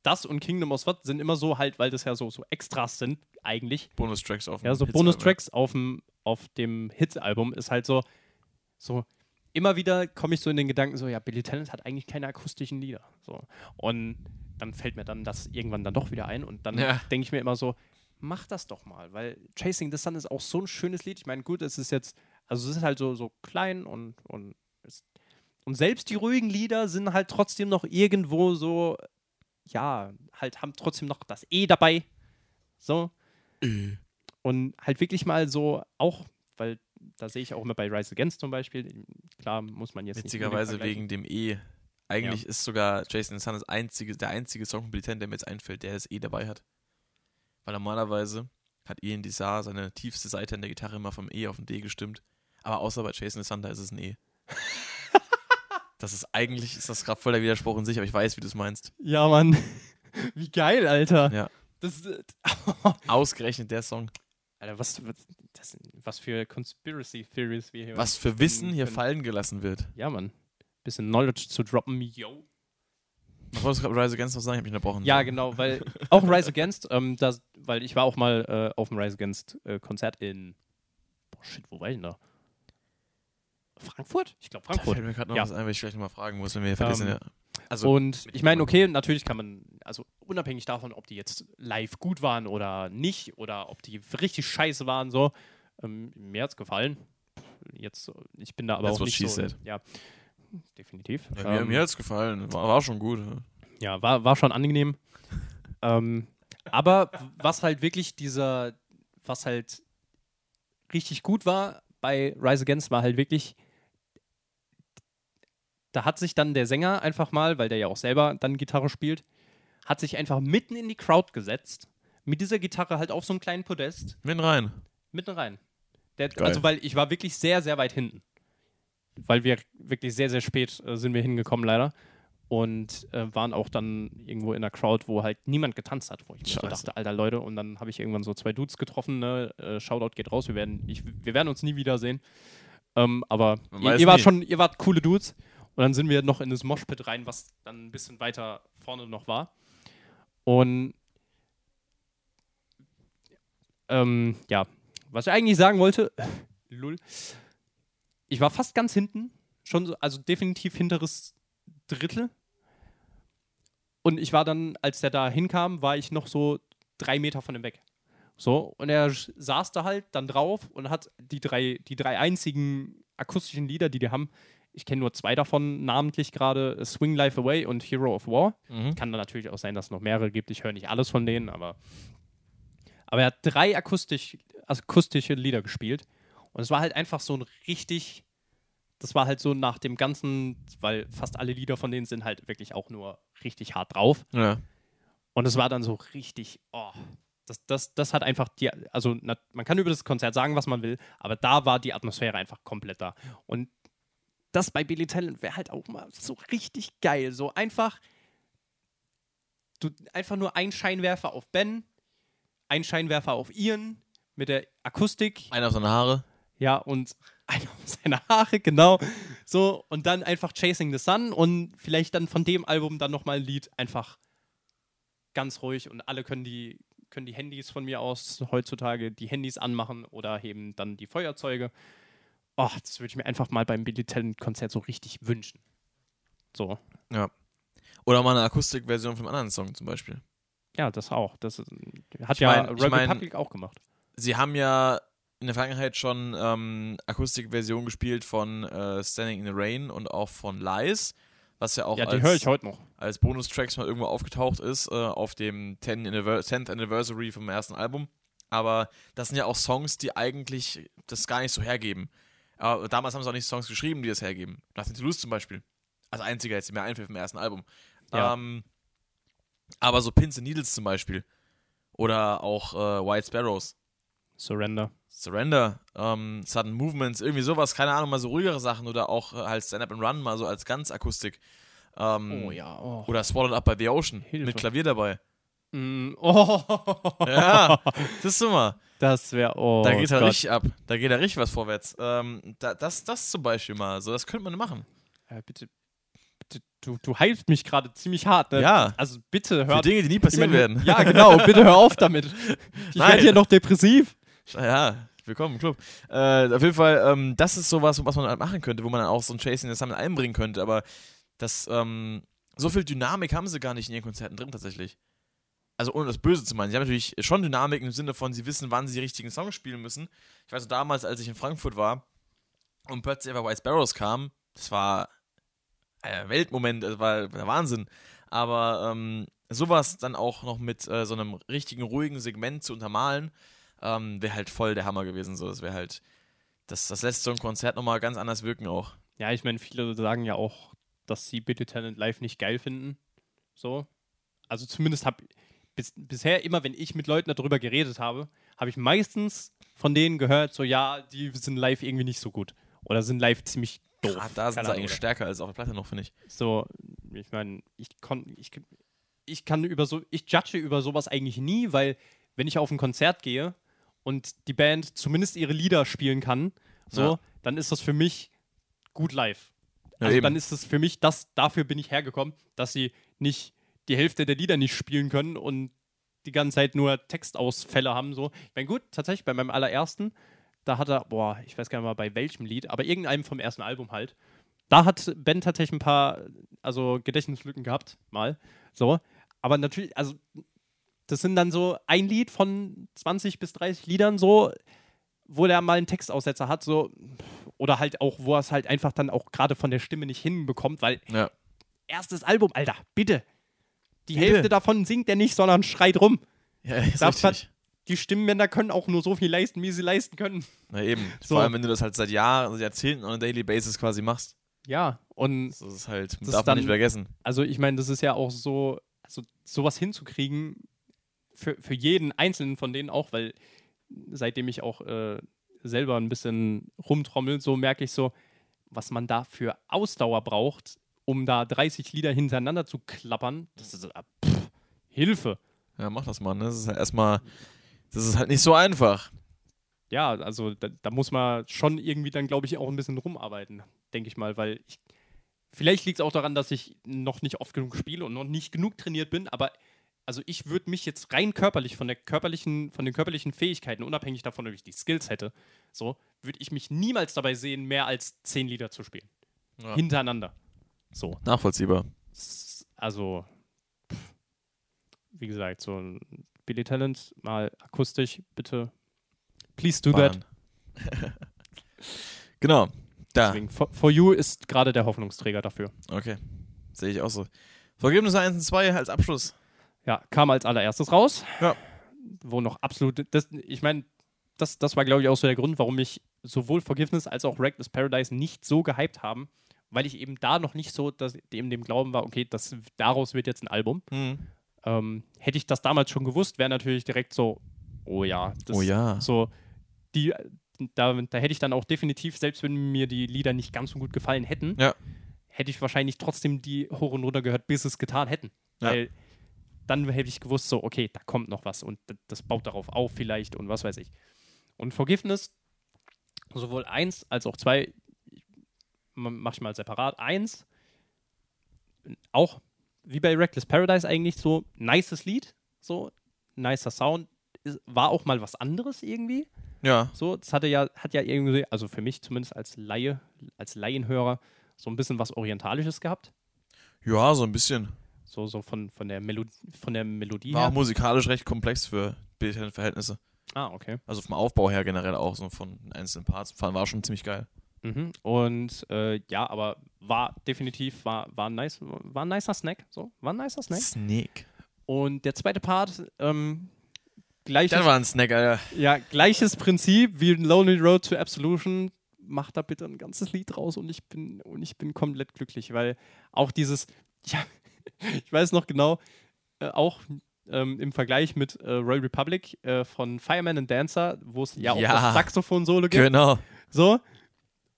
Das und Kingdom of Swat sind immer so halt, weil das ja so, so Extras sind, eigentlich. Bonustracks auf dem Ja, so Hits-Album. Bonustracks auf dem, auf dem Hits-Album ist halt so, so, immer wieder komme ich so in den Gedanken, so, ja, Billy Talent hat eigentlich keine akustischen Lieder. So. Und dann fällt mir dann das irgendwann dann doch wieder ein und dann Ja. denke ich mir immer so, mach das doch mal, weil Chasing the Sun ist auch so ein schönes Lied. Ich meine, gut, es ist jetzt, also es ist halt so, so klein und, und, es, und selbst die ruhigen Lieder sind halt trotzdem noch irgendwo so, ja, halt haben trotzdem noch das E dabei. So. Und halt wirklich mal so auch, weil da sehe ich auch immer bei Rise Against zum Beispiel, klar muss man jetzt Witzigerweise wegen dem E. Eigentlich ist sogar Jason Sun das einzige, der einzige Song von der mir jetzt einfällt, der das E dabei hat. Weil normalerweise hat Ian Desar seine tiefste Seite an der Gitarre immer vom E auf den D gestimmt. Aber außer bei Jason Sun, da ist es ein E. das ist eigentlich, ist das gerade voll der Widerspruch in sich, aber ich weiß, wie du es meinst. Ja, Mann. Wie geil, Alter. Ja. Das, äh, Ausgerechnet der Song. Alter, was, was, das, was für Conspiracy Theories wir hier Was für Wissen hier können. fallen gelassen wird. Ja, Mann. Bisschen Knowledge zu droppen, yo. Was wolltest du gerade Rise Against noch sagen? Ich hab mich unterbrochen. Ja, genau, weil auch Rise Against, ähm, das, weil ich war auch mal äh, auf dem Rise Against äh, Konzert in. Boah, shit, wo war ich denn da? Frankfurt? Ich glaube Da Frankfurt. fällt mir gerade noch Ja. was ein, weil ich vielleicht noch mal fragen muss, wenn wir vergessen. Ähm, ja. Also, Und ich meine, okay, natürlich kann man, also unabhängig davon, ob die jetzt live gut waren oder nicht, oder ob die richtig scheiße waren, so, ähm, mir hat's gefallen. Jetzt, ich bin da aber That's auch nicht so. said. Ja, definitiv. ja, mir, Ähm, mir hat's gefallen. War, war schon gut. Ja, war, war schon angenehm. ähm, aber was halt wirklich dieser, was halt richtig gut war bei Rise Against, war halt wirklich, da hat sich dann der Sänger einfach mal, weil der ja auch selber dann Gitarre spielt, hat sich einfach mitten in die Crowd gesetzt, mit dieser Gitarre halt auf so einem kleinen Podest, Mitten rein. mitten rein. Der, also, weil ich war wirklich sehr, sehr weit hinten. Weil wir wirklich sehr, sehr spät äh, sind wir hingekommen, leider. Und äh, waren auch dann irgendwo in der Crowd, wo halt niemand getanzt hat, wo ich so dachte, alter Leute, und dann habe ich irgendwann so zwei Dudes getroffen, ne? äh, Shoutout geht raus, wir werden, ich, wir werden uns nie wiedersehen. Ähm, aber ihr, ihr wart schon, ihr wart coole Dudes. Und dann sind wir noch in das Moshpit rein, was dann ein bisschen weiter vorne noch war. Und ähm, ja, was ich eigentlich sagen wollte, lull, ich war fast ganz hinten, schon so, also definitiv hinteres Drittel. Und ich war dann, als der da hinkam, war ich noch so drei Meter von ihm weg. So, und er saß da halt dann drauf und hat die drei, die drei einzigen akustischen Lieder, die die haben, ich kenne nur zwei davon namentlich gerade, Swing Life Away und Hero of War. Mhm. Kann dann natürlich auch sein, dass es noch mehrere gibt. Ich höre nicht alles von denen, aber. Aber er hat drei akustisch, akustische Lieder gespielt. Und es war halt einfach so ein richtig. Das war halt so nach dem ganzen, weil fast alle Lieder von denen sind halt wirklich auch nur richtig hart drauf. Ja. Und es war dann so richtig, oh, das, das, das hat einfach die, also na, man kann über das Konzert sagen, was man will, aber da war die Atmosphäre einfach komplett da. Und das bei Billy Talent wäre halt auch mal so richtig geil. So einfach, du, einfach nur ein Scheinwerfer auf Ben, ein Scheinwerfer auf Ian mit der Akustik, Einer auf seine Haare. Ja, und seine Haare, genau. So, und dann einfach Chasing the Sun und vielleicht dann von dem Album dann nochmal ein Lied einfach ganz ruhig und alle können die, können die Handys von mir aus heutzutage die Handys anmachen oder heben dann die Feuerzeuge. Oh, das würde ich mir einfach mal beim Billy Talent Konzert so richtig wünschen. So. Ja. Oder mal eine Akustikversion vom anderen Song zum Beispiel. Ja, das auch. Das ist, hat Ich ja mein- ich Rebel mein- Public auch gemacht. Sie haben ja in der Vergangenheit schon ähm, Akustikversion gespielt von äh, Standing in the Rain und auch von Lies, was ja auch Ja, als, als Bonustracks mal irgendwo aufgetaucht ist äh, auf dem 10 Anniver 10th Anniversary vom ersten Album. Aber das sind ja auch Songs, die eigentlich das gar nicht so hergeben. Aber damals haben sie auch nicht Songs geschrieben, die das hergeben. Nothing to Lose zum Beispiel. Als einziger jetzt, der mir einfällt vom ersten Album. Ja. Ähm, aber so Pins and Needles zum Beispiel. Oder auch äh, White Sparrows. Surrender. Surrender, ähm, Sudden Movements, irgendwie sowas, keine Ahnung, mal so ruhigere Sachen oder auch äh, halt Stand Up and Run, mal so als ganz Akustik. Ähm, Oh ja. Oh. Oder Swallowed Up by the Ocean Hilfe. mit Klavier dabei. Mm, oh. Ja, das ist immer. Das wäre. Oh, Da geht er Gott. richtig ab. Da geht er richtig was vorwärts. Ähm, da, das, das zum Beispiel mal, so, das könnte man machen. Äh, bitte, du, du heilst mich gerade ziemlich hart, ne? Ja. Also bitte Für hör Dinge, die nie ich passieren meine, werden. Ja, genau, bitte hör auf damit. Ich Nein. werde hier noch depressiv. Ja, willkommen im Club. Äh, auf jeden Fall, ähm, das ist sowas, was man halt machen könnte, wo man auch so ein Chasing the Sun einbringen könnte, aber das, ähm, so viel Dynamik haben sie gar nicht in ihren Konzerten drin tatsächlich. Also ohne das Böse zu meinen. Sie haben natürlich schon Dynamik im Sinne von, sie wissen, wann sie die richtigen Songs spielen müssen. Ich weiß noch, damals, als ich in Frankfurt war und plötzlich einfach White Sparrows kam, das war ein Weltmoment, das war der Wahnsinn. Aber ähm, sowas dann auch noch mit äh, so einem richtigen, ruhigen Segment zu untermalen, ähm, wäre halt voll der Hammer gewesen. So, das wäre halt, das, das lässt so ein Konzert nochmal ganz anders wirken auch. Ja, ich meine, viele sagen ja auch, dass sie Billy Talent live nicht geil finden. So. Also zumindest habe bis, bisher immer, wenn ich mit Leuten darüber geredet habe, habe ich meistens von denen gehört, so ja, die sind live irgendwie nicht so gut. Oder sind live ziemlich doof. Gerade da sind sie eigentlich oder? stärker als auf der Platte noch, finde ich. So, ich meine, ich, kon, ich, ich kann über so, ich judge über sowas eigentlich nie, weil wenn ich auf ein Konzert gehe und die Band zumindest ihre Lieder spielen kann, so, Ja. dann ist das für mich gut live. Ja, Also eben. dann ist es für mich, das, dafür bin ich hergekommen, dass sie nicht die Hälfte der Lieder nicht spielen können und die ganze Zeit nur Textausfälle haben. So. Ich meine, gut, tatsächlich bei meinem allerersten, da hat er, boah, ich weiß gar nicht mal bei welchem Lied, aber irgendeinem vom ersten Album halt. Da hat Ben tatsächlich ein paar, also Gedächtnislücken gehabt, mal. So. Aber natürlich, also, das sind dann so ein Lied von 20 bis 30 Liedern, so, wo der mal einen Textaussetzer hat, so. Oder halt auch, wo er es halt einfach dann auch gerade von der Stimme nicht hinbekommt, weil Ja. erstes Album, Alter, bitte. Die Bitte. Hälfte davon singt er nicht, sondern schreit rum. Ja, ist Darf richtig. Die Stimmbänder können auch nur so viel leisten, wie sie leisten können. Na eben. So. Vor allem, wenn du das halt seit Jahren, Jahrzehnten on a daily basis quasi machst. Ja, und Das ist halt, Das darf ist man nicht dann- vergessen. also ich meine, das ist ja auch so, also sowas hinzukriegen für, für jeden Einzelnen von denen auch, weil seitdem ich auch äh, selber ein bisschen rumtrommel, so merke ich so, was man da für Ausdauer braucht, um da 30 Lieder hintereinander zu klappern. Das ist äh, pff, Hilfe. Ja, mach das mal. Ne? Das ist halt erstmal, das ist halt nicht so einfach. Ja, also da, da muss man schon irgendwie dann, glaube ich, auch ein bisschen rumarbeiten, denke ich mal, weil ich, vielleicht liegt es auch daran, dass ich noch nicht oft genug spiele und noch nicht genug trainiert bin, aber also ich würde mich jetzt rein körperlich von der körperlichen, von den körperlichen Fähigkeiten, unabhängig davon, ob ich die Skills hätte, so, würde ich mich niemals dabei sehen, mehr als zehn Lieder zu spielen. Ja. Hintereinander. So. Nachvollziehbar. Also, pff, wie gesagt, so ein Billy Talent, mal akustisch, bitte. Please do that. Bahn. genau. Da. Deswegen, for, for You ist gerade der Hoffnungsträger dafür. Okay. Sehe ich auch so. Vergebnisse 1 und 2 als Abschluss. Ja, kam als allererstes raus. Ja. Wo noch absolut. Das, ich meine, das, das war, glaube ich, auch so der Grund, warum mich sowohl Forgiveness als auch Reckless Paradise nicht so gehypt haben, weil ich eben da noch nicht so dass, dem, dem Glauben war, okay, das, daraus wird jetzt ein Album. Hm. Ähm, hätte ich das damals schon gewusst, wäre natürlich direkt so, oh ja, das, Oh ja. so, die, da, da hätte ich dann auch definitiv, selbst wenn mir die Lieder nicht ganz so gut gefallen hätten, Ja. hätte ich wahrscheinlich trotzdem die hoch und runter gehört, bis es getan hätten. Ja. Weil dann hätte ich gewusst, so, okay, da kommt noch was und das baut darauf auf vielleicht und was weiß ich. Und Forgiveness, sowohl eins als auch zwei, mach ich mal separat. Eins, auch wie bei Reckless Paradise eigentlich so, nices Lied, so, nicer Sound, war auch mal was anderes irgendwie. Ja. So, das hatte ja, hat ja irgendwie, also für mich zumindest als Laie, als Laienhörer, so ein bisschen was Orientalisches gehabt. Ja, so ein bisschen. So, so von, von, der Melo von der Melodie War auch her. musikalisch recht komplex für Verhältnisse. Ah, okay. Also vom Aufbau her generell auch, so von einzelnen Parts. War schon ziemlich geil. Mhm. Und äh, ja, aber war definitiv, war, war, ein nice, war ein nicer Snack. So, war ein nicer Snack. Snake. Und der zweite Part, ähm, gleiches, Das war ein Snack, Alter. ja, gleiches Prinzip wie Lonely Road to Absolution. Macht da bitte ein ganzes Lied draus und ich bin, und ich bin komplett glücklich, weil auch dieses, ja, ich weiß noch genau, äh, auch ähm, im Vergleich mit äh, Royal Republic äh, von Fireman and Dancer, wo es ja auch Ja. das Saxophon-Solo gibt. Genau. So.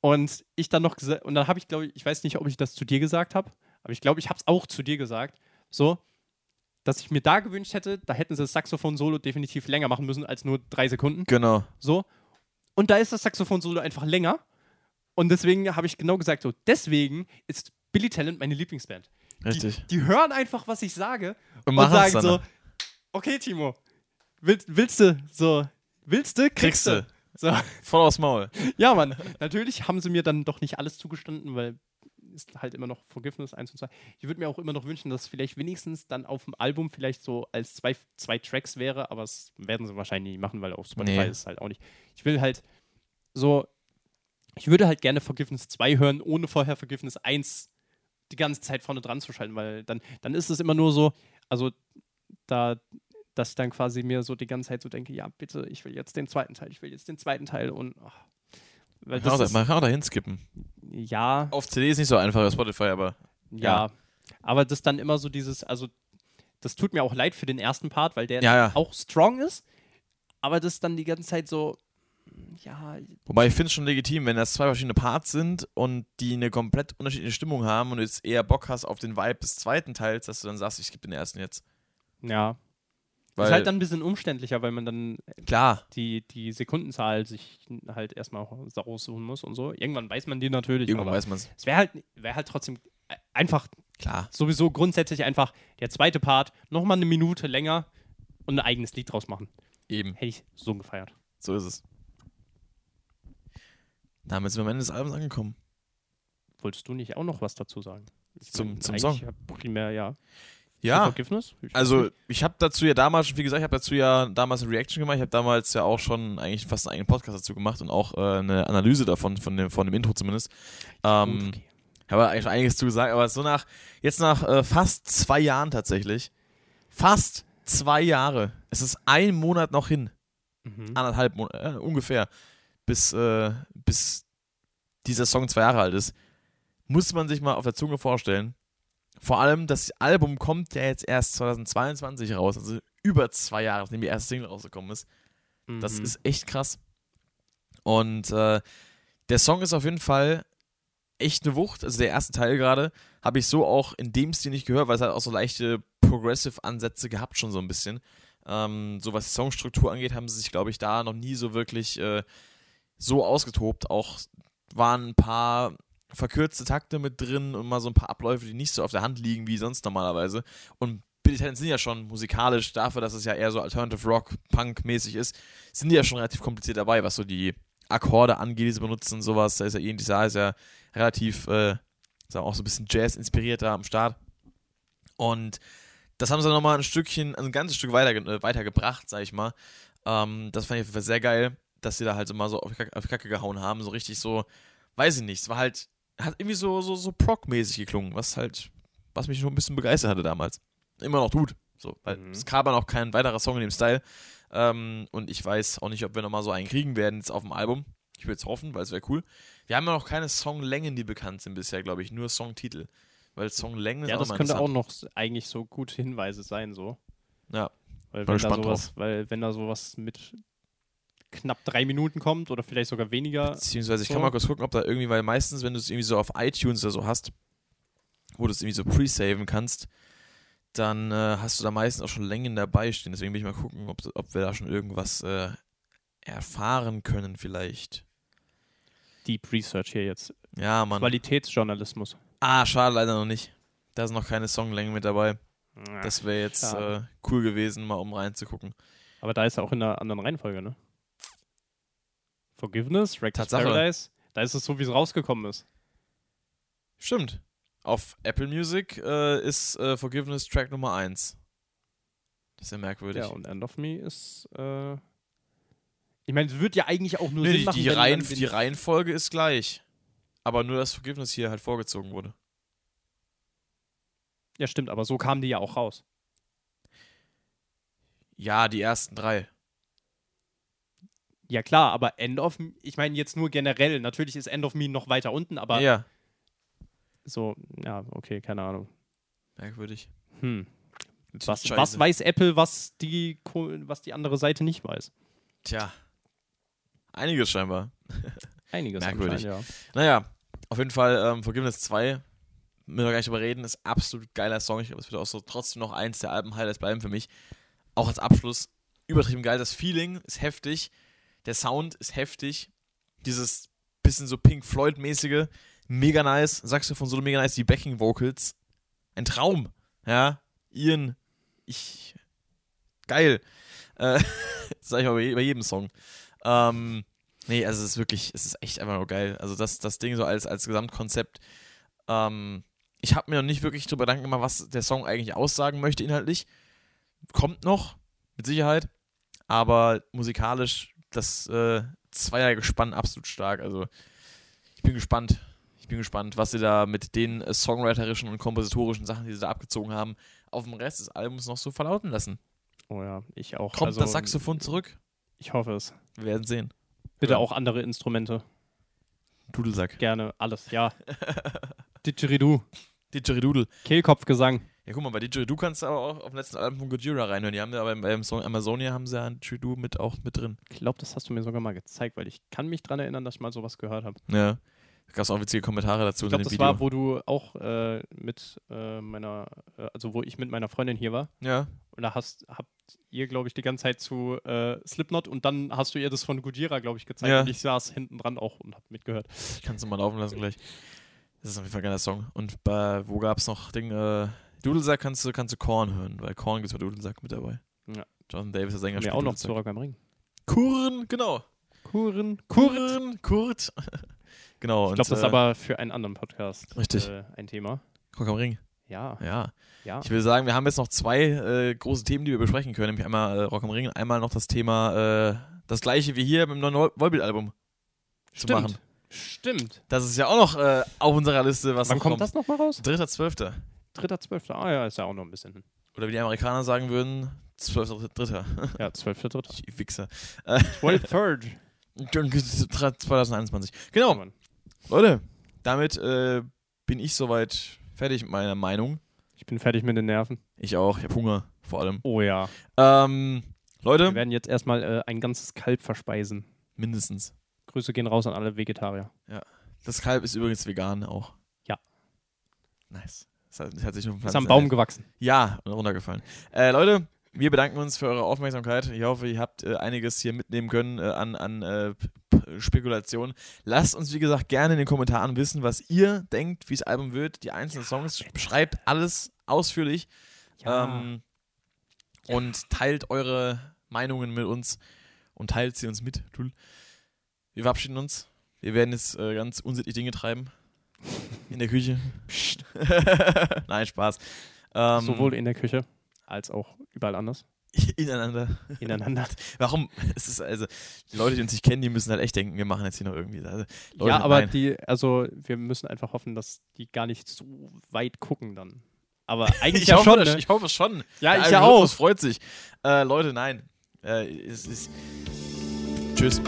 Und ich dann noch gesagt, und dann habe ich, glaube ich, ich weiß nicht, ob ich das zu dir gesagt habe, aber ich glaube, ich habe es auch zu dir gesagt, so, dass ich mir da gewünscht hätte, da hätten sie das Saxophon-Solo definitiv länger machen müssen als nur drei Sekunden. Genau. So. Und da ist das Saxophon-Solo einfach länger. Und deswegen habe ich genau gesagt, so, deswegen ist Billy Talent meine Lieblingsband. Richtig. Die, die hören einfach, was ich sage Und und sagen so, okay, Timo, willst, willst du, so, willst du, kriegst Kriegst du. So. Voll aufs Maul. Ja, Mann. Natürlich haben sie mir dann doch nicht alles zugestanden, weil ist halt immer noch Forgiveness 1 und 2. Ich würde mir auch immer noch wünschen, dass es vielleicht wenigstens dann auf dem Album vielleicht so als zwei, zwei Tracks wäre, aber das werden sie wahrscheinlich nicht machen, weil auf Spotify Nee. ist es halt auch nicht. Ich will halt so, ich würde halt gerne Forgiveness 2 hören, ohne vorher Forgiveness 1 die ganze Zeit vorne dran zu schalten, weil dann, dann ist es immer nur so, Also da, dass ich dann quasi mir so die ganze Zeit so denke, ja, bitte, ich will jetzt den zweiten Teil, ich will jetzt den zweiten Teil und ach, weil das da- man ist, kann auch dahin skippen. ja, Auf CD ist nicht so einfach, auf Spotify, aber ja, aber das dann immer so dieses, also das tut mir auch leid für den ersten Part, weil der Ja, ja. auch strong ist, aber das dann die ganze Zeit so, ja, Wobei ich finde es schon legitim, wenn das zwei verschiedene Parts sind und die eine komplett unterschiedliche Stimmung haben und du jetzt eher Bock hast auf den Vibe des zweiten Teils, dass du dann sagst, ich skippe den ersten jetzt. ja. Weil, ist halt dann ein bisschen umständlicher, weil man dann klar, die, die Sekundenzahl sich halt erstmal raussuchen muss und so. Irgendwann weiß man die natürlich, irgendwann aber weiß man es. es wäre halt, wär halt trotzdem einfach Klar. sowieso grundsätzlich einfach der zweite Part nochmal eine Minute länger und ein eigenes Lied draus machen. Eben, Hätte ich so gefeiert. so ist es. Damit sind wir am Ende des Albums angekommen. Wolltest du nicht auch noch was dazu sagen? Ich Zum- mein, zum Song? ja Primär, ja. Ja, Forgiveness? Ich also ich habe dazu ja damals schon, wie gesagt, ich habe dazu ja damals eine Reaction gemacht. Ich habe damals ja auch schon eigentlich fast einen eigenen Podcast dazu gemacht und auch äh, eine Analyse davon, von dem, von dem Intro zumindest. Ähm, Okay. habe eigentlich schon einiges zu gesagt, aber so nach, jetzt nach äh, fast zwei Jahren tatsächlich, fast zwei Jahre, es ist ein Monat noch hin, Mhm. anderthalb Monate, äh, ungefähr, bis, äh, bis dieser Song zwei Jahre alt ist, muss man sich mal auf der Zunge vorstellen. Vor allem, das Album kommt ja jetzt erst 2022 raus, also über zwei Jahre, nachdem die erste Single rausgekommen ist. Das Mhm. ist echt krass. Und äh, der Song ist auf jeden Fall echt eine Wucht. Also der erste Teil gerade habe ich so auch in dem Stil nicht gehört, weil es halt auch so leichte Progressive-Ansätze gehabt schon so ein bisschen. Ähm, so was die Songstruktur angeht, haben sie sich, glaube ich, da noch nie so wirklich äh, so ausgetobt. Auch waren ein paar verkürzte Takte mit drin und mal so ein paar Abläufe, die nicht so auf der Hand liegen wie sonst normalerweise. Und Billy Talent sind ja schon musikalisch dafür, dass es ja eher so Alternative Rock, Punk-mäßig ist, sind die ja schon relativ kompliziert dabei, was so die Akkorde angeht, die sie benutzen und sowas. Da ist ja ähnlich, da ist ja relativ, äh, sagen auch so ein bisschen Jazz inspiriert da am Start. Und das haben sie nochmal ein Stückchen, ein ganzes Stück weiter, äh, weitergebracht, sag ich mal. Ähm, das fand ich auf jeden Fall sehr geil, dass sie da halt mal so auf Kacke, auf Kacke gehauen haben, so richtig so, weiß ich nicht, es war halt, hat irgendwie so, so, so Proc-mäßig geklungen, was halt, was mich schon ein bisschen begeistert hatte damals. Immer noch tut. So, weil Mhm. es dann auch kein weiterer Song in dem Style. Ähm, und ich weiß auch nicht, ob wir nochmal so einen kriegen werden jetzt auf dem Album. Ich würde es hoffen, weil es wäre cool. Wir haben ja noch keine Songlängen, die bekannt sind bisher, glaube ich. Nur Songtitel. Weil Songlängen ist Ja, auch das immer könnte auch noch eigentlich so gute Hinweise sein, so. Ja. Weil wenn, da sowas, weil wenn da sowas mit knapp drei Minuten kommt oder vielleicht sogar weniger, Beziehungsweise ich so. kann mal kurz gucken, ob da irgendwie, weil meistens, wenn du es irgendwie so auf iTunes oder so hast, wo du es irgendwie so pre-saven kannst, dann äh, hast du da meistens auch schon Längen dabei stehen. Deswegen will ich mal gucken, ob, ob wir da schon irgendwas äh, erfahren können vielleicht. Deep Research hier jetzt. Ja, Mann. Qualitätsjournalismus. Ah, schade, leider noch nicht. Da sind noch keine Songlängen mit dabei. Ja, Das wäre jetzt äh, cool gewesen, mal um reinzugucken. Aber da ist er auch in einer anderen Reihenfolge, ne? Forgiveness, Reckless Tatsache. Paradise. Da ist es so, wie es rausgekommen ist. Stimmt. Auf Apple Music äh, ist äh, Forgiveness Track Nummer 1. Das ist ja merkwürdig. Ja, und End of Me ist. Äh ich meine, es wird ja eigentlich auch nur Nee, Sinn die, machen, die, Reihen, die Reihenfolge ist gleich. Aber nur, dass Forgiveness hier halt vorgezogen wurde. Ja, stimmt, aber so kamen die ja auch raus. Ja, die ersten drei. Ja, klar, aber End of Me, ich meine jetzt nur generell. Natürlich ist End of Me noch weiter unten, aber ja, so, ja, okay, keine Ahnung. merkwürdig. Hm. Was, was weiß Apple, was die, was die andere Seite nicht weiß? Tja. Einiges scheinbar. Einiges Merkwürdig. ja. Naja, auf jeden Fall ähm, Forgiveness 2, müssen wir gar nicht drüber reden, ist absolut geiler Song. Ich glaube, es wird auch so trotzdem noch eins der Alben-Highlights bleiben für mich. Auch als Abschluss. Übertrieben geil. Das Feeling ist heftig. Der Sound ist heftig. Dieses bisschen so Pink Floyd-mäßige. Mega nice. Saxophon solo mega nice. Die Backing Vocals. Ein Traum. Ja. Ian. Ich. Geil. Äh, sag ich mal bei, je- bei jedem Song. Ähm, nee, also es ist wirklich, es ist echt einfach nur geil. Also das, das Ding so als, als Gesamtkonzept. Ähm, ich habe mir noch nicht wirklich drüber Gedanken gemacht, was der Song eigentlich aussagen möchte inhaltlich. Kommt noch, mit Sicherheit. Aber musikalisch, das äh, Zweiergespann absolut stark. Also ich bin gespannt. Ich bin gespannt, was sie da mit den äh, songwriterischen und kompositorischen Sachen, die sie da abgezogen haben, auf dem Rest des Albums noch so verlauten lassen. Oh ja, ich auch. Kommt also, das Saxophon zurück? Ich hoffe es. Wir werden sehen. Bitte Ja. auch andere Instrumente. Dudelsack. Gerne, alles, ja. Didgeridoo. Didgeridoo. Kehlkopfgesang. Ja, guck mal, bei Didgeridoo kannst du aber auch auf dem letzten Album von Gojira reinhören. Die haben ja beim, beim Song Amazonia haben sie ja ein Didgeridoo mit auch mit drin. Ich glaube, das hast du mir sogar mal gezeigt, weil ich kann mich dran erinnern, dass ich mal sowas gehört habe. Ja. Da gab es auch witzige Kommentare dazu Ich glaube, das Video. war, wo du auch äh, mit äh, meiner, äh, also wo ich mit meiner Freundin hier war. ja. Und da hast, habt ihr, glaube ich, die ganze Zeit zu äh, Slipknot und dann hast du ihr das von Gojira, glaube ich, gezeigt. Ja. Und ich saß hinten dran auch und hab mitgehört. Ich kann es mal laufen lassen gleich. Das ist auf jeden Fall ein geiler Song. Und bei, wo gab es noch Ding, äh, Dudelsack kannst du, kannst du Korn hören, weil Korn gibt es bei Dudelsack mit dabei. Ja. Jonathan Davis, der Sänger, spielt auch noch zu Rock am Ring. Kuren, genau. Kuren. Kuren, Kurt. genau. Ich glaube, das ist aber für einen anderen Podcast Richtig. Äh, ein Thema. Rock am Ring. Ja, Ja. ja. Ich würde sagen, wir haben jetzt noch zwei äh, große Themen, die wir besprechen können. Nämlich einmal äh, Rock am Ring, einmal noch das Thema, äh, das gleiche wie hier mit dem neuen Vol- Volbeat-Album zu Stimmt. machen. Stimmt. Das ist ja auch noch äh, auf unserer Liste, was Wann kommt das nochmal raus? Dritter, Zwölfter. Dritter, zwölfter. Ah ja, ist ja auch noch ein bisschen hin. Oder wie die Amerikaner sagen würden, Zwölfter, Dritter. Ja, zwölfter, dritter. Die Wichser. Third. 2021. Genau, Mann. Leute, damit äh, bin ich soweit fertig mit meiner Meinung. Ich bin fertig mit den Nerven. Ich auch, ich habe Hunger, vor allem. Oh ja. Ähm, Wir Leute, werden jetzt erstmal äh, ein ganzes Kalb verspeisen. mindestens. Grüße gehen raus an alle Vegetarier. Das Kalb ist übrigens vegan auch. Ja. Nice. Das hat, sich Ist am Baum gewachsen. Ja, und runtergefallen. Äh, Leute, wir bedanken uns für eure Aufmerksamkeit. Ich hoffe, ihr habt äh, einiges hier mitnehmen können äh, an, an äh, Spekulationen. Lasst uns, wie gesagt, gerne in den Kommentaren wissen, was ihr denkt, wie das Album wird. Die einzelnen Songs. Beschreibt alles ausführlich. Ähm, und teilt eure Meinungen mit uns und teilt sie uns mit. Wir verabschieden uns. Wir werden jetzt äh, ganz unsittlich Dinge treiben. In der Küche. Psst. Nein, Spaß. Ähm, Sowohl in der Küche als auch überall anders. ineinander. Ineinander. Warum? Es ist also, die Leute, die uns nicht kennen, die müssen halt echt denken, wir machen jetzt hier noch irgendwie. Also, Leute, ja, aber nein. die, also wir müssen einfach hoffen, dass die gar nicht so weit gucken dann. Aber eigentlich ich, ja hoffe, schon, ne? ich hoffe es schon. Ja, Der ich ja auch. freut sich. Äh, Leute, nein. Äh, es ist. Tschüss.